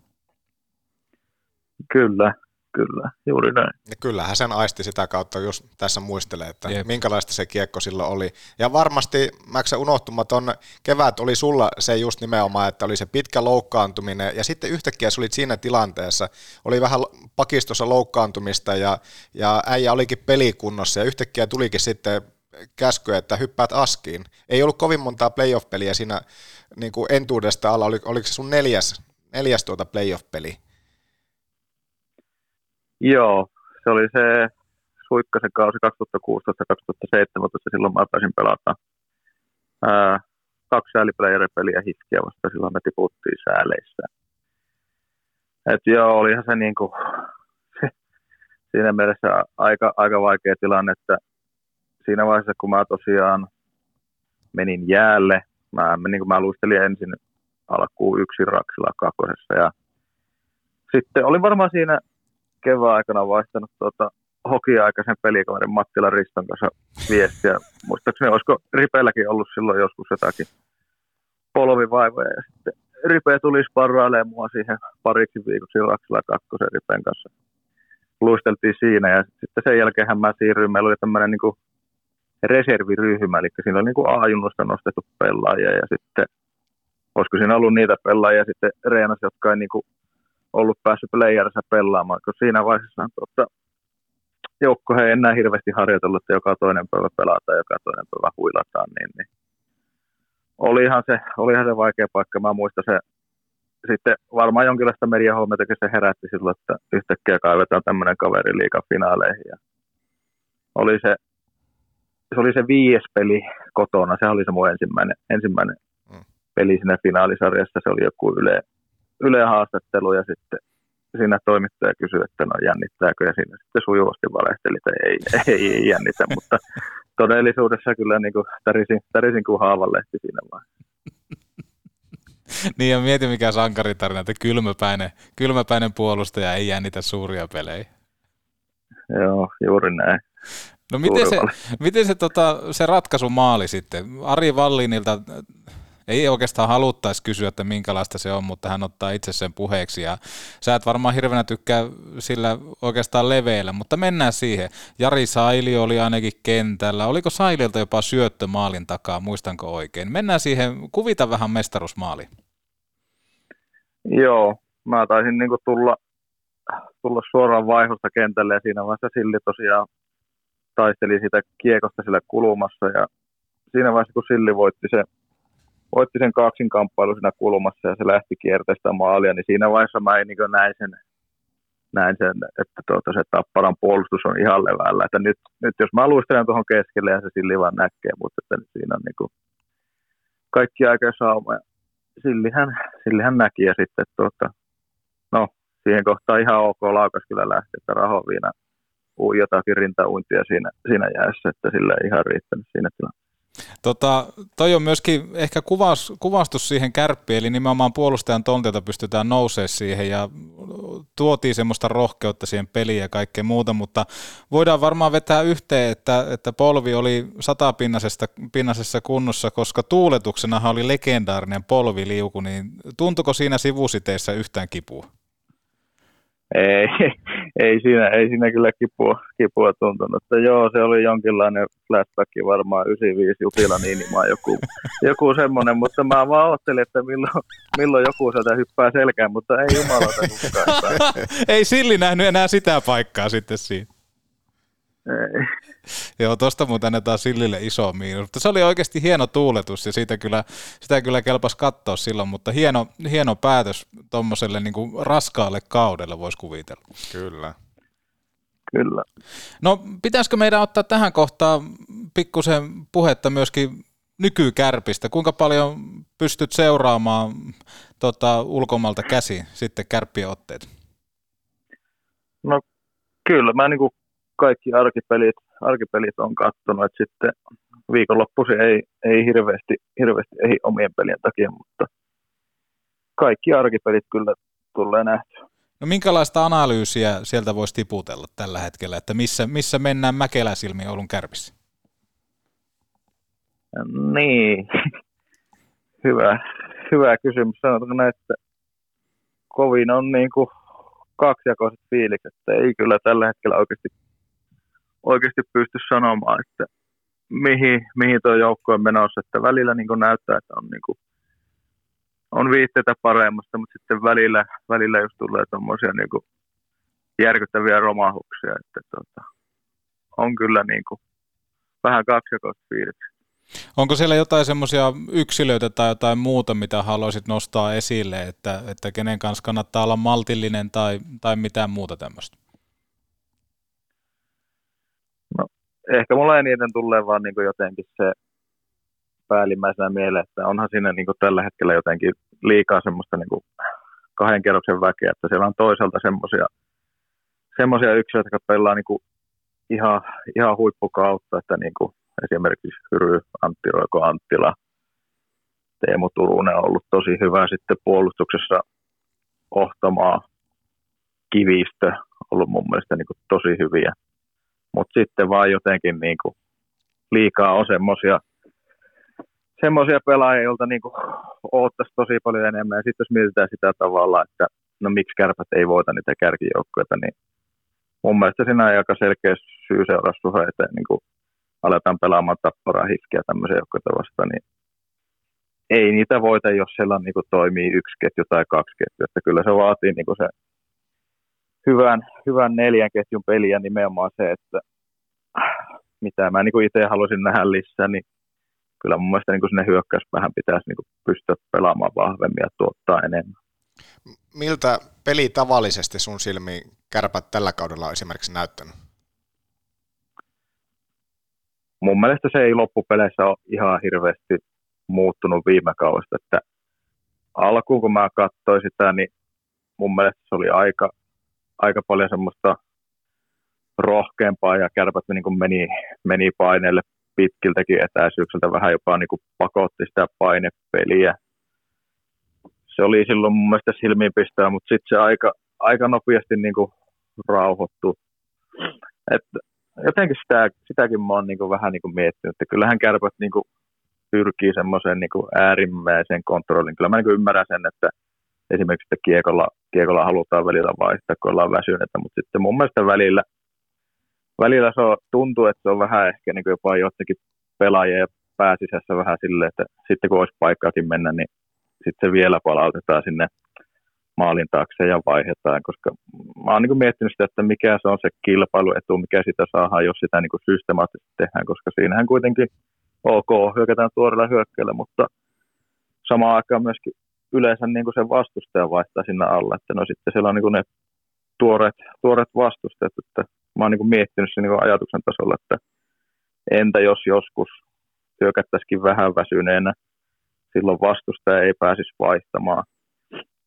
Kyllä, Kyllä, juuri näin. Ja kyllähän sen aisti sitä kautta, jos tässä muistelee, että Jep. minkälaista se kiekko silloin oli. Ja varmasti, Mäksä unohtumaton kevät oli sulla se just nimenomaan, että oli se pitkä loukkaantuminen, ja sitten yhtäkkiä sä olit siinä tilanteessa, oli vähän pakistossa loukkaantumista, ja, ja äijä olikin pelikunnossa, ja yhtäkkiä tulikin sitten käsky, että hyppäät askiin. Ei ollut kovin montaa playoff-peliä siinä niin kuin entuudesta alla, oliko se sun neljäs, neljäs tuota playoff-peli? Joo, se oli se Suikkasen kausi 2016-2017, silloin mä pääsin pelata ää, kaksi sääliplayeripeliä hiskiä vasta, silloin me tiputtiin sääleissä. Et joo, olihan se niinku, se, siinä mielessä aika, aika vaikea tilanne, että siinä vaiheessa, kun mä tosiaan menin jäälle, mä, niin kuin mä luistelin ensin alkuun yksin Raksilla kakkosessa ja sitten olin varmaan siinä kevään aikana vaihtanut tuota, hoki-aikaisen pelikaverin Mattila Riston kanssa viestiä. Muistaakseni olisiko Ripeelläkin ollut silloin joskus jotakin polvivaivoja ja sitten Ripe tuli sparrailemaan mua siihen pariksi viikoksi Raksilla kakkosen Ripen kanssa. Luisteltiin siinä ja sitten sen jälkeen mä siirryin. Meillä oli tämmöinen niin reserviryhmä, eli siinä oli niin A-junnusta nostettu pelaajia ja sitten olisiko siinä ollut niitä pelaajia sitten Reenas, jotka ei niin kuin ollut päässyt playerissa pelaamaan, koska siinä vaiheessa tuota, joukko ei enää hirveästi harjoitellut, että joka toinen päivä pelataan, joka toinen päivä huilataan, niin, niin olihan se, olihan se vaikea paikka. Mä muistan se, sitten varmaan jonkinlaista mediahommetakin se herätti silloin, että yhtäkkiä kaivetaan tämmöinen kaveri liikan finaaleihin. Ja oli se, se oli se viides peli kotona, se oli se mun ensimmäinen, ensimmäinen mm. peli siinä finaalisarjassa, se oli joku yle, yle haastattelu ja sitten siinä toimittaja kysyi, että no jännittääkö ja siinä sitten sujuvasti valehteli, että ei, ei, ei jännitä, mutta todellisuudessa kyllä niin kuin tärisin, tärisin kuin haavanlehti siinä vaiheessa. niin ja mieti mikä sankaritarina, että kylmäpäinen, kylmäpäinen puolustaja ei jännitä suuria pelejä. Joo, juuri näin. No miten se, miten se, tota, se ratkaisumaali sitten? Ari Vallinilta ei oikeastaan haluttaisi kysyä, että minkälaista se on, mutta hän ottaa itse sen puheeksi ja sä et varmaan hirveänä tykkää sillä oikeastaan leveillä, mutta mennään siihen. Jari Saili oli ainakin kentällä. Oliko Saililta jopa syöttö maalin takaa, muistanko oikein? Mennään siihen, kuvita vähän mestarusmaali. Joo, mä taisin niinku tulla, tulla suoraan vaihosta kentälle ja siinä vaiheessa Silli tosiaan taisteli sitä kiekosta sillä kulmassa ja siinä vaiheessa kun Silli voitti se voitti sen kaksin kamppailu siinä kulmassa ja se lähti kiertämään maalia, niin siinä vaiheessa mä en niin näin sen, näin sen, että tuota, se Tapparan puolustus on ihan levällä. Että nyt, nyt jos mä luistelen tuohon keskelle ja se silli vaan näkee, mutta että nyt siinä on niin kuin kaikki aika sauma. Sillihän, sillihän näki ja sitten tuota, no, siihen kohtaan ihan ok laukas kyllä lähti, että rahoviina ui jotakin rintauintia siinä, siinä jäässä, että sillä ei ihan riittänyt siinä tilanteessa. Tota, toi on myöskin ehkä kuvas, kuvastus siihen kärppiin, eli nimenomaan puolustajan tontilta pystytään nousemaan siihen ja tuotiin semmoista rohkeutta siihen peliin ja kaikkea muuta, mutta voidaan varmaan vetää yhteen, että, että polvi oli satapinnasessa kunnossa, koska tuuletuksena oli legendaarinen polviliuku, niin tuntuko siinä sivusiteessä yhtään kipua? ei, ei, siinä, ei siinä kyllä kipua, kipua tuntunut. Että joo, se oli jonkinlainen flashback varmaan 95 Jutila Niinimaa joku, joku semmoinen, mutta mä vaan ajattelin, että milloin, milloin joku sieltä hyppää selkään, mutta ei jumalata kukaan. ei Silli nähnyt enää sitä paikkaa sitten siinä. Ei. Joo, tosta muuten annetaan Sillille iso miinus. Mutta se oli oikeasti hieno tuuletus ja siitä kyllä, sitä kyllä kelpas katsoa silloin, mutta hieno, hieno päätös tuommoiselle niin raskaalle kaudelle voisi kuvitella. Kyllä. Kyllä. No pitäisikö meidän ottaa tähän kohtaan pikkusen puhetta myöskin nykykärpistä? Kuinka paljon pystyt seuraamaan tota, ulkomalta käsi sitten kärppien otteet? No kyllä, mä niin kuin kaikki arkipelit, arkipelit on kattonut, että sitten viikonloppuisin ei, ei hirveästi, hirveästi ei omien pelien takia, mutta kaikki arkipelit kyllä tulee nähty. No minkälaista analyysiä sieltä voisi tiputella tällä hetkellä, että missä, missä mennään Mäkeläsilmiin Oulun kärpissä? Niin, hyvä, hyvä kysymys. Sanotaanko näin, että kovin on niin kuin kaksijakoiset fiilikset, ei kyllä tällä hetkellä oikeasti oikeasti pysty sanomaan, että mihin, mihin tuo joukko on menossa. Että välillä niin näyttää, että on, niin kuin, on viitteitä paremmasta, mutta sitten välillä, välillä just tulee tuommoisia niin järkyttäviä romahuksia. Että tota, on kyllä niin kuin, vähän kaksijakoista. Onko siellä jotain semmoisia yksilöitä tai jotain muuta, mitä haluaisit nostaa esille, että, että kenen kanssa kannattaa olla maltillinen tai, tai mitään muuta tämmöistä? Ehkä mulla eniten tulee vaan niin kuin jotenkin se päällimmäisenä mieleen, että onhan siinä niin kuin tällä hetkellä jotenkin liikaa semmoista niin kuin kahden kerroksen väkeä, että siellä on toisaalta semmoisia semmoisia yksilöitä, jotka pelaa niin kuin ihan, ihan huippukautta, että niin kuin esimerkiksi Hyry, Antti Roiko Anttila, Teemu Turunen on ollut tosi hyvä sitten puolustuksessa ohtamaa kivistö, ollut mun mielestä niin kuin tosi hyviä. Mutta sitten vaan jotenkin niin kuin liikaa on semmoisia semmoisia pelaajia, joilta niin odottaisi tosi paljon enemmän. Ja sitten jos mietitään sitä tavalla, että no miksi kärpät ei voita niitä kärkijoukkoja, niin mun mielestä siinä on aika selkeä syy seurassuhe, että niin kuin aletaan pelaamaan tapparaa hiskiä tämmöisiä joukkoja vastaan, niin ei niitä voita, jos siellä niin kuin, toimii yksi ketju tai kaksi ketjua. Että kyllä se vaatii niin kuin se hyvän, hyvän neljän ketjun peliä nimenomaan se, että mitä mä niin itse haluaisin nähdä lisää, niin kyllä mun mielestä niin sinne hyökkäyspäähän pitäisi niin pystyä pelaamaan vahvemmin ja tuottaa enemmän. Miltä peli tavallisesti sun silmiin kärpät tällä kaudella on esimerkiksi näyttänyt? Mun mielestä se ei loppupeleissä ole ihan hirveästi muuttunut viime kaudesta, että alkuun kun mä katsoin sitä, niin mun mielestä se oli aika, aika paljon semmoista rohkeampaa ja kärpät niin kuin meni, meni paineelle pitkiltäkin etäisyyksiltä vähän jopa niin kuin pakotti sitä painepeliä. Se oli silloin mun mielestä silmiinpistää, mutta sitten se aika, aika nopeasti niin kuin rauhoittui. Et jotenkin sitä, sitäkin mä oon niin kuin vähän niin kuin miettinyt, että kyllähän kärpät niin kuin pyrkii semmoiseen niin kuin äärimmäiseen kontrollin. Kyllä mä niin kuin ymmärrän sen, että esimerkiksi että kiekolla, kiekolla halutaan välillä vaihtaa, kun ollaan väsyneitä, mutta sitten mun mielestä välillä – välillä se on, tuntuu, että se on vähän ehkä niin kuin jopa jotenkin pelaajien pääsisässä vähän silleen, että sitten kun olisi paikkaakin mennä, niin sitten se vielä palautetaan sinne maalin taakse ja vaihdetaan, koska mä oon niin miettinyt sitä, että mikä se on se kilpailuetu, mikä sitä saadaan, jos sitä niin systemaattisesti tehdään, koska siinähän kuitenkin ok, hyökätään tuoreella hyökkäillä, mutta samaan aikaan myöskin yleensä niin kuin se vastustaja vaihtaa sinne alle, että no sitten siellä on niin kuin ne tuoreet, tuoreet vastustajat, että mä oon niin kuin miettinyt sen niin kuin ajatuksen tasolla, että entä jos joskus hyökättäisikin vähän väsyneenä, silloin vastustaja ei pääsisi vaihtamaan.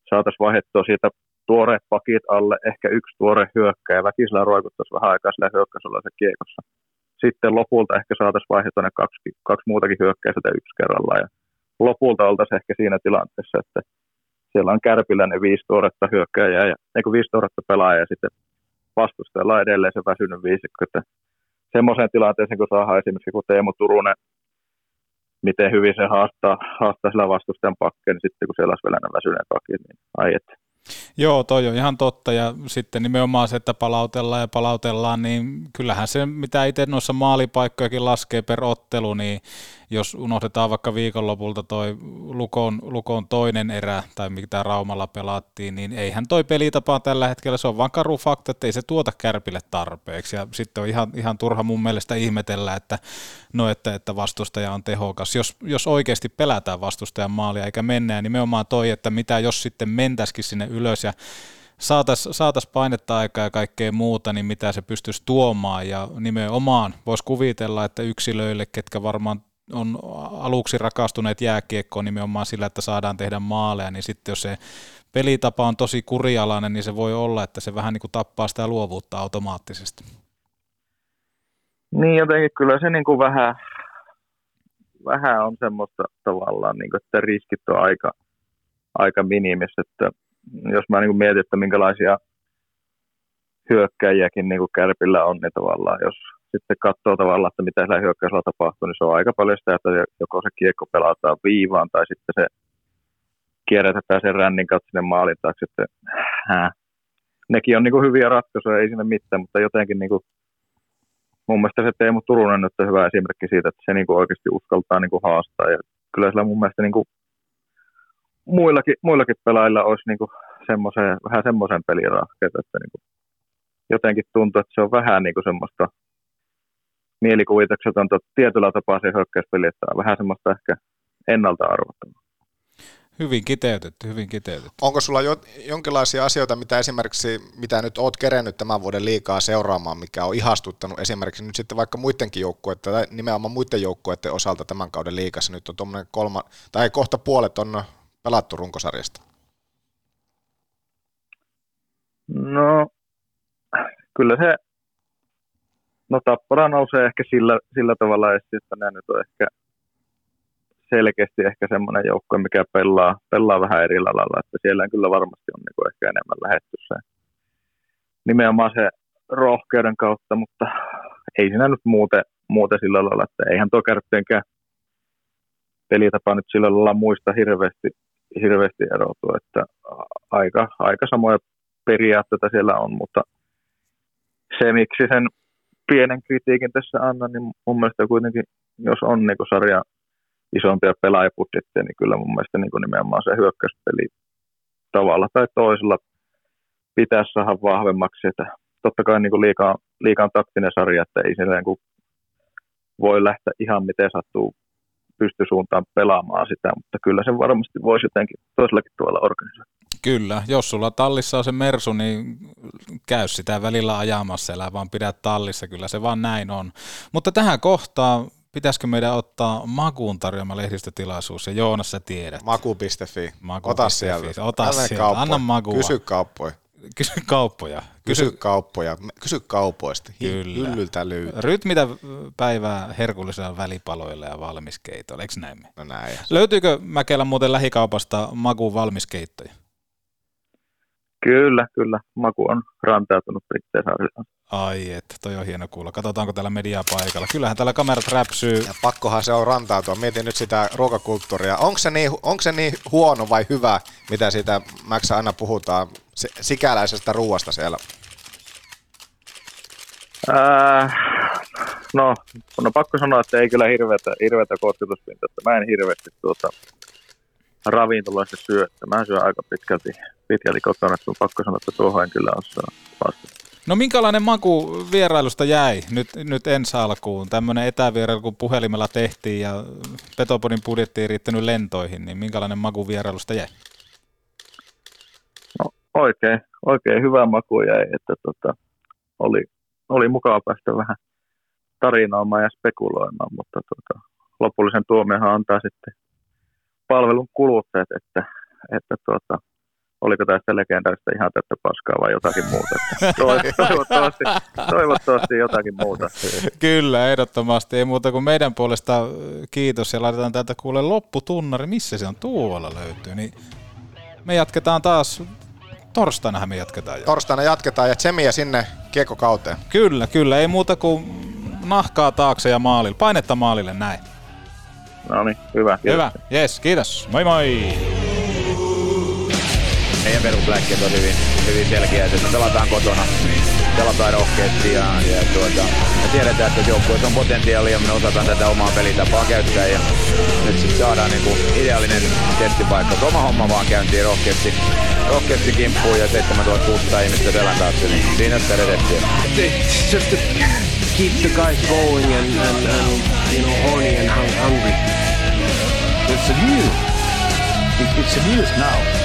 Saataisiin vaihdettua siitä tuoreet pakit alle, ehkä yksi tuore hyökkäjä, väkisellä roikuttaisi vähän aikaa sillä hyökkäisellä se kiekossa. Sitten lopulta ehkä saataisiin vaihdettua ne kaksi, kaksi muutakin hyökkäistä yksi kerrallaan. Ja lopulta oltaisiin ehkä siinä tilanteessa, että siellä on kärpillä ne viisi tuoretta hyökkäjää ja niin viisi tuoretta pelaajaa ja sitten vastustajalla edelleen se väsynyt viisikko, että semmoiseen tilanteeseen, kun saadaan esimerkiksi kun Teemu Turunen, miten hyvin se haastaa, haastaa sillä vastustajan pakkeen, niin sitten kun siellä olisi vielä väsyneen pakit, niin ai että Joo, toi on ihan totta. Ja sitten nimenomaan se, että palautellaan ja palautellaan, niin kyllähän se, mitä itse noissa maalipaikkojakin laskee per ottelu, niin jos unohdetaan vaikka viikonlopulta toi Lukon, Lukon toinen erä tai mitä Raumalla pelattiin, niin eihän toi pelitapa tällä hetkellä, se on vaan karu fakta, että ei se tuota kärpille tarpeeksi. Ja sitten on ihan, ihan turha mun mielestä ihmetellä, että no että, että vastustaja on tehokas. Jos, jos oikeasti pelätään vastustajan maalia eikä mennä, nimenomaan toi, että mitä jos sitten mentäisikin sinne ylös ja saataisiin saatais painetta aikaa ja kaikkea muuta, niin mitä se pystyisi tuomaan ja nimenomaan voisi kuvitella, että yksilöille, ketkä varmaan on aluksi rakastuneet jääkiekkoon nimenomaan sillä, että saadaan tehdä maaleja, niin sitten jos se pelitapa on tosi kurialainen, niin se voi olla, että se vähän niin kuin tappaa sitä luovuutta automaattisesti. Niin jotenkin kyllä se niin kuin vähän, vähän on semmoista tavallaan, niin kuin, että riskit on aika, aika minimissä, että jos mä niin mietin, että minkälaisia hyökkäjiäkin niin kuin Kärpillä on, niin tavallaan jos sitten katsoo tavallaan, että mitä sillä hyökkäysellä tapahtuu, niin se on aika paljon sitä, että joko se kiekko pelataan viivaan tai sitten se kierrätetään sen rännin kautta sinne maalin taakse. Että, äh, nekin on niin kuin hyviä ratkaisuja, ei sinne mitään, mutta jotenkin niin kuin, mun mielestä se Teemu Turunen on hyvä esimerkki siitä, että se niin kuin oikeasti uskaltaa niin kuin haastaa. Ja kyllä sillä mun mielestä niin kuin muillakin, muillakin pelaajilla olisi niin kuin semmoisen, vähän semmoisen pelin rahkeita, että niin kuin jotenkin tuntuu, että se on vähän niin kuin semmoista mielikuvituksetonta tietyllä tapaa se hyökkäyspeli, että on vähän semmoista ehkä ennalta arvattavaa. Hyvin kiteytetty, hyvin kiteytetty. Onko sulla jo, jonkinlaisia asioita, mitä esimerkiksi, mitä nyt oot kerennyt tämän vuoden liikaa seuraamaan, mikä on ihastuttanut esimerkiksi nyt sitten vaikka muidenkin joukkueiden, tai nimenomaan muiden joukkueiden osalta tämän kauden liikassa, nyt on tuommoinen kolma, tai kohta puolet on pelattu runkosarjasta? No, kyllä se, no Tappara nousee ehkä sillä, sillä tavalla että ne nyt on ehkä selkeästi ehkä semmoinen joukko, mikä pelaa, pelaa vähän eri lailla, että siellä kyllä varmasti on niin ehkä enemmän lähetty se nimenomaan se rohkeuden kautta, mutta ei siinä nyt muuten, muuten sillä lailla, että eihän tuo kärppienkään pelitapa nyt sillä lailla muista hirveästi, hirveästi erotu, että aika, aika samoja periaatteita siellä on, mutta se, miksi sen pienen kritiikin tässä annan, niin mun mielestä kuitenkin, jos on niin sarja isompia pelaajapudjetteja, niin kyllä mun mielestä niin nimenomaan se hyökkäyspeli tavalla tai toisella pitäisi saada vahvemmaksi. Että totta kai niin liikaa, liikaa taktinen sarja, että ei siellä niin voi lähteä ihan miten sattuu pystysuuntaan pelaamaan sitä, mutta kyllä se varmasti voisi jotenkin toisellakin tuolla organisoida. Kyllä, jos sulla tallissa on se Mersu, niin käy sitä välillä ajamassa, elää vaan pidä tallissa, kyllä se vaan näin on. Mutta tähän kohtaan pitäisikö meidän ottaa Makuun tarjoama lehdistötilaisuus, ja Joonas sä tiedät. Maku.fi. Maku. Ota sieltä. Ota sieltä. Anna Makua. Kysy kauppoja. Kysy kauppoja. Kysy, kysy kauppoja. Kysy kaupoista. Kyllä. Hyllyltä löytyy. Rytmitä päivää herkullisella välipaloilla ja valmiskeitoilla, eikö näin? No näin. Löytyykö Mäkelä muuten lähikaupasta Makuun valmiskeittoja? Kyllä, kyllä. Maku on rantautunut Brittesaarille. Ai että, toi on hieno kuulla. Katsotaanko täällä mediaa paikalla. Kyllähän täällä kamerat räpsyy. Ja pakkohan se on rantautua. Mietin nyt sitä ruokakulttuuria. Onko se niin, onko se niin huono vai hyvä, mitä siitä Mäksä aina puhutaan, sikäläisestä ruoasta siellä? Äh, no, no, pakko sanoa, että ei kyllä hirveätä, hirveätä kosketuspintaa. Mä en hirveästi tuota, ravintoloista syö. Mä syön aika pitkälti, pitkälti kotona, että on pakko sanoa, että tuohon en kyllä osaa. No minkälainen maku vierailusta jäi nyt, nyt ensi alkuun? Tämmöinen etävierailu, kun puhelimella tehtiin ja Petopodin budjetti ei riittänyt lentoihin, niin minkälainen maku vierailusta jäi? No oikein, oikein hyvä maku jäi, että tota, oli, oli mukava päästä vähän tarinoimaan ja spekuloimaan, mutta tota, lopullisen tuomiohan antaa sitten palvelun kuluttajat, että, että tuota, oliko tästä legendaarista ihan tätä paskaa vai jotakin muuta. Toivottavasti, toivottavasti jotakin muuta. Kyllä, ehdottomasti. Ei muuta kuin meidän puolesta kiitos ja laitetaan täältä kuule lopputunnari. Missä se on? Tuolla löytyy. Niin me jatketaan taas Torstainahan me jatketaan jo. Torstaina jatketaan ja tsemiä sinne kiekkokauteen. Kyllä, kyllä. Ei muuta kuin nahkaa taakse ja maalille. Painetta maalille, näin. No niin, hyvä. Kiitos. Hyvä, yes, kiitos. Moi moi! Meidän perusläkkeet on hyvin, hyvin selkeä, että me pelataan kotona, pelataan rohkeasti ja, ja tuota, me tiedetään, että joukkueessa on potentiaalia, me osataan tätä omaa pelitapaa käyttää ja nyt sitten saadaan niinku ideaalinen testipaikka. Oma homma vaan käyntiin rohkeasti, rohkeasti kimppuun ja 7600 ihmistä selän taakse, niin siinä sitä redettiä. Just to keep the guys going and, and, and you know, horny and hungry. It's a news. It's a news now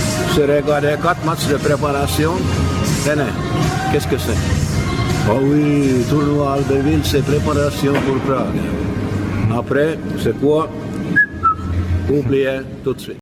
J'ai regardé quatre matchs de préparation. Tenez, qu'est-ce que c'est Oh oui, tournoi Albertville, c'est préparation pour Prague. Après, c'est quoi Oubliez tout de suite.